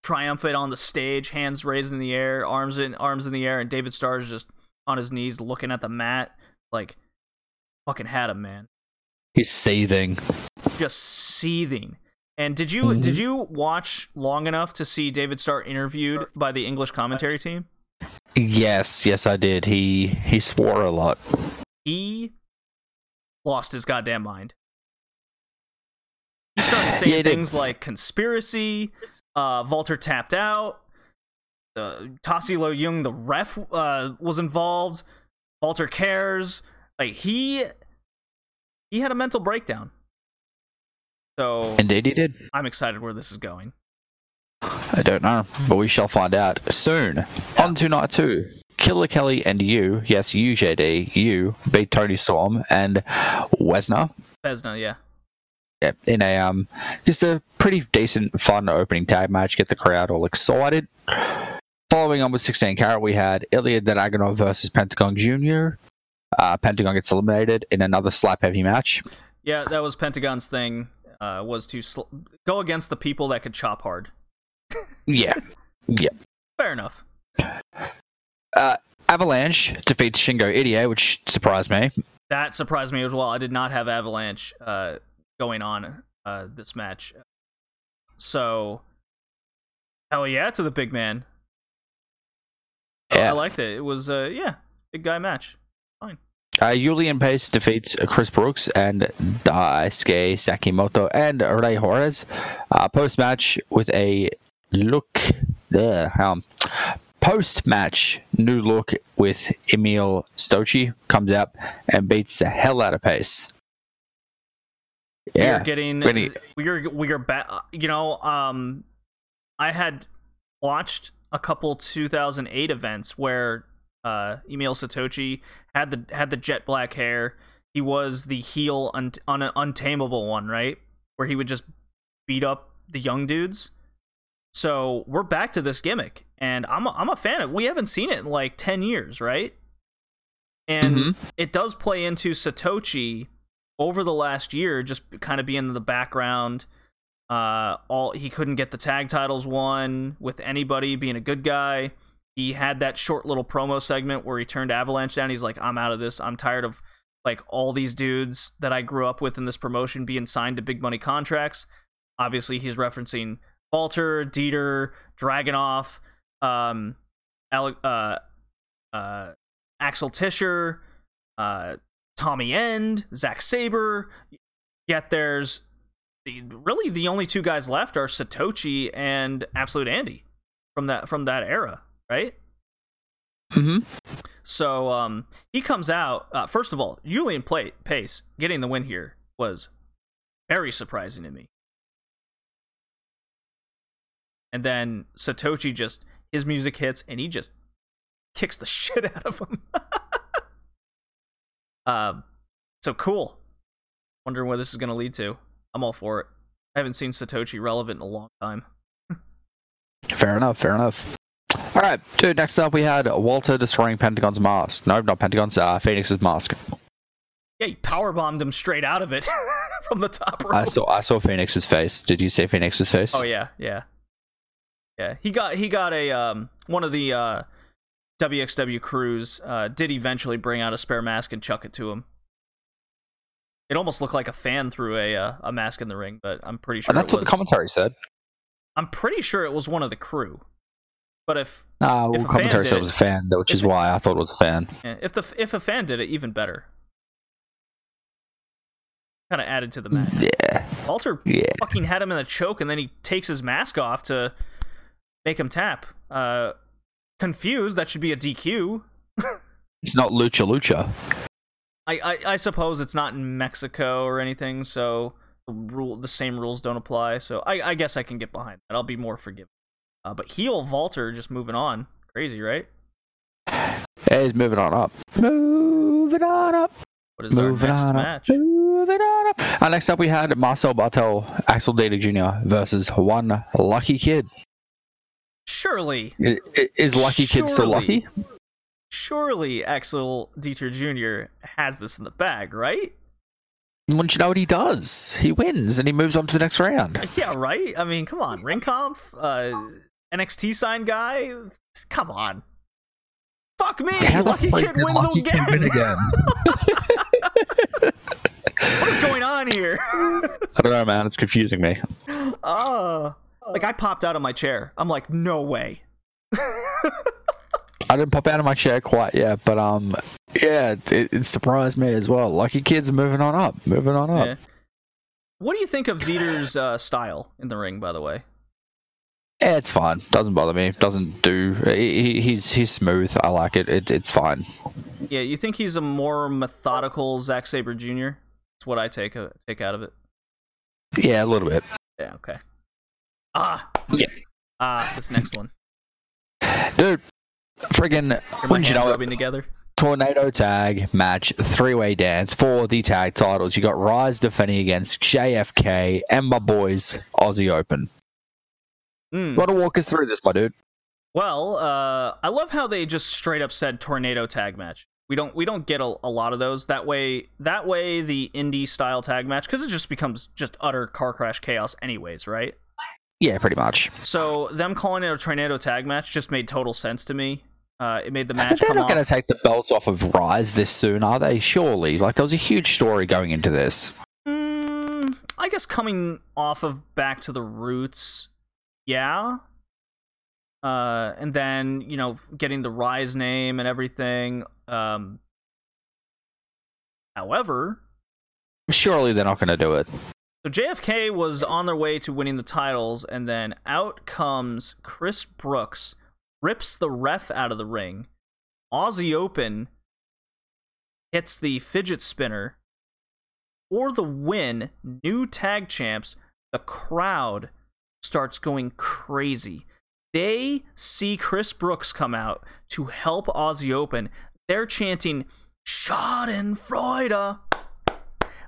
triumphant on the stage, hands raised in the air, arms in arms in the air, and David Starr is just on his knees looking at the mat, like fucking had him, man. He's seething. Just seething. And did you Mhm. did you watch long enough to see David Starr interviewed by the English commentary team? Yes, yes, I did. He he swore a lot. He lost his goddamn mind. He started saying Yeah, he did. things like conspiracy, uh, Walter tapped out, uh, Tassilo Jung, the ref, uh, was involved, Walter cares. Like, he he had a mental breakdown. So, Indeed, he did. I'm excited where this is going. I don't know, but we shall find out soon. On to night two. Killer Kelly and you, yes, you, JD, you beat Toni Storm and Wesna Wesna, yeah. yeah, in a um just a pretty decent, fun opening tag match. Get the crowd all excited. Following on with 16 carat, we had Ilya Dragunov versus Pentagon Jr. Uh, Pentagon gets eliminated in another slap heavy match. Yeah, that was Pentagon's thing. Uh, was to sl- go against the people that could chop hard. Yeah, yeah. Fair enough. Uh, Avalanche defeats Shingo Irie, which surprised me. That surprised me as well. I did not have Avalanche uh, going on uh, this match. So, hell yeah to the big man. I- I liked it. It was, uh, yeah, big guy match. Fine. Uh, Julian Pace defeats Chris Brooks and Daisuke Sekimoto and Rey Juarez. Uh, Post match with a look. there. um, Post match new look with Emil Sitoci comes out and beats the hell out of Pace. we Yeah, are getting when he- we are we are back you know um i had watched a couple 2008 events where uh Emil Sitoci had the had the jet black hair he was the heel un- on an untamable one right where he would just beat up the young dudes so we're back to this gimmick and i'm a, I'm a fan of we haven't seen it in like 10 years right? And Mhm. it does play into Sitoci over the last year just kind of being in the background. Uh all he couldn't get the tag titles won with anybody being a good guy. He had that short little promo segment where he turned avalanche down. He's like i'm out of this. I'm tired of like all these dudes that i grew up with in this promotion being signed to big money contracts. Obviously he's referencing Walter, Dieter, Dragunov, um, Ale- uh, uh, Axel Tischer, uh, Tommy End, Zack Saber. Yet there's the, really the only two guys left are Sitoci and Absolute Andy from that from that era, right? Mm-hmm. So um, he comes out. Uh, first of all, Julian Pla- Pace getting the win here was very surprising to me. And then Sitoci just his music hits and he just kicks the shit out of him. um, so cool. Wondering where this is gonna lead to. I'm all for it. I haven't seen Sitoci relevant in a long time. Fair enough. Fair enough. All right, dude. Next up, we had Walter destroying Pentagon's mask. No, not Pentagon's. Uh, Fenix's mask. Yeah, he power bombed him straight out of it from the top rope. I saw. I saw Fenix's face. Did you see Fenix's face? Oh yeah, yeah, yeah. He got he got a um one of the uh WXW crews uh did eventually bring out a spare mask and chuck it to him. It almost looked like a fan threw a uh, a mask in the ring, but I'm pretty sure And that's it what the commentary said. I'm pretty sure it was one of the crew. But if Uh, If well, commentary said it was a fan, which is it- why I thought it was a fan. if the if a fan did it, even better. Kind of added to the match. Yeah, Walter yeah. fucking had him in a choke and then he takes his mask off to make him tap. Uh confused, that should be a DQ. It's not lucha lucha. I, I, I suppose it's not in Mexico or anything, so the rule the same rules don't apply. So I, I guess I can get behind that. I'll be more forgiving. Uh, but heel Walter just moving on, crazy, right? He's moving on up. Moving on up. What is moving our next on match? up. Moving on up. Uh, next up, we had Marcel Barthel, Axel Dieter Jr. versus one Lucky Kid. Surely, Is Lucky Kid still lucky? surely Axel Dieter Jr. has this in the bag, right? Wouldn't you know what he does? He wins and he moves on to the next round. Yeah, right. I mean, come on, RingKampf, uh, NXT sign guy. Come on. Fuck me, the Lucky Kid wins Lucky Kid again. win again? what is going on here? I don't know, man. It's confusing me. Oh, like I popped out of my chair. I'm like, no way. I didn't pop out of my chair quite yet, but um, yeah, it, it surprised me as well. Lucky Kid's moving on up, moving on up. Yeah. What do you think of Dieter's uh, style in the ring? By the way, Yeah, it's fine. Doesn't bother me. Doesn't do. He, he- he's he's smooth. I like it. it. It's fine. yeah, you think he's a more methodical Zack Saber Jr. That's what I take uh, take out of it. Yeah, a little bit. Yeah. Okay. Ah. Yeah. Ah, this next one. Dude, friggin' wouldn't you know it, together. tornado tag match, three way dance for the tag titles. You got Rise defending against JFK and my boys Aussie Open. Mm. Want to walk us through this, my dude? Well, uh, I love how they just straight up said tornado tag match. We don't we don't get a, a lot of those. That way that way the indie style tag match because it just becomes just utter car crash chaos anyways, right? Yeah, pretty much. So them calling it a tornado tag match just made total sense to me. Uh, it made the But match they're not going to take the belts off of Rise this soon, are they? Surely. Like, there was a huge story going into this. Mm, I guess coming off of Back to the Roots, yeah. Uh, and then you know getting the Rise name and everything. Um, however, Surely they're not going to do it. So JFK was on their way to winning the titles, and then out comes Chris Brooks, rips the ref out of the ring. Aussie Open hits the fidget spinner for the win. New tag champs. The crowd starts going crazy. They see Chris Brooks come out to help Aussie Open. They're chanting Schadenfreude.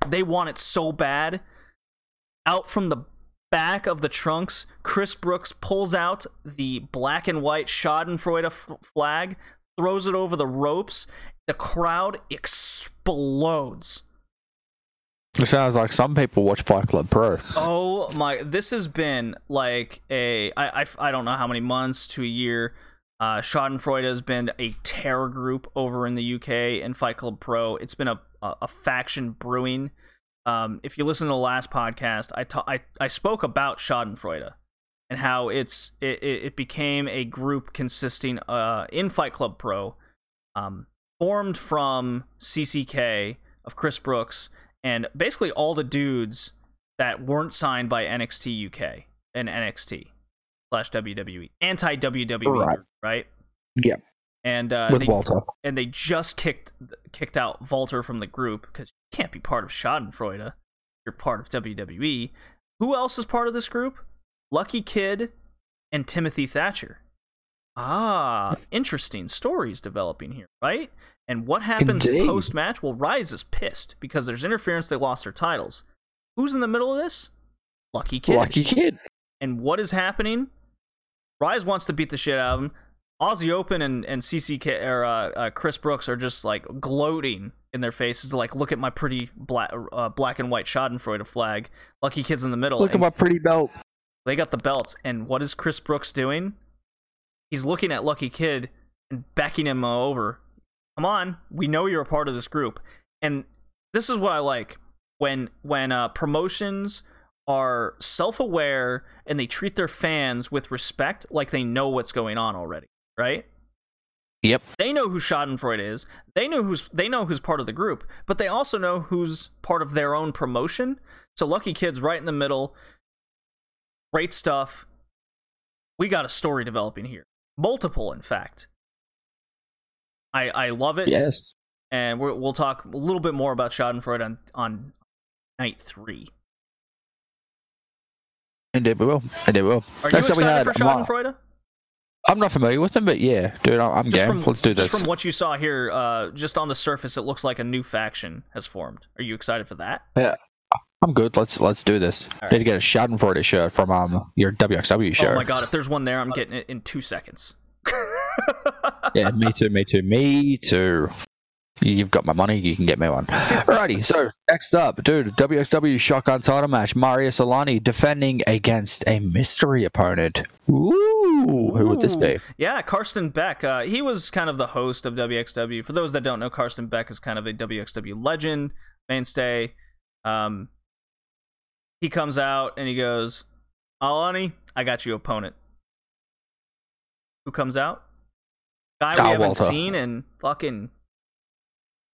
They want it so bad out from the back of the trunks, Chris Brooks pulls out the black and white Schadenfreude f- flag, throws it over the ropes. The crowd explodes. It sounds like some people watch Fight Club Pro. Oh my! This has been like a I, I, I don't know how many months to a year. Uh, Schadenfreude has been a terror group over in the UK and Fight Club Pro. It's been a a, a faction brewing. Um, if you listen to the last podcast, I ta- I I spoke about Schadenfreude and how it's it, it became a group consisting uh in Fight Club Pro, um, formed from CCK of Chris Brooks and basically all the dudes that weren't signed by NXT UK and NXT slash WWE anti WWE Right. right Yep. And uh, With they, Walter. and they just kicked kicked out Walter from the group because you can't be part of Schadenfreude. You're part of WWE. Who else is part of this group? Lucky Kid and Timothy Thatcher. Ah, interesting stories developing here, right? And what happens post match? Well, Rise is pissed because there's interference. They lost their titles. Who's in the middle of this? Lucky Kid. Lucky kid. And what is happening? Rise wants to beat the shit out of him. Aussie Open and and CCK or uh, uh, Chris Brooks are just like gloating in their faces, like look at my pretty black uh, black and white Schadenfreude flag. Lucky Kid's in the middle. Look at my pretty belt. They got the belts, and what is Chris Brooks doing? He's looking at Lucky Kid and backing him over. Come on, we know you're a part of this group, and this is what I like when when uh, promotions are self-aware and they treat their fans with respect, like they know what's going on already, right? Yep. They know who Schadenfreude is. They know who's they know who's part of the group, but they also know who's part of their own promotion. So Lucky Kid's right in the middle. Great stuff. We got a story developing here. Multiple, in fact. I I love it, Yes. and we're, we'll talk a little bit more about Schadenfreude on on night three. Indeed we will. Indeed we will. Are you Next we excited had for. Schadenfreude? I'm not familiar with them, but yeah, dude, I'm, I'm Just game. from Let's do this. just from what you saw here, uh, just on the surface, it looks like a new faction has formed. Are you excited for that? Yeah, I'm good. Let's let's do this. All Need to get a Schadenfreude shirt from um your WXW shirt. Oh my god! If there's one there, I'm getting it in two seconds. Yeah, me too, me too, me too. You've got my money, you can get me one. Alrighty, so next up, dude, WXW shotgun title match. Marius Al-Ani defending against a mystery opponent. Ooh, who would this be? Yeah, Karsten Beck. Uh, he was kind of the host of WXW. For those that don't know, Karsten Beck is kind of a WXW legend, mainstay. Um, he comes out and he goes, Al-Ani, I got you opponent. Who comes out? Guy we Al haven't Walter. seen in fucking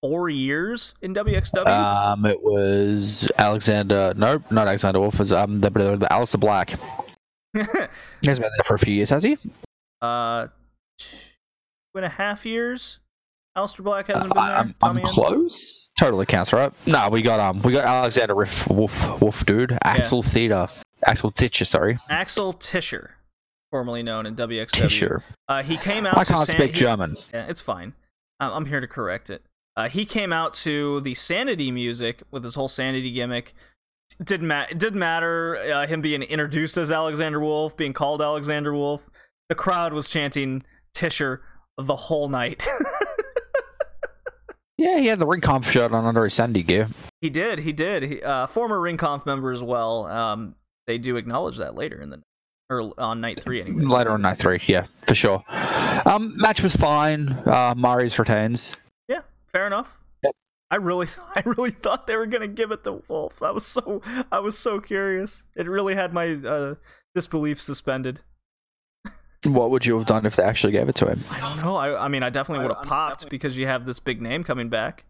four years in WXW. Um, it was Alexander. Nope, not Alexander Wolf. Was um the, the, the Alistair Black. He's been there for a few years, has he? uh, two and a half years. Alistair Black hasn't been there. I, am Tommy I'm close. Totally counts, right? No, we got um, we got Alexander Riff, Wolf, Wolf, dude. Axel Theta, Axel Titcher, sorry. Axel Tischer. formerly known in WXW. Sure. Uh, he came out. I to can't San- speak he- German. Yeah, it's fine. I'm here to correct it. Uh, he came out to the Sanity music with his whole Sanity gimmick. Didn't ma- didn't matter uh, him being introduced as Alexander Wolf, being called Alexander Wolf. The crowd was chanting Tischer the whole night. Yeah, he had the RingKampf shirt on under his Sanity gear. he did. He did. He, uh, former RingKampf member as well. Um, they do acknowledge that later in the or on night three anyway. Later on night three, yeah, for sure. Um, match was fine. Uh, Marius retains. Yeah, fair enough. Yep. I really, I really thought they were gonna give it to Wolf. I was so, I was so curious. It really had my uh, disbelief suspended. What would you have done if they actually gave it to him? I don't know. I, I mean, I definitely would have popped definitely- because you have this big name coming back.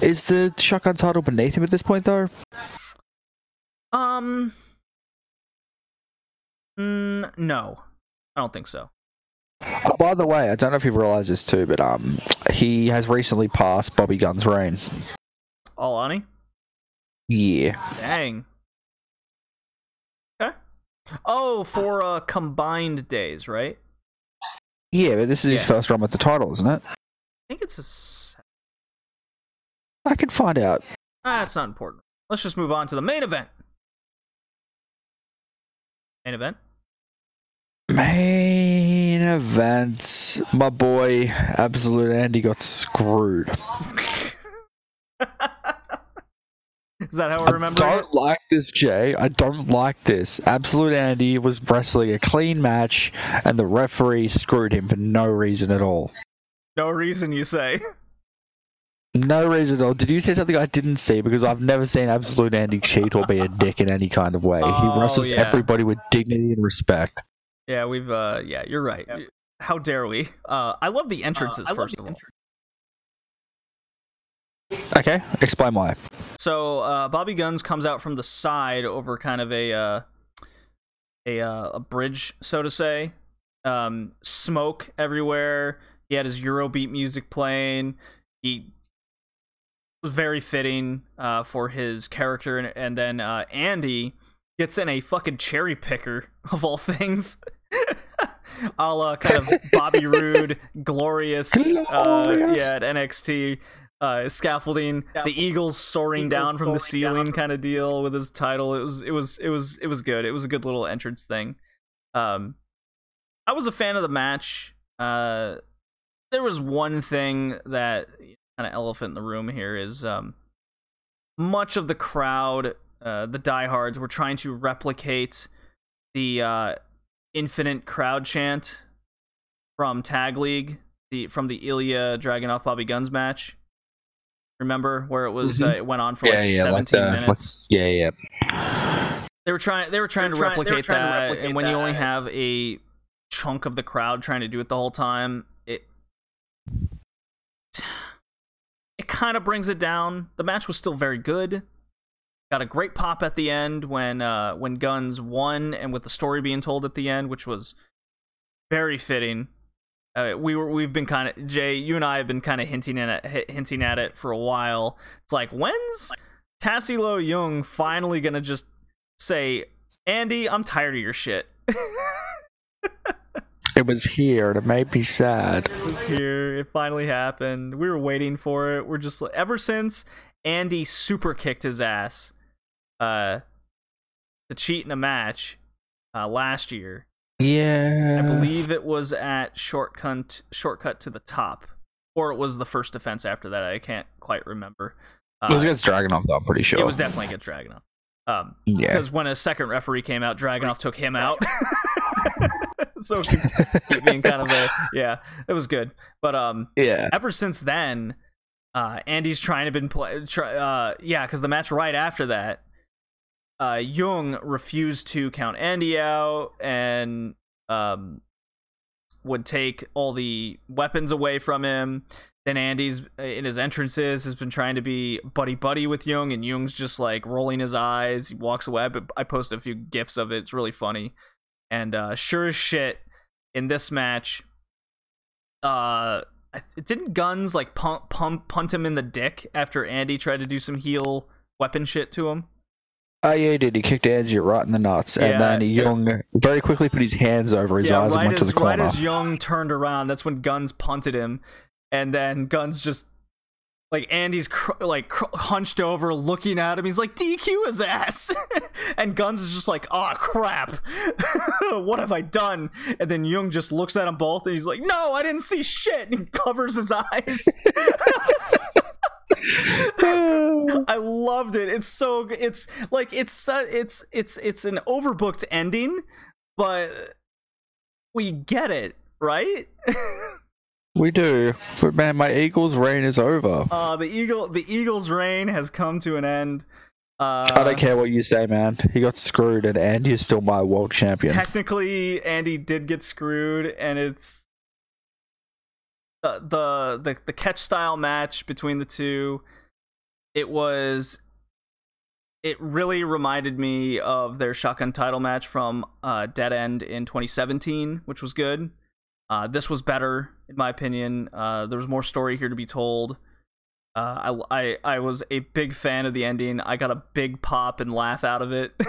Is the shotgun title beneath him at this point, though? Um, mm, no, I don't think so. Oh, by the way, I don't know if you realize this too, but um, he has recently passed Bobby Gunn's reign. Oh, Ani? Yeah. Dang. Okay. Oh, for uh combined days, right? Yeah, but this is his first run with the title, isn't it? I think it's a. I can find out. Ah, it's not important. Let's just move on to the main event. Main event. Main event. My boy, Absolute Andy, got screwed. Is that how I remember it? I don't like this, Jay. I don't like this. Absolute Andy was wrestling a clean match, and the referee screwed him for no reason at all. No reason you say. No reason at all. Did you say something I didn't see? Because I've never seen Absolute Andy cheat or be a dick in any kind of way. Oh, he wrestles yeah. everybody with dignity and respect. Yeah, we've. uh Yeah, you're right. How dare we? Uh, I love the entrances I love first the of all. Okay, explain why. So uh, Bobby Gunns comes out from the side over kind of a uh, a uh, a bridge, so to say. Um, smoke everywhere. He had his Eurobeat music playing. He was very fitting uh, for his character, and, and then uh, Andy gets in a fucking cherry picker of all things. a la kind of Bobby Roode, glorious, uh, yeah, at NXT uh, scaffolding, the Eagles soaring Eagles down from the soaring down ceiling from- kind of deal with his title. It was it was it was it was good. It was a good little entrance thing. Um, I was a fan of the match. Uh, there was one thing that kind of elephant in the room here is um, much of the crowd, uh, the diehards, were trying to replicate the uh, infinite crowd chant from Tag League, the from the Ilya Dragunov Bobby Gunns match. Remember where it was? Uh, it went on for like seventeen the- minutes. yeah, yeah. They were trying. They were trying to They were trying- they were replicate trying to that, replicate and when you only have a chunk of the crowd trying to do it the whole time, it it kind of brings it down. The match was still very good. Got a great pop at the end when uh, when Gunns won, and with the story being told at the end, which was very fitting. Uh, we were we've been kind of Jay, you and I have been kind of hinting at it, hinting at it for a while. It's like when's Tassilo Jung finally gonna just say, Andy, I'm tired of your shit. It was here, and it made me sad. it was here. It finally happened. We were waiting for it. We're just ever since Andy super kicked his ass, uh, to cheat in a match, uh, last year. Yeah. I believe it was at shortcut shortcut to the top, or it was the first defense after that. I can't quite remember. Uh, it was against Dragunov, though, I'm pretty sure. it was definitely against Dragunov. Um, Yeah. because when a second referee came out, Dragunov took him out. so it keep, keep being kind of a yeah, it was good. But um, Yeah. ever since then, uh, Andy's trying to been play. Try, uh, yeah, because the match right after that, uh, Jung refused to count Andy out and um would take all the weapons away from him. Then Andy's uh, in his entrances has been trying to be buddy buddy with Jung, and Jung's just like rolling his eyes. He walks away. But I posted a few gifs of it. It's really funny. And uh, sure as shit, in this match, uh, didn't Gunns like pump, pump punt him in the dick after Andy tried to do some heel weapon shit to him. Oh yeah, he did. He kicked Angie right in the nuts, Yeah, and then yeah. Very quickly put his hands over his yeah, eyes right and went as to the corner. right as Jung turned around, that's when Gunns punted him, and then Gunns just like Andy's cr- like cr- hunched over, looking at him. He's like DQ his ass, and Gunns is just like, oh crap, what have I done? And then Jung just looks at them both, and he's like, no, I didn't see shit, and he covers his eyes. I loved it. It's so it's like it's it's it's it's an overbooked ending, but we get it, right? we do, but man, my Eagles' reign is over. uh the eagle the Eagles reign has come to an end. Uh I don't care what you say, man. He got screwed, and Andy is still my world champion. Technically Andy did get screwed and it's the the the, catch style match between the two it was it really reminded me of their shotgun title match from uh, Dead End in 2017, which was good. Uh, this was better, in my opinion. Uh, there was more story here to be told. Uh, I, I I was a big fan of the ending. I got a big pop and laugh out of it.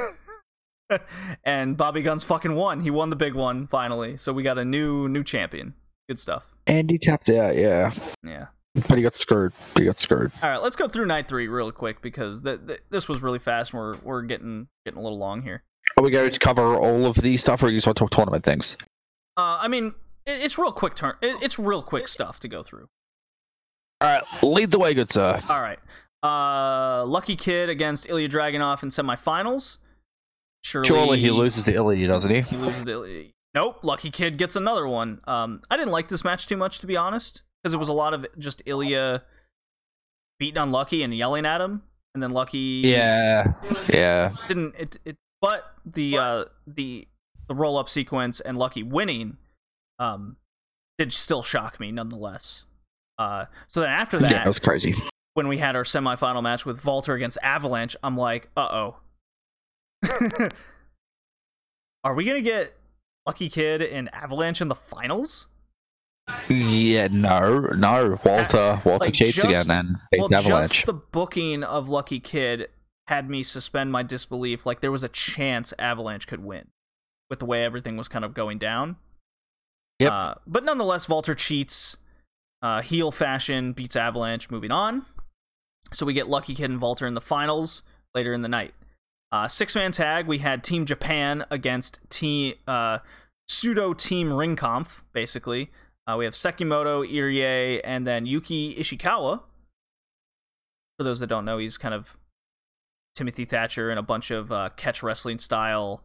and Bobby Gunns fucking won. He won the big one finally. So we got a new new champion. Good stuff. Andy tapped out, yeah, Yeah. but he got screwed. He got screwed. All right, let's go through night three real quick because th- th- this was really fast. And we're we're getting getting a little long here. Are we going to cover all of the stuff, or you just want to talk tournament things? Uh, I mean, it, it's real quick turn. It, it's real quick stuff to go through. All right, lead the way, good sir. All right. Uh, Lucky Kid against Ilya Dragunov in semifinals. Surely, Surely he loses to Ilya, doesn't he? He loses to Ilya. Nope. Lucky Kid gets another one. Um, I didn't like this match too much to be honest, because it was a lot of just Ilya beating on Lucky and yelling at him, and then Lucky Yeah, yeah. didn't it, it but the uh the the roll up sequence and Lucky winning um did still shock me nonetheless. Uh so then after that Yeah, that was crazy. when we had our semifinal match with Walter against Avalanche, I'm like, uh-oh. Are we going to get Lucky Kid and Avalanche in the finals? Yeah, no, no. Walter, Walter Like, cheats just- again and well, Avalanche. just the booking of Lucky Kid had me suspend my disbelief. Like there was a chance Avalanche could win with the way everything was kind of going down. Yep. Uh, but nonetheless, Walter cheats, uh, heel fashion, beats Avalanche, moving on. So we get Lucky Kid and Walter in the finals later in the night. Uh, Six man tag, we had Team Japan against team uh, pseudo Team Ringkampf, basically. Uh, we have Sekimoto, Irie, and then Yuki Ishikawa. For those that don't know, he's kind of Timothy Thatcher and a bunch of uh, catch wrestling style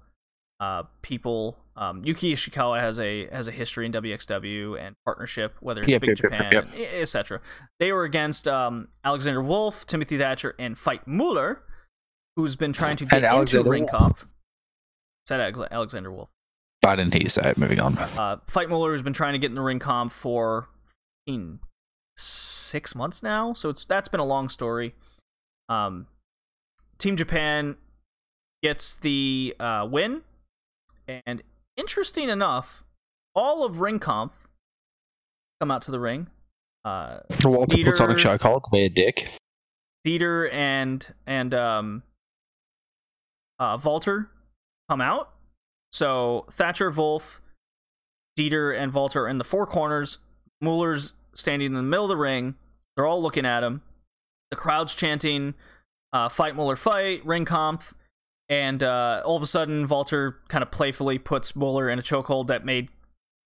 uh, people. Um, Yuki Ishikawa has a has a history in WXW and partnership, whether it's Yep, Big yep, Japan, yep, etc. They were against um, Alexander Wolf, Timothy Thatcher, and Veit Mueller, who's been trying to get into Ring. Comp. Said Alex- Alexander Wolf. I didn't hear you say it. Moving on. Uh, Veit Mueller has been trying to get in the RingKampf for fucking six months now, so it's that's been a long story. Um, Team Japan gets the uh, win, and interesting enough, all of RingKampf come out to the ring. Uh, Walter a Peter- chokehold to be a dick. Dieter and and um, uh, Walter come out. So Thatcher, Wolf, Dieter, and Walter are in the four corners. Mueller's standing in the middle of the ring. They're all looking at him. The crowd's chanting, uh, "Veit Mueller, fight!" RingKampf. And uh, all of a sudden, Walter kind of playfully puts Mueller in a chokehold that made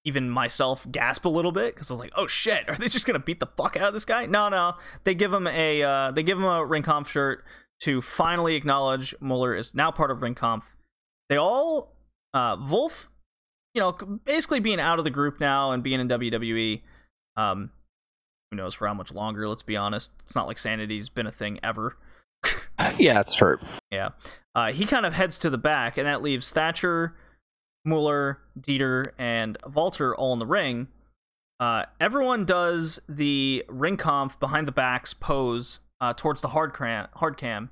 even myself gasp a little bit because I was like, "Oh shit, are they just gonna beat the fuck out of this guy?" No, no, they give him a uh, they give him a Ringkampf shirt to finally acknowledge Mueller is now part of Ringkampf. They all, uh, Wolf, you know, basically being out of the group now and being in WWE. Um, who knows for how much longer? Let's be honest. It's not like Sanity's been a thing ever. Yeah, it's true. Yeah. Uh, he kind of heads to the back, and that leaves Thatcher, Mueller, Dieter, and Walter all in the ring. Uh, everyone does the RingKampf behind the backs pose uh, towards the hard cam, hard cam.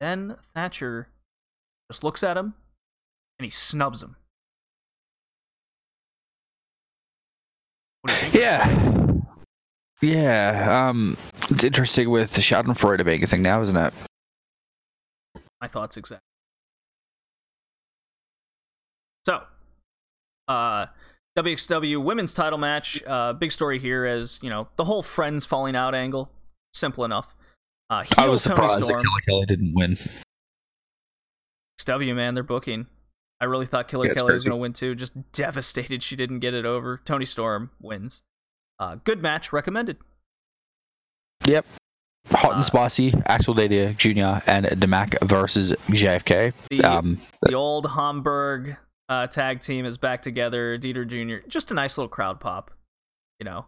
Then Thatcher just looks at him and he snubs him. Yeah. Yeah. Um, it's interesting with the Schadenfreude being a thing now, isn't it? My thoughts exactly. So, uh, WXW women's title match. Uh, big story here is, you know, the whole friends falling out angle. Simple enough. Uh, I was Toni surprised that Killer Kelly didn't win. XW man, they're booking. I really thought Killer Yeah, it's Kelly was going to win too. Just devastated she didn't get it over. Toni Storm wins. Uh, good match, recommended. Yep. Hot Uh, and spicy. Axel Dieter Jr. and Da Mack versus JFK. The um, the old Hamburg uh, tag team is back together. Dieter Jr. Just a nice little crowd pop. You know,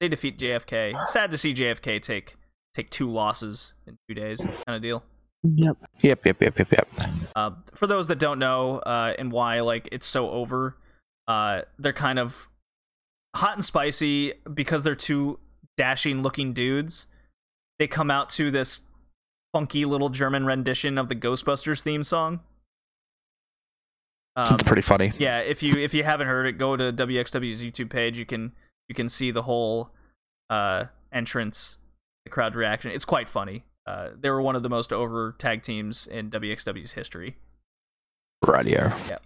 they defeat JFK. Sad to see JFK take take two losses in two days, kind of deal. yep. Yep. Yep. Yep. Yep. Yep. Uh, for those that don't know uh, and why like it's so over, uh, they're kind of hot and spicy because they're two dashing looking dudes. They come out to this funky little German rendition of the Ghostbusters theme song. Um, It's pretty funny. yeah, if you if you haven't heard it, go to WXW's YouTube page. You can you can see the whole uh, entrance, the crowd reaction. It's quite funny. Uh, they were one of the most over tag teams in WXW's history. Radio. Yep.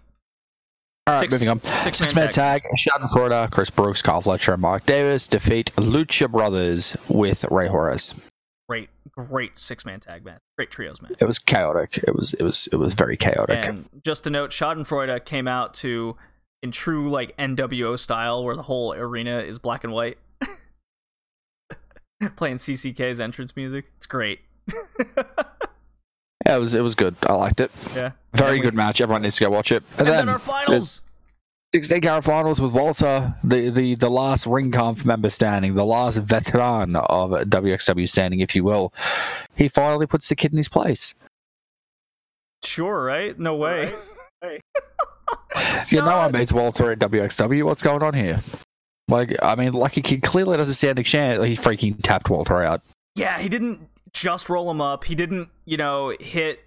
All right, Six- moving on. six-man Six man tag. tag. Sheldon Florida, Chris Brooks, Kyle Fletcher, and Mark Davis defeat Lucha Brothers with Rey Horus. Great, great six man tag match. Great trios match. It was chaotic. It was. It was. It was very chaotic. And just to note, Schadenfreude came out to in true like NWO style, where the whole arena is black and white, playing CCK's entrance music. It's great. Yeah, it was. It was good. I liked it. yeah, Very we- good match. Everyone needs to go watch it. And, then, our finals. 16 carat finals with Walter, the, the, the last RingKampf member standing, the last veteran of WXW standing, if you will. He finally puts the kid in his place. Sure, right? No way. You know, I God. made Walter at WXW. What's going on here? Like, I mean, Lucky Kid clearly doesn't stand a chance. He freaking tapped Walter out. Yeah, he didn't just roll him up. He didn't, you know, hit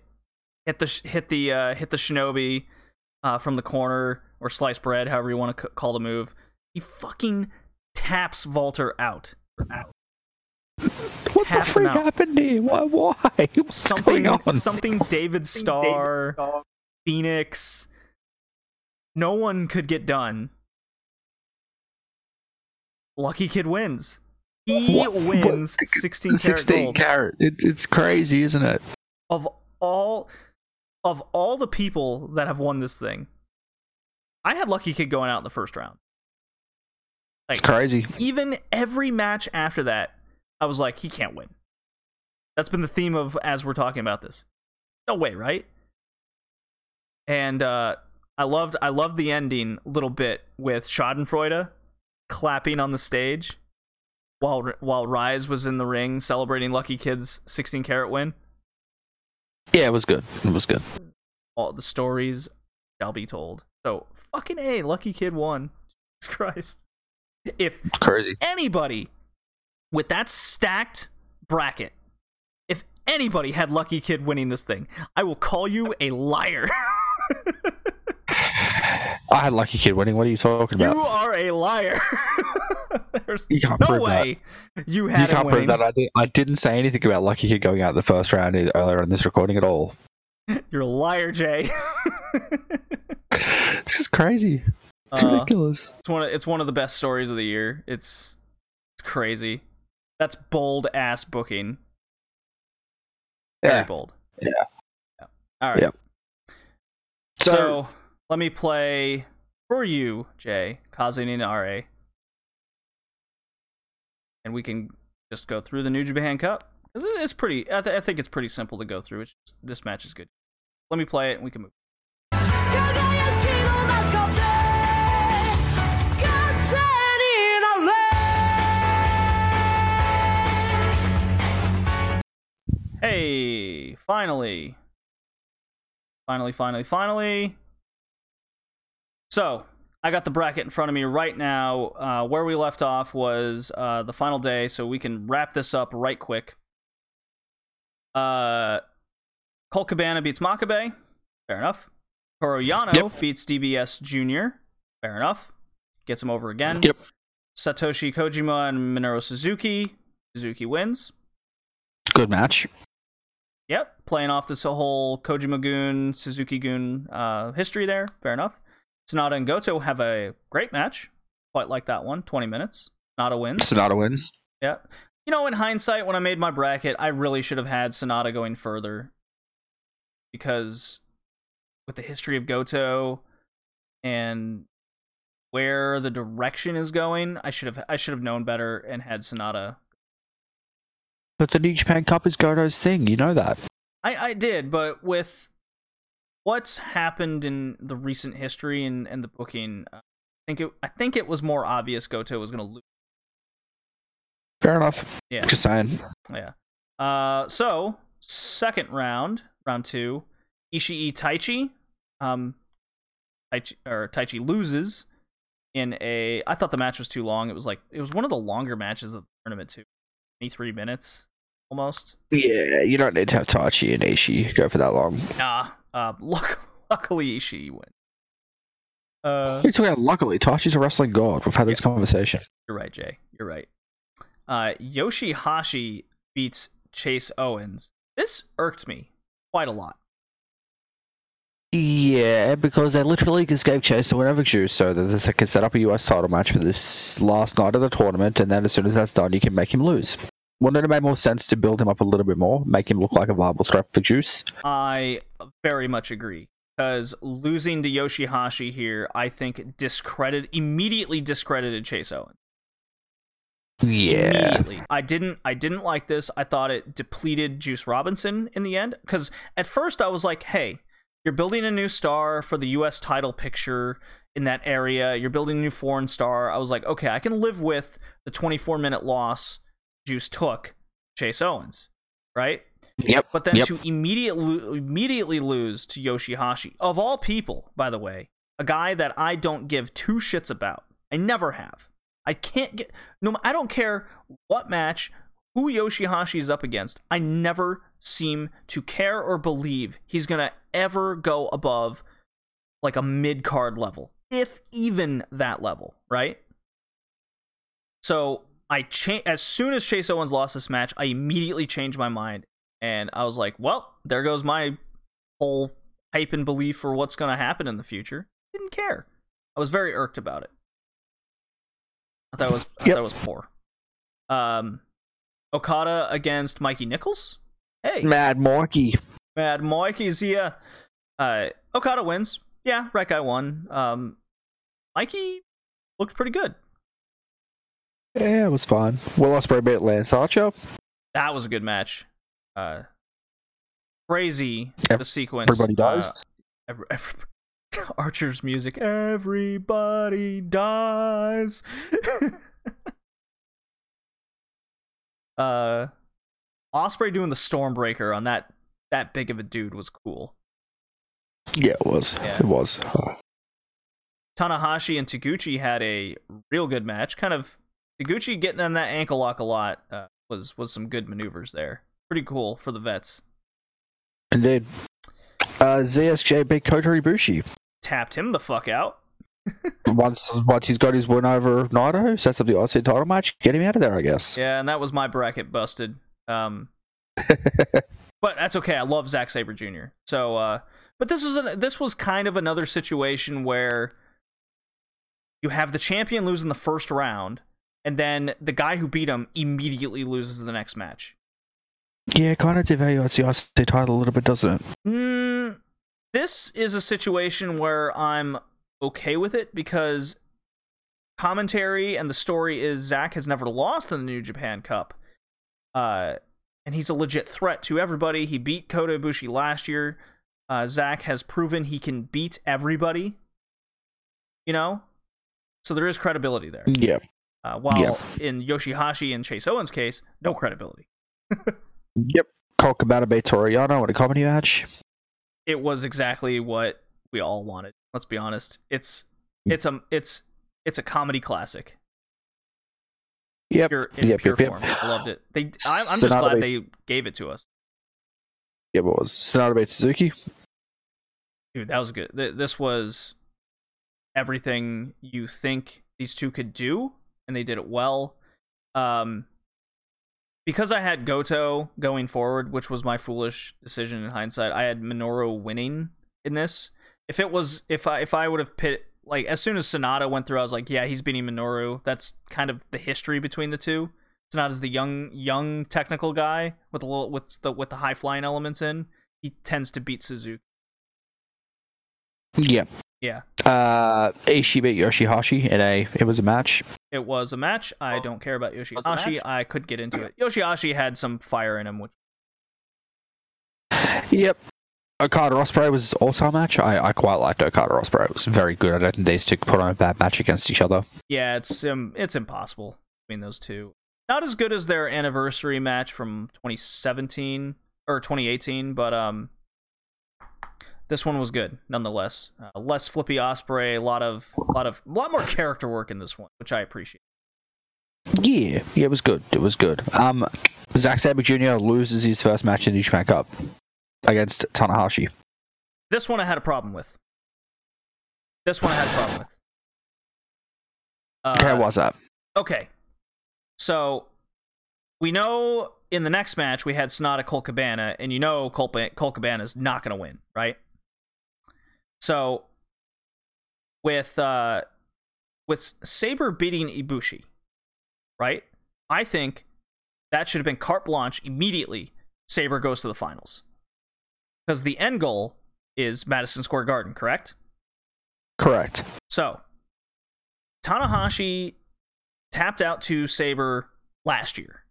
hit the hit the uh, hit the shinobi uh, from the corner or slice bread, however you want to c- call the move. He fucking taps Walter out. What Taps the freak out. happened here? Why? Why? What's Something going on? something David Starr, Fenix. No one could get done. Lucky Kid wins. He What- what- wins 16 Carat 16 gold. carat. It, it's crazy, isn't it? of all of all the people that have won this thing, I had Lucky Kid going out in the first round. It's crazy. even every match after that, I was like, he can't win. That's been the theme of as we're talking about this. No way, right? And uh I loved I loved the ending a little bit with Schadenfreude clapping on the stage while while Rise was in the ring celebrating Lucky Kid's 16 Carat win. Yeah, it was good. It was good. all the stories shall be told. So fucking a lucky kid won. Jesus Christ. If crazy. anybody with that stacked bracket, if anybody had lucky kid winning this thing, I will call you a liar. I had Lucky Kid winning. What are you talking about? you are a liar. There's You can't no prove that. way you You had him can't prove that. I, did, I didn't say anything about Lucky Kid going out in the first round earlier in this recording at all. You're a liar, Jay. It's just crazy. It's Uh, ridiculous. It's one of it's one of the best stories of the year. It's it's crazy. That's bold ass booking. Very Yeah. bold. Yeah. Yeah. All right. Yep. So, So- let me play for you, Jay, Kazuninare. And we can just go through the New Japan Cup. It's pretty, I, th- I think it's pretty simple to go through. It's just, this match is good. Let me play it and we can move. Hey, finally. Finally, finally, finally. So, I got the bracket in front of me right now. Uh, where we left off was uh, the final day, so we can wrap this up right quick. Uh, Colt Cabana beats Makabe. Fair enough. Toru Yano Yep. beats DBS Jr. Fair enough. Gets him over again. Yep. Satoshi Kojima and Minoru Suzuki. Suzuki wins. Good match. Yep, playing off this whole Kojima Goon, Suzuki Goon uh, history there. Fair enough. Sanada and Goto have a great match. Quite like that one. 20 minutes. Sanada wins. Sanada wins. Yeah. You know, in hindsight, when I made my bracket, I really should have had Sanada going further. Because with the history of Goto and where the direction is going, I should have I should have known better and had Sanada. But the New Japan Cup is Goto's thing. You know that. I, I did, but with what's happened in the recent history and, and the booking, uh, I think it I think it was more obvious Goto was gonna lose. Fair enough. Yeah. Saying. Yeah. Uh, so second round, round two, Ishii Taichi, um, Taichi or Taichi loses in a. I thought the match was too long. It was like it was one of the longer matches of the tournament too, twenty three minutes almost. Yeah, you don't need to have Taichi and Ishii go for that long. Nah. Uh, luck- luckily Ishii win. Uh, are talking about? Luckily, Taichi's a wrestling god. We've had this conversation. You're right, Jay. You're right. Uh, Yoshihashi beats Chase Owens. This irked me quite a lot. Yeah, because they literally just gave Chase the win juice so that they can set up a US title match for this last night of the tournament, and then as soon as that's done, you can make him lose. Wouldn't it have made more sense to build him up a little bit more, make him look like a viable threat for Juice? I very much agree. Because losing to Yoshihashi here, I think discredit immediately discredited Chase Owens. Yeah. I didn't I didn't like this. I thought it depleted Juice Robinson in the end. Because at first I was like, hey, you're building a new star for the US title picture in that area. You're building a new foreign star. I was like, okay, I can live with the 24 minute loss Juice took Chase Owens, right? Yep. But then yep. to immediately immediately lose to Yoshihashi, of all people, by the way, a guy that I don't give two shits about. I never have. I can't get no. I don't care what match, who Yoshihashi is up against. I never seem to care or believe he's gonna ever go above like a mid card level, if even that level, right? So I cha- as soon as Chase Owens lost this match, I immediately changed my mind and I was like, well, there goes my whole hype and belief for what's going to happen in the future. Didn't care. I was very irked about it. I thought it was I Yep. thought it was poor. Um, Okada against Mikey Nichols. Hey, Mad Mikey. Mad Mikey's here. Uh, Okada wins. Yeah, Red Guy won. Um, Mikey looked pretty good. Yeah, it was fine. Will Ospreay beat Lance Archer. That was a good match. Uh, crazy the sequence. Everybody Uh, dies. every, every, Archer's music. Everybody dies. uh, Ospreay doing the Stormbreaker on that that big of a dude was cool. yeah, it was. Yeah. It was. Tanahashi and Taguchi had a real good match. Kind of Taguchi getting on that ankle lock a lot uh, was was some good maneuvers there. Pretty cool for the vets. Indeed. Uh, ZSJ beat Kota Ibushi. Tapped him the fuck out. Once once he's got his win over Naito, sets up the IC title match, get him out of there, I guess. Yeah, and that was my bracket busted. Um, but that's okay. I love Zack Sabre Jr. So, uh, but this was an, this was kind of another situation where you have the champion lose in the first round, and then the guy who beat him immediately loses the next match. Yeah, kind of devalues the IC title a little bit, doesn't it? Mm, this is a situation where I'm okay with it because commentary and the story is Zach has never lost in the New Japan Cup. Uh, and he's a legit threat to everybody. He beat Kota Ibushi last year. Uh, Zack has proven he can beat everybody. You know? So there is credibility there. Yeah. Uh, while Yeah. in Yoshihashi and Chase Owens' case, no credibility. Yep. Colt Cabana beat Toru Yano in a comedy match. it was exactly what we all wanted. Let's be honest. It's it's a it's it's a comedy classic. Yep. Pure, Yep, pure yep, yep. form. I loved it. They I, I'm just glad they gave it to us. Yep, it was. Sanada beat Suzuki. Dude, that was good. This was everything you think these two could do, and they did it well. Um, because I had Goto going forward, which was my foolish decision in hindsight. I had Minoru winning in this. If it was, if I if I would have pit like as soon as Sanada went through, I was like, yeah, he's beating Minoru. That's kind of the history between the two. Sanada's the young young technical guy with a little with the with the high flying elements in. He tends to beat Suzuki. Yeah. Yeah. Uh, Ishii beat Yoshihashi in a. It was a match. It was a match. I don't care about Yoshihashi. I could get into it. Yoshihashi had some fire in him, which Yep. Okada Ospreay was also a match. I, I quite liked Okada Ospreay. It was very good. I don't think these two could put on a bad match against each other. yeah, it's um, it's impossible between those two. Not as good as their anniversary match from 2017 or 2018, but um, this one was good nonetheless. Uh, less flippy Ospreay, a lot of a lot of a lot more character work in this one, which I appreciate. Yeah, yeah, it was good. It was good. Um, Zack Sabre Jr. loses his first match in the Japan Cup against Tanahashi. This one I had a problem with. This one I had a problem with. Uh, Okay, what's up? Okay. So we know in the next match we had Sanada Colt Cabana, and you know Cole, Colt Cabana's not gonna win, right? So with uh with Sabre beating Ibushi, right? I think that should have been carte blanche immediately. Sabre goes to the finals. Because the end goal is Madison Square Garden, correct? Correct. So, Tanahashi tapped out to Sabre last year.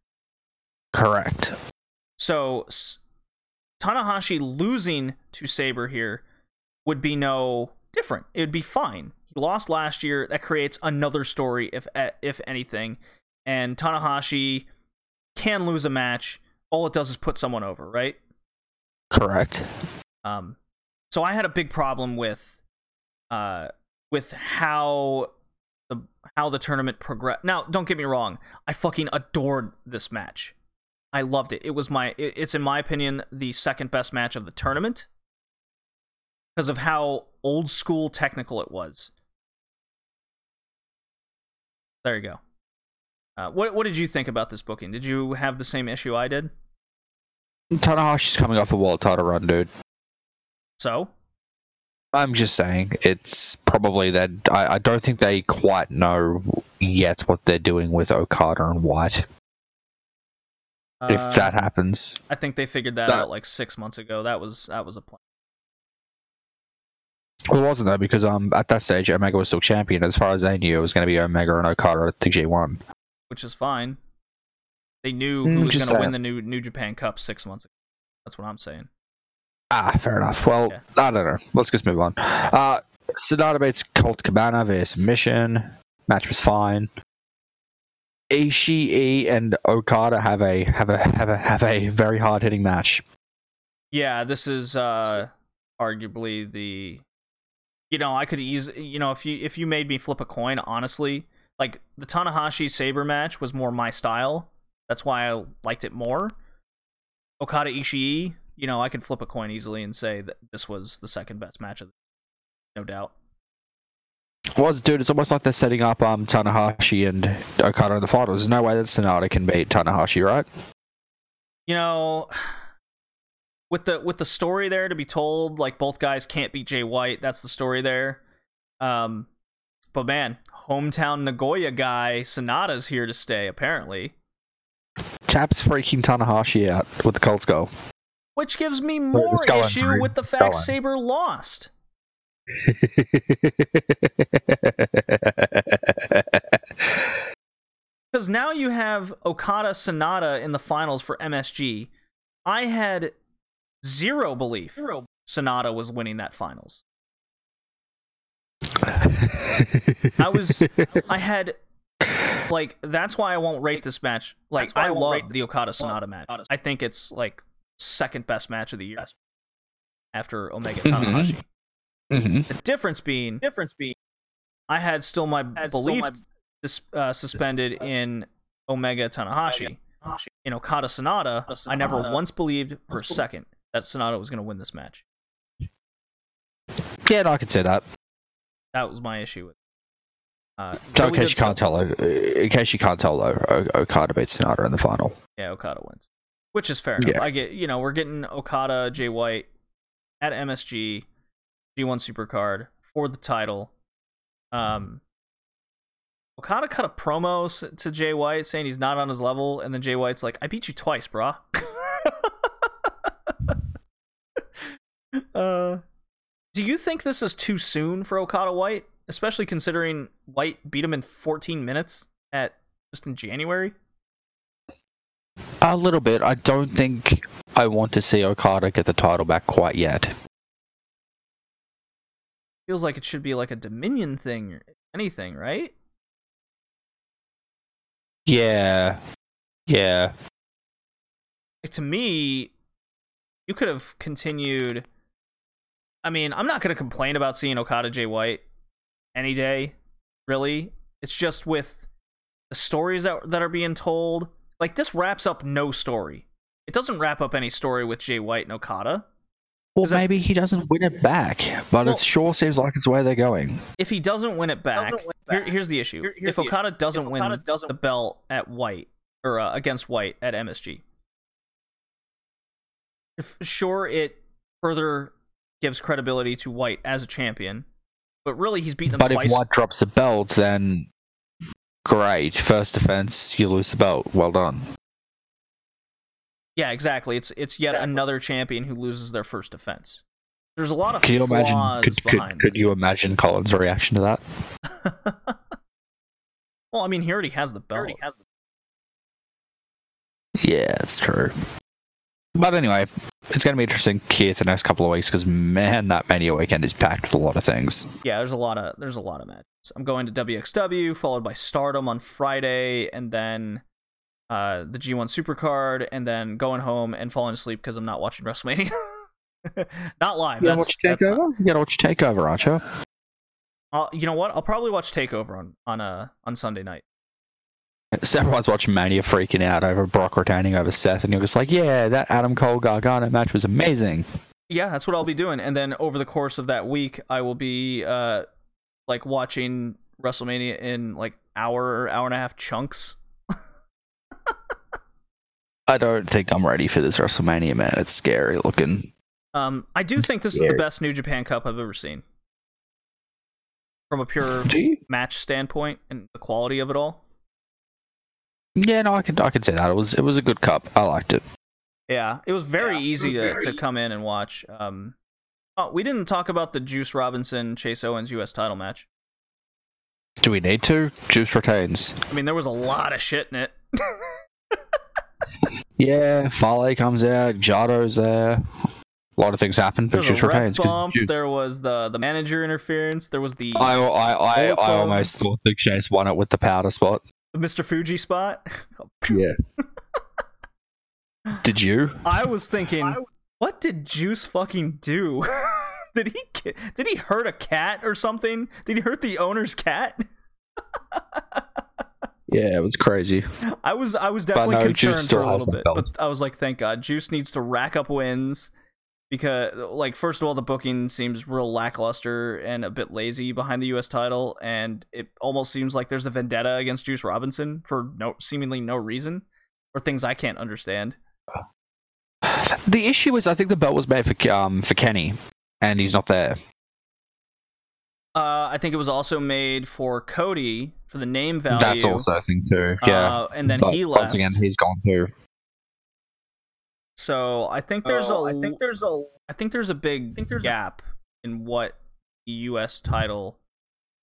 Correct. So, S- Tanahashi losing to Sabre here would be no different. It would be fine. He lost last year. That creates another story, if if anything. And Tanahashi can lose a match. All it does is put someone over, right? Correct. Um, so I had a big problem with, uh, with how the how the tournament progressed. Now, don't get me wrong, I fucking adored this match. I loved it. It was my, it's in my opinion the second best match of the tournament because of how old school technical it was. There you go. Uh, what what did you think about this booking? Did you have the same issue I did? Tanahashi's coming off a world title run, dude. So I'm just saying, it's probably that I, I don't think they quite know yet what they're doing with Okada and White. uh, if that happens, I think they figured that, That- out like six months ago. That was that was a plan. Well, it wasn't though because um at that stage Omega was still champion. As far as they knew, it was going to be Omega and Okada to the G1. which is fine. They knew Mm, who was going to win the new New Japan Cup six months ago. That's what I'm saying. Ah, fair enough. Well. I don't know. Let's just move on. Uh, Sanada beats Colt Cabana via submission. Match was fine. Ishii and Okada have a have a have a have a very hard hitting match. Yeah, this is uh arguably the you know, I could easily you know, if you if you made me flip a coin, honestly, like the Tanahashi Sabre match was more my style. That's why I liked it more. Okada Ishii, you know, I could flip a coin easily and say that this was the second best match of the no doubt. Was dude, it's almost like they're setting up um Tanahashi and Okada in the finals. There's no way that Sanada can beat Tanahashi, right? you know with the with the story there to be told like both guys can't beat jay white that's the story there. Um but man hometown nagoya guy sanada's here to stay apparently. Taps freaking Tanahashi out with the Colts goal. which gives me more let's on, issue sorry. with the fact sabre lost. Because now you have okada sanada in the finals for msg i had zero belief sanada was winning that finals. I was I had like that's why I won't rate this match. Like I love the Okada Sanada match. I think it's like second best match of the year after Omega. Tanahashi. hmm The difference being difference being I had still my belief dis- uh, suspended in Omega Tanahashi. In Okada Sanada, I never once believed for a second that Sanada was going to win this match. Yeah, no, I could say that. That was my issue with. Uh, So in case you can't tell, uh, in case you can't tell though, Okada beats Sanada in the final. Yeah, Okada wins, which is fair enough. Yeah. I get, you know, we're getting Okada, Jay White at MSG, G1 Supercard for the title. Um, Okada cut a promo to Jay White saying he's not on his level, and then Jay White's like, "I beat you twice, brah." uh, do you think this is too soon for Okada White, especially considering White beat him in 14 minutes at just in January? A little bit. I don't think I want to see Okada get the title back quite yet. Feels like it should be like a Dominion thing or anything, right? Yeah. Yeah. Like, to me, you could have continued. I mean, I'm not going to complain about seeing Okada Jay White any day, really. It's just with the stories that, that are being told. Like, this wraps up no story. It doesn't wrap up any story with Jay White and Okada. Well, Is that- maybe he doesn't win it back, but Well- it sure seems like it's where they're going. If he doesn't win it back, win it here- here's the issue. Here- here's if the Okada doesn't If win doesn't- the belt at White, or uh, against White at MSG, if sure it further gives credibility to White as a champion, but really he's beaten him But twice. if White drops the belt, then great. First defense, you lose the belt. Well done. Yeah, exactly. It's it's yet Exactly. another champion who loses their first defense. There's a lot of Can you flaws imagine? Could, could, behind. could you imagine Colin's reaction to that? well, I mean, he already has the belt. Already has the- Yeah, it's true. But anyway, it's going to be interesting here the next couple of weeks because man, that Mania weekend is packed with a lot of things. yeah there's a lot of there's a lot of matches i'm going to wxw followed by stardom on friday and then uh the g1 supercard and then going home and falling asleep because i'm not watching wrestlemania not live You gotta that's, watch that's not- Takeover. You got to watch Takeover, aren't you? I'll- you know what i'll probably watch takeover on on uh on sunday night So everyone's watching Mania freaking out over Brock retaining over Seth, and you're just like, yeah, that Adam Cole Gargano match was amazing. yeah that's what i'll be doing and then over the course of that week i will be uh like watching wrestlemania in like hour hour and a half chunks I don't think I'm ready for this WrestleMania, man. It's scary looking. um i do think this is the best new japan cup i've ever seen from a pure match standpoint and the quality of it all. Yeah, no, I could I could say that it was it was a good cup. I liked it. Yeah, it was very Yeah, easy was to, very to come in and watch. Um, oh, we didn't talk about the Juice Robinson Chase Owens U.S. title match. Do we need to? Juice retains. I mean, there was a lot of shit in it. Yeah, Fale comes out, Jado's there. A lot of things happen, There but was Juice a ref retains. 'cause bump. Juice- There was the the manager interference. There was the I, I, I, I almost thought Big Chase won it with the powder spot. Mr. Fuji spot. Yeah. Did you? I was thinking, what did Juice fucking do? did he did he hurt a cat or something? Did he hurt the owner's cat? Yeah, it was crazy. I was I was definitely no, concerned for a little bit, belt. but I was like, thank God, Juice needs to rack up wins because, like, first of all, the booking seems real lackluster and a bit lazy behind the U.S. title, and it almost seems like there's a vendetta against Juice Robinson for no seemingly no reason or things I can't understand. The issue is, I think the belt was made for um for Kenny, and he's not there. Uh, I think it was also made for Cody for the name value. That's also a thing too. Yeah, Uh, and then But he left. once again, he's gone too. So I think there's a So, I think there's a I think there's a big think there's a- gap in what the U.S. title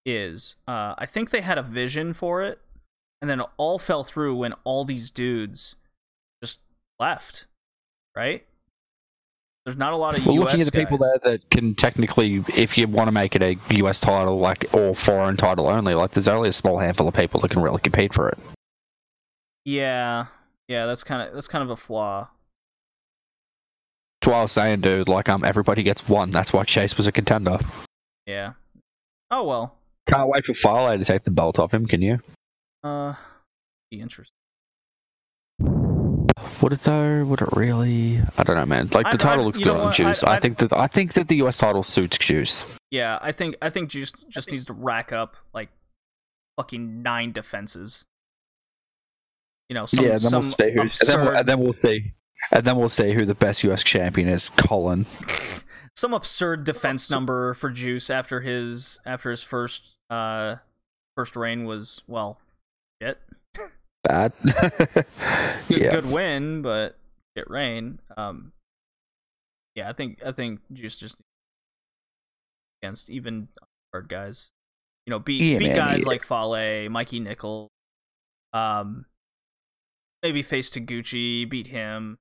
is. Uh, I think they had a vision for it, and then it all fell through when all these dudes just left. Right? There's not a lot of Well, U.S. looking at the people there that can technically, if you want to make it a US title, like or foreign title only, like there's only a small handful of people that can really compete for it. Yeah, yeah, that's kind of that's kind of a flaw. That's what I was saying, dude. Like, um, everybody gets one. That's why Chase was a contender. Yeah. Oh well. Can't wait for Fale to take the belt off him. Can you? Uh, be interesting. Would it though? Would it really? I don't know, man. Like I- the title I- looks good on what? Juice. I- I, I- think that I think that the US title suits Juice. Yeah, I think I think Juice just needs to rack up like fucking nine defenses. You know, some, yeah, then some we'll see who. Absurd, then, we'll, then we'll see. And then we'll say who the best US champion is. Colin. some absurd defense number for Juice after his after his first Uh, first reign was well, shit. Bad. Good, yeah. good win, but shit reign. Um, yeah, I think I think Juice just against even hard guys. You know, beat Yeah, beat man, guys yeah. like Fale, Mikey Nicholls, um, maybe face to Gucci, beat him.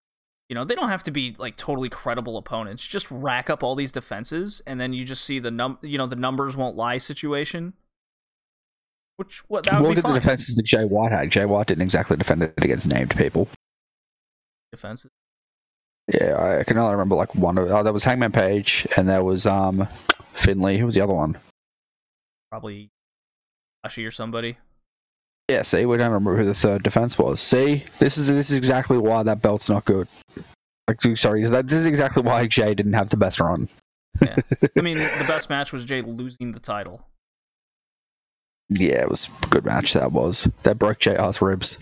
You know, they don't have to be like totally credible opponents. Just rack up all these defenses, and then you just see the num, you know, the numbers won't lie situation. Which what that would Look be at the defenses that Jay White had. Jay White didn't exactly defend it against named people. Defenses. Yeah, I can only remember like one of. Oh, there was Hangman Page, and there was um Finley. Who was the other one? probably Ashi or somebody. Yeah, see, we don't remember who the third defense was. See, this is this is exactly why that belt's not good. Like, sorry, that, this is exactly why Jay didn't have the best run. yeah. I mean, the best match was Jay losing the title. Yeah, it was a good match. That was that broke JR's ribs.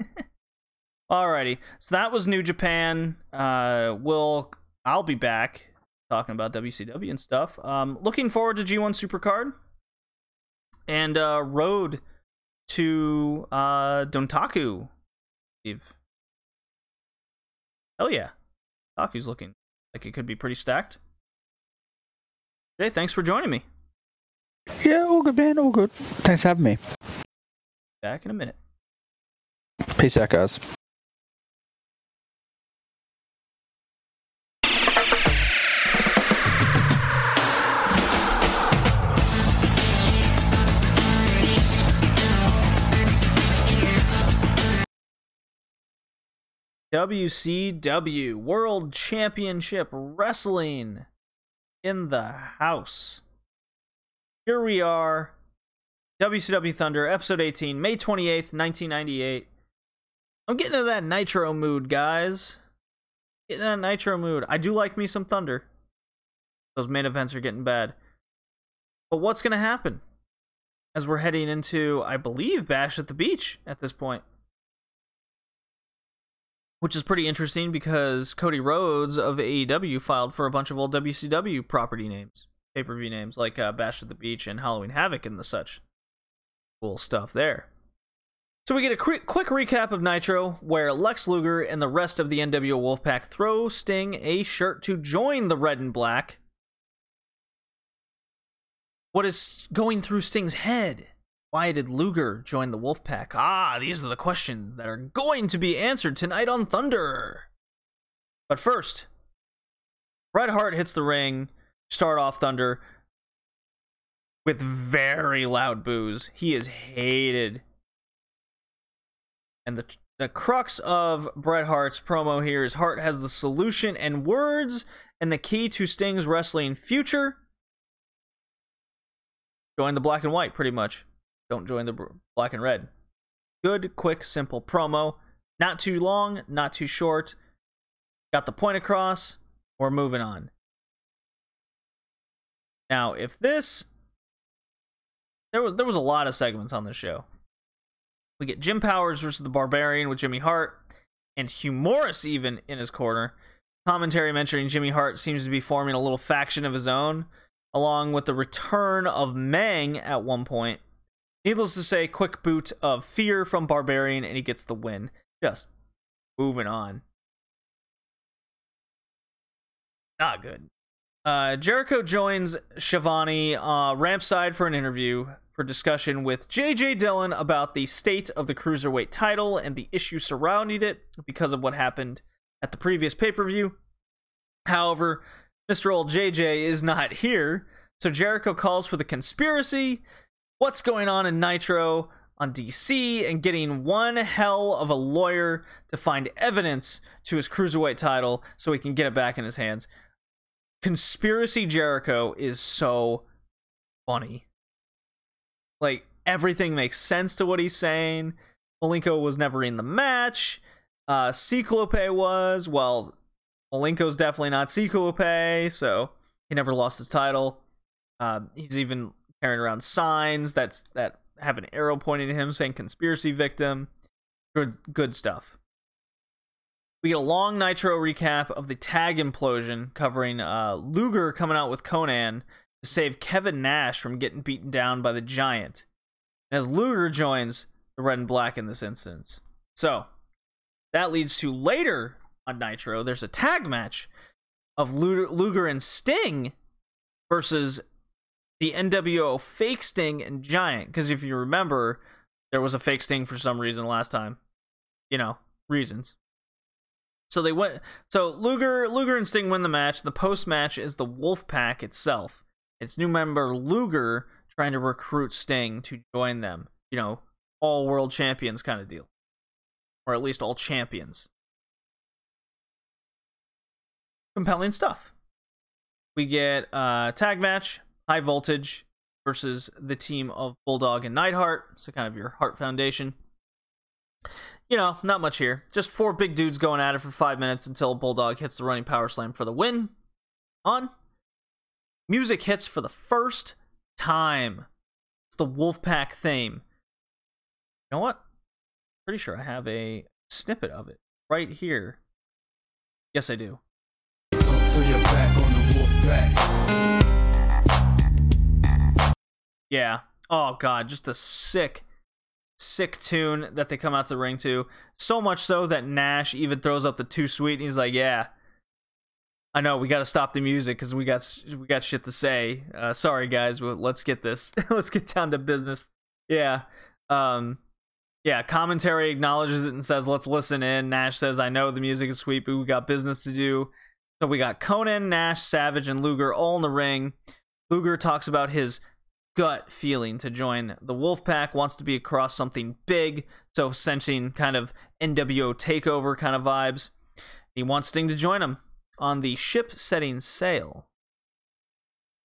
Alrighty, so that was New Japan. Uh, we'll I'll be back talking about WCW and stuff. Um, looking forward to G1 Supercard and uh, road to uh Dontaku. Steve. Hell yeah, Taku's looking like it could be pretty stacked. Jay, thanks for joining me. Yeah, all good, man. All good. Thanks for having me. Back in a minute. Peace out, guys. WCW World Championship Wrestling in the house. Here we are. WCW Thunder, episode 18, May 28th, 1998. I'm getting into that Nitro mood, guys. Getting in that Nitro mood. I do like me some Thunder. Those main events are getting bad. But what's going to happen as we're heading into, I believe, Bash at the Beach at this point? Which is pretty interesting because Cody Rhodes of AEW filed for a bunch of old WCW property names, pay per view names like uh, Bash at the Beach and Halloween Havoc and the such. Cool stuff there. So we get a quick, quick recap of Nitro, where Lex Luger and the rest of the NWO Wolfpack throw Sting a shirt to join the Red and Black. What is going through Sting's head? Why did Luger join the Wolfpack? Ah, these are the questions that are going to be answered tonight on Thunder. But first, Bret Hart hits the ring, start off Thunder with very loud boos. He is hated. And the the crux of Bret Hart's promo here is Hart has the solution and words and the key to Sting's wrestling future. Join the black and white, pretty much. Don't join the black and red. Good, quick, simple promo. Not too long, not too short. Got the point across. We're moving on. Now, if this there was there was a lot of segments on this show. We get Jim Powers versus the Barbarian with Jimmy Hart and Hugh Morrus even in his corner. Commentary mentioning Jimmy Hart seems to be forming a little faction of his own, along with the return of Meng at one point. Needless to say, quick boot of fear from Barbarian, and he gets the win. Just moving on. Not good. Uh, Jericho joins Schiavone uh, rampside for an interview for discussion with JJ Dillon about the state of the cruiserweight title and the issue surrounding it because of what happened at the previous pay per view. However, Mr. Old JJ is not here, so Jericho calls for the conspiracy what's going on in Nitro on DC and getting one hell of a lawyer to find evidence to his cruiserweight title so he can get it back in his hands. Conspiracy Jericho is so funny. Like everything makes sense to what he's saying. Malenko was never in the match. Uh Cyclope was. Well, Malenko's definitely not Cyclope, so he never lost his title. Uh, he's even carrying around signs that's that have an arrow pointing to him saying conspiracy victim. Good good stuff. We get a long Nitro recap of the tag implosion covering uh, Luger coming out with Konnan to save Kevin Nash from getting beaten down by the Giant. As Luger joins the Red and Black in this instance. So, that leads to later on Nitro, there's a tag match of Luger and Sting versus the NWO fake Sting and Giant. Because if you remember, there was a fake Sting for some reason last time. You know, reasons. So they went. So Luger, Luger and Sting win the match. The post match is the Wolf Pack itself. It's new member Luger trying to recruit Sting to join them. You know, all world champions kind of deal, or at least all champions. Compelling stuff. We get a tag match, High Voltage versus the team of Bulldog and Neidhart. So kind of your Hart Foundation. You know, not much here. Just four big dudes going at it for five minutes until Bulldog hits the running power slam for the win. On. Music hits for the first time. It's the Wolfpack theme. You know what? Pretty sure I have a snippet of it right here. Yes, I do. Yeah. Oh god, just a sick, sick tune that they come out to ring to. So much so that Nash even throws up the too sweet, and he's like, "Yeah, I know we got to stop the music because we got we got shit to say. Uh, sorry guys, well, let's get this. let's get down to business." Yeah. Um. Yeah. Commentary acknowledges it and says, "Let's listen in." Nash says, "I know the music is sweet, but we got business to do." So we got Konnan, Nash, Savage, and Luger all in the ring. Luger talks about his gut feeling to join the Wolfpack, wants to be across something big, so sensing kind of NWO takeover kind of vibes. He wants Sting to join him on the ship setting sail.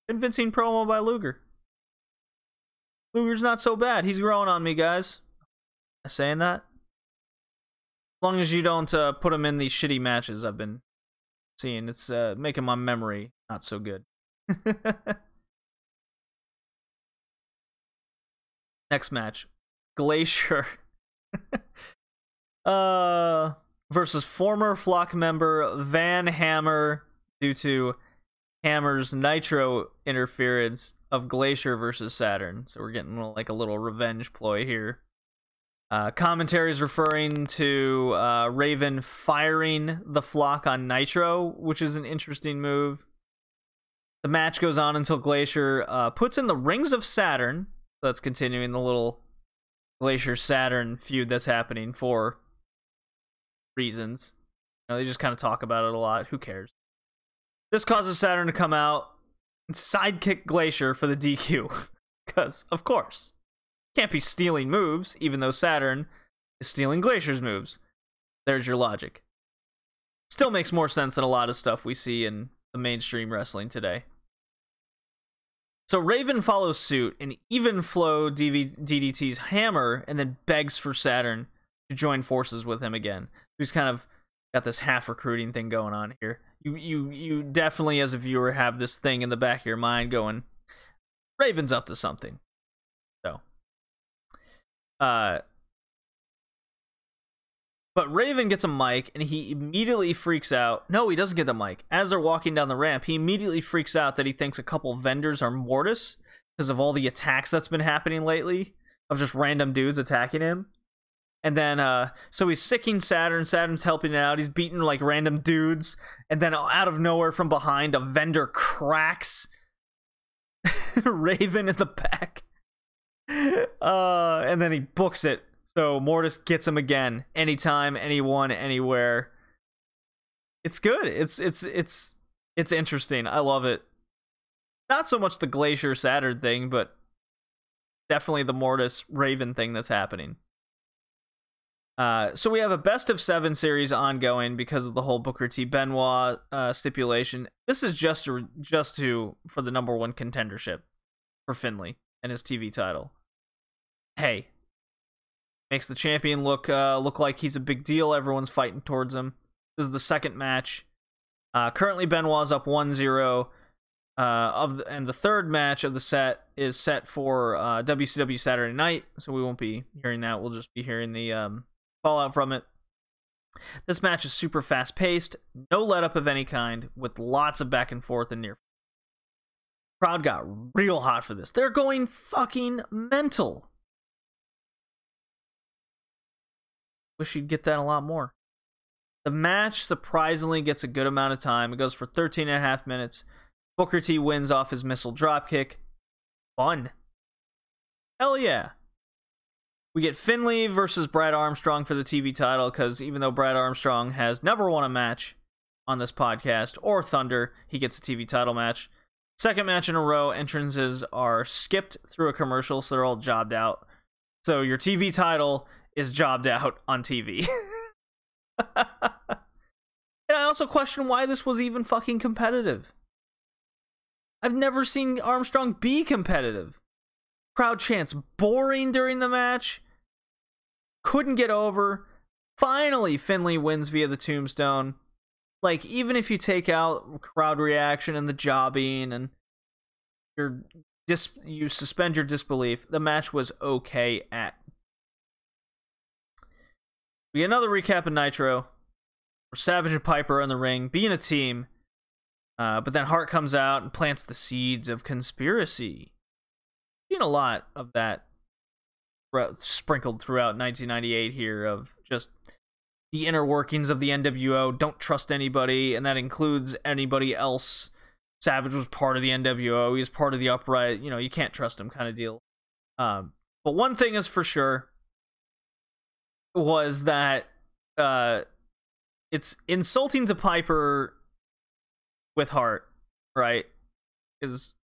Convincing promo by Luger. Luger's not so bad. He's growing on me, guys. Am I saying that? As long as you don't uh, put him in these shitty matches I've been seeing, it's uh, making my memory not so good. Next match, Glacier uh versus former flock member Van Hammer due to Hammer's Nitro interference of Glacier versus Saturn. So we're getting like a little revenge ploy here. Uh, commentaries referring to uh, Raven firing the flock on Nitro, which is an interesting move. The match goes on until Glacier uh, puts in the Rings of Saturn. That's continuing the little Glacier Saturn feud that's happening for reasons. You know, they just kind of talk about it a lot. Who cares? This causes Saturn to come out and sidekick Glacier for the DQ. Because, of course, can't be stealing moves, even though Saturn is stealing Glacier's moves. There's your logic. Still makes more sense than a lot of stuff we see in the mainstream wrestling today. So Raven follows suit and even flow DV- DDT's hammer and then begs for Saturn to join forces with him again. He's kind of got this half recruiting thing going on here. You you you definitely as a viewer have this thing in the back of your mind going Raven's up to something. So uh but Raven gets a mic and he immediately freaks out. No, he doesn't get the mic. As they're walking down the ramp, he immediately freaks out that he thinks a couple vendors are Mortis because of all the attacks that's been happening lately of just random dudes attacking him. And then, uh, so he's sicking Saturn. Saturn's helping out. He's beating like random dudes. And then, out of nowhere from behind, a vendor cracks Raven in the back. Uh, and then he books it. So Mortis gets him again, anytime, anyone, anywhere. It's good. It's it's it's it's interesting. I love it. Not so much the Glacier Saturn thing, but definitely the Mortis Raven thing that's happening. Uh, so we have a best of seven series ongoing because of the whole Booker T Benoit uh, stipulation. This is just to, just to for the number one contendership for Finlay and his TV title. Hey, makes the champion look uh, look like he's a big deal. Everyone's fighting towards him. This is the second match. Uh, currently, Benoit's up 1-0. Uh, of and the third match of the set is set for uh, WCW Saturday Night, so we won't be hearing that. We'll just be hearing the um, fallout from it. This match is super fast paced, no let up of any kind, with lots of back and forth and near. Crowd got real hot for this. They're going fucking mental. Wish you'd get that a lot more. The match surprisingly gets a good amount of time. It goes for 13 and a half minutes. Booker T wins off his missile dropkick. Fun. Hell yeah. We get Finlay versus Brad Armstrong for the TV title because even though Brad Armstrong has never won a match on this podcast or Thunder, he gets a TV title match. Second match in a row, entrances are skipped through a commercial, so they're all jobbed out. So your TV title is jobbed out on TV. and I also question why this was even fucking competitive. I've never seen Armstrong be competitive. Crowd chants boring during the match. Couldn't get over. Finally, Finlay wins via the tombstone. Like, even if you take out crowd reaction and the jobbing and your dis- you suspend your disbelief, the match was okay at. We get another recap of Nitro. Savage and Piper in the ring, being a team. Uh, but then Hart comes out and plants the seeds of conspiracy. Seen a lot of that sprinkled throughout 1998 here of just the inner workings of the NWO. Don't trust anybody, and that includes anybody else. Savage was part of the NWO. He's part of the upright. You know, you can't trust him, kind of deal. Um, but one thing is for sure was that uh, it's insulting to Piper with Hart, right? Because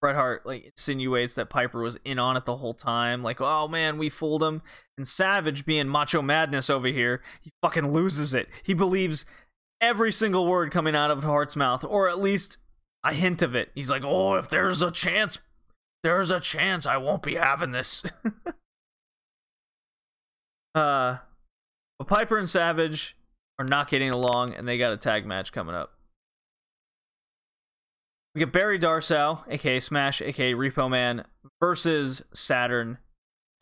Bret Hart like insinuates that Piper was in on it the whole time, like, oh man, we fooled him. And Savage, being macho madness over here, he fucking loses it. He believes every single word coming out of Hart's mouth, or at least a hint of it. He's like, oh, if there's a chance, there's a chance I won't be having this. uh, but Piper and Savage are not getting along, and they got a tag match coming up. We get Barry Darsow, aka Smash, aka Repo Man, versus Saturn.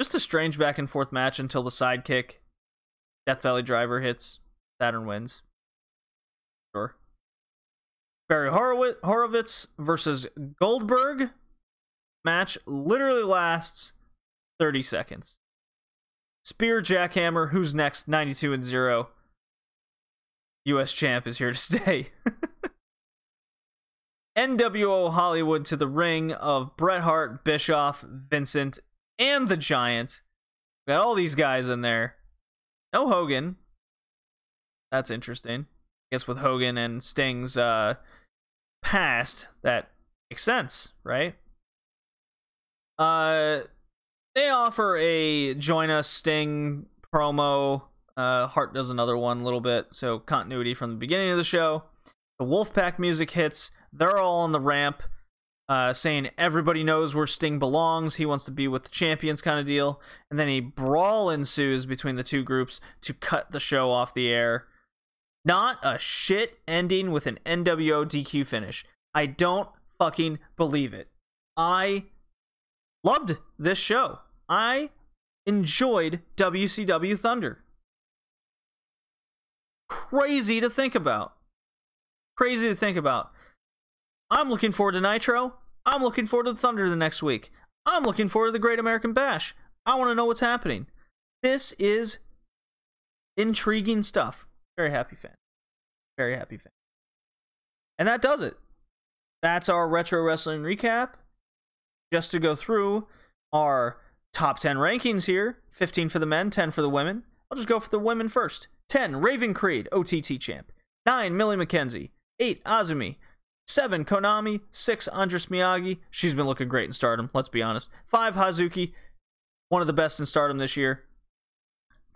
Just a strange back and forth match until the sidekick Death Valley Driver hits. Saturn wins. Sure. Barry Horowitz, Horowitz versus Goldberg. Match literally lasts 30 seconds. Spear Jackhammer, who's next? 92 and 0. US champ is here to stay. NWO Hollywood to the ring of Bret Hart, Bischoff, Vincent, and the Giant. Got all these guys in there. No Hogan. That's interesting. I guess with Hogan and Sting's uh past, that makes sense, right? Uh they offer a join us Sting promo. Uh Hart does another one a little bit, so continuity from the beginning of the show. The Wolfpack music hits. They're all on the ramp, uh, saying everybody knows where Sting belongs. He wants to be with the champions, kind of deal. And then a brawl ensues between the two groups to cut the show off the air. Not a shit ending with an NWO DQ finish. I don't fucking believe it. I loved this show. I enjoyed WCW Thunder. Crazy to think about. Crazy to think about. I'm looking forward to Nitro. I'm looking forward to Thunder the next week. I'm looking forward to the Great American Bash. I want to know what's happening. This is intriguing stuff. Very happy fan. Very happy fan. And that does it. That's our retro wrestling recap. Just to go through our top 10 rankings here 15 for the men, 10 for the women. I'll just go for the women first. 10, Raven Creed, OTT champ. 9, Millie McKenzie. 8, Azumi. 7, Konami. 6, Andras Miyagi. She's been looking great in stardom, let's be honest. 5, Hazuki. One of the best in stardom this year.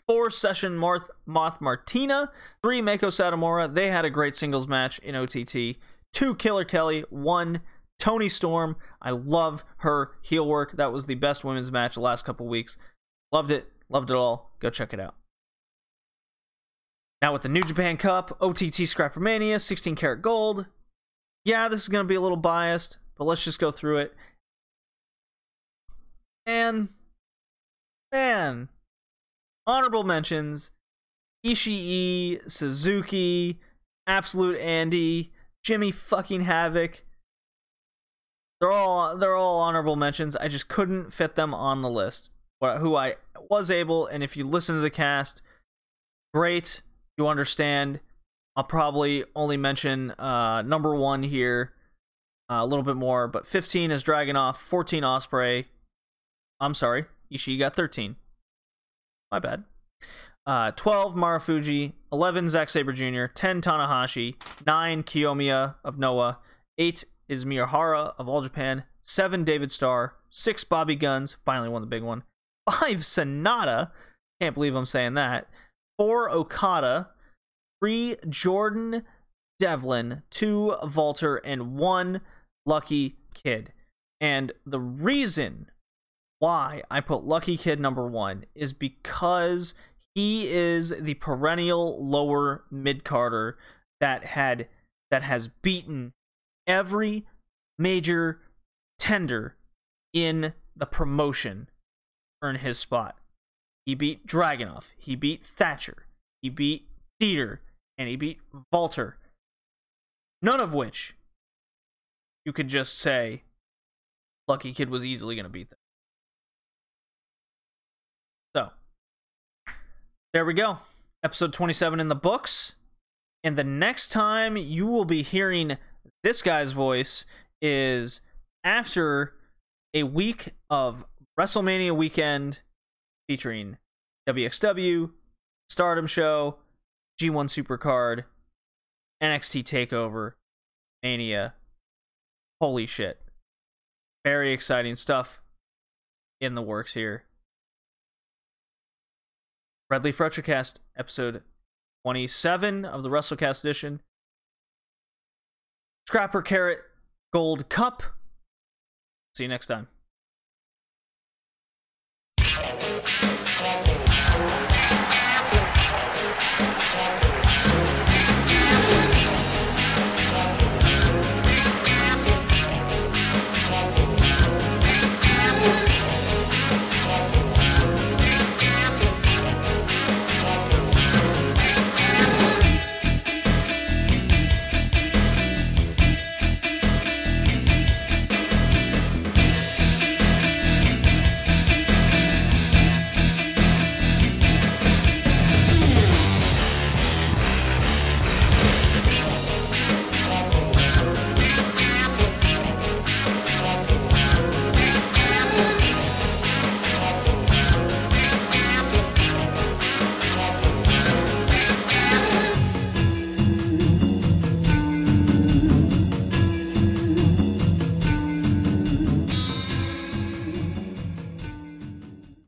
4, Session Marth- Moth Martina. 3, Meiko Satomura. They had a great singles match in OTT. 2, Killer Kelly. 1, Toni Storm. I love her heel work. That was the best women's match the last couple weeks. Loved it. Loved it all. Go check it out. Now with the New Japan Cup, OTT Scrappermania, 16 Carat gold. Yeah, this is going to be a little biased, but let's just go through it. And, man, honorable mentions Ishii, Suzuki, Absolute Andy, Jimmy fucking Havoc, they're all they're all honorable mentions. I just couldn't fit them on the list. What who I was able, and if you listen to the cast, great, you understand. I'll probably only mention uh, number one here uh, a little bit more, but 15 is Dragunov, 14 Ospreay. I'm sorry, Ishii got 13. My bad. Uh, 12 Marufuji, 11 Zack Sabre Jr., 10 Tanahashi, 9 Kiyomiya of Noah, 8 is Miyahara of All Japan, 7 David Starr, 6 Bobby Guns, finally won the big one, 5 Sanada, can't believe I'm saying that, 4 Okada, 3 Jordan Devlin, 2 Walter, and 1 Lucky Kid. And the reason why I put Lucky Kid number one is because he is the perennial lower mid carder that had that has beaten every major tender in the promotion earn his spot. He beat Dragunov, he beat Thatcher, he beat Dieter, and he beat Walter. None of which you could just say Lucky Kid was easily going to beat them. So, there we go. Episode 27 in the books. And the next time you will be hearing this guy's voice is after a week of WrestleMania weekend featuring WXW, Stardom Show, G1 Supercard, NXT TakeOver, Mania. Holy shit. Very exciting stuff in the works here. Bradley Leaf Retrocast, episode 27 of the WrestleCast edition. Scrapper Carat Gold Cup. See you next time.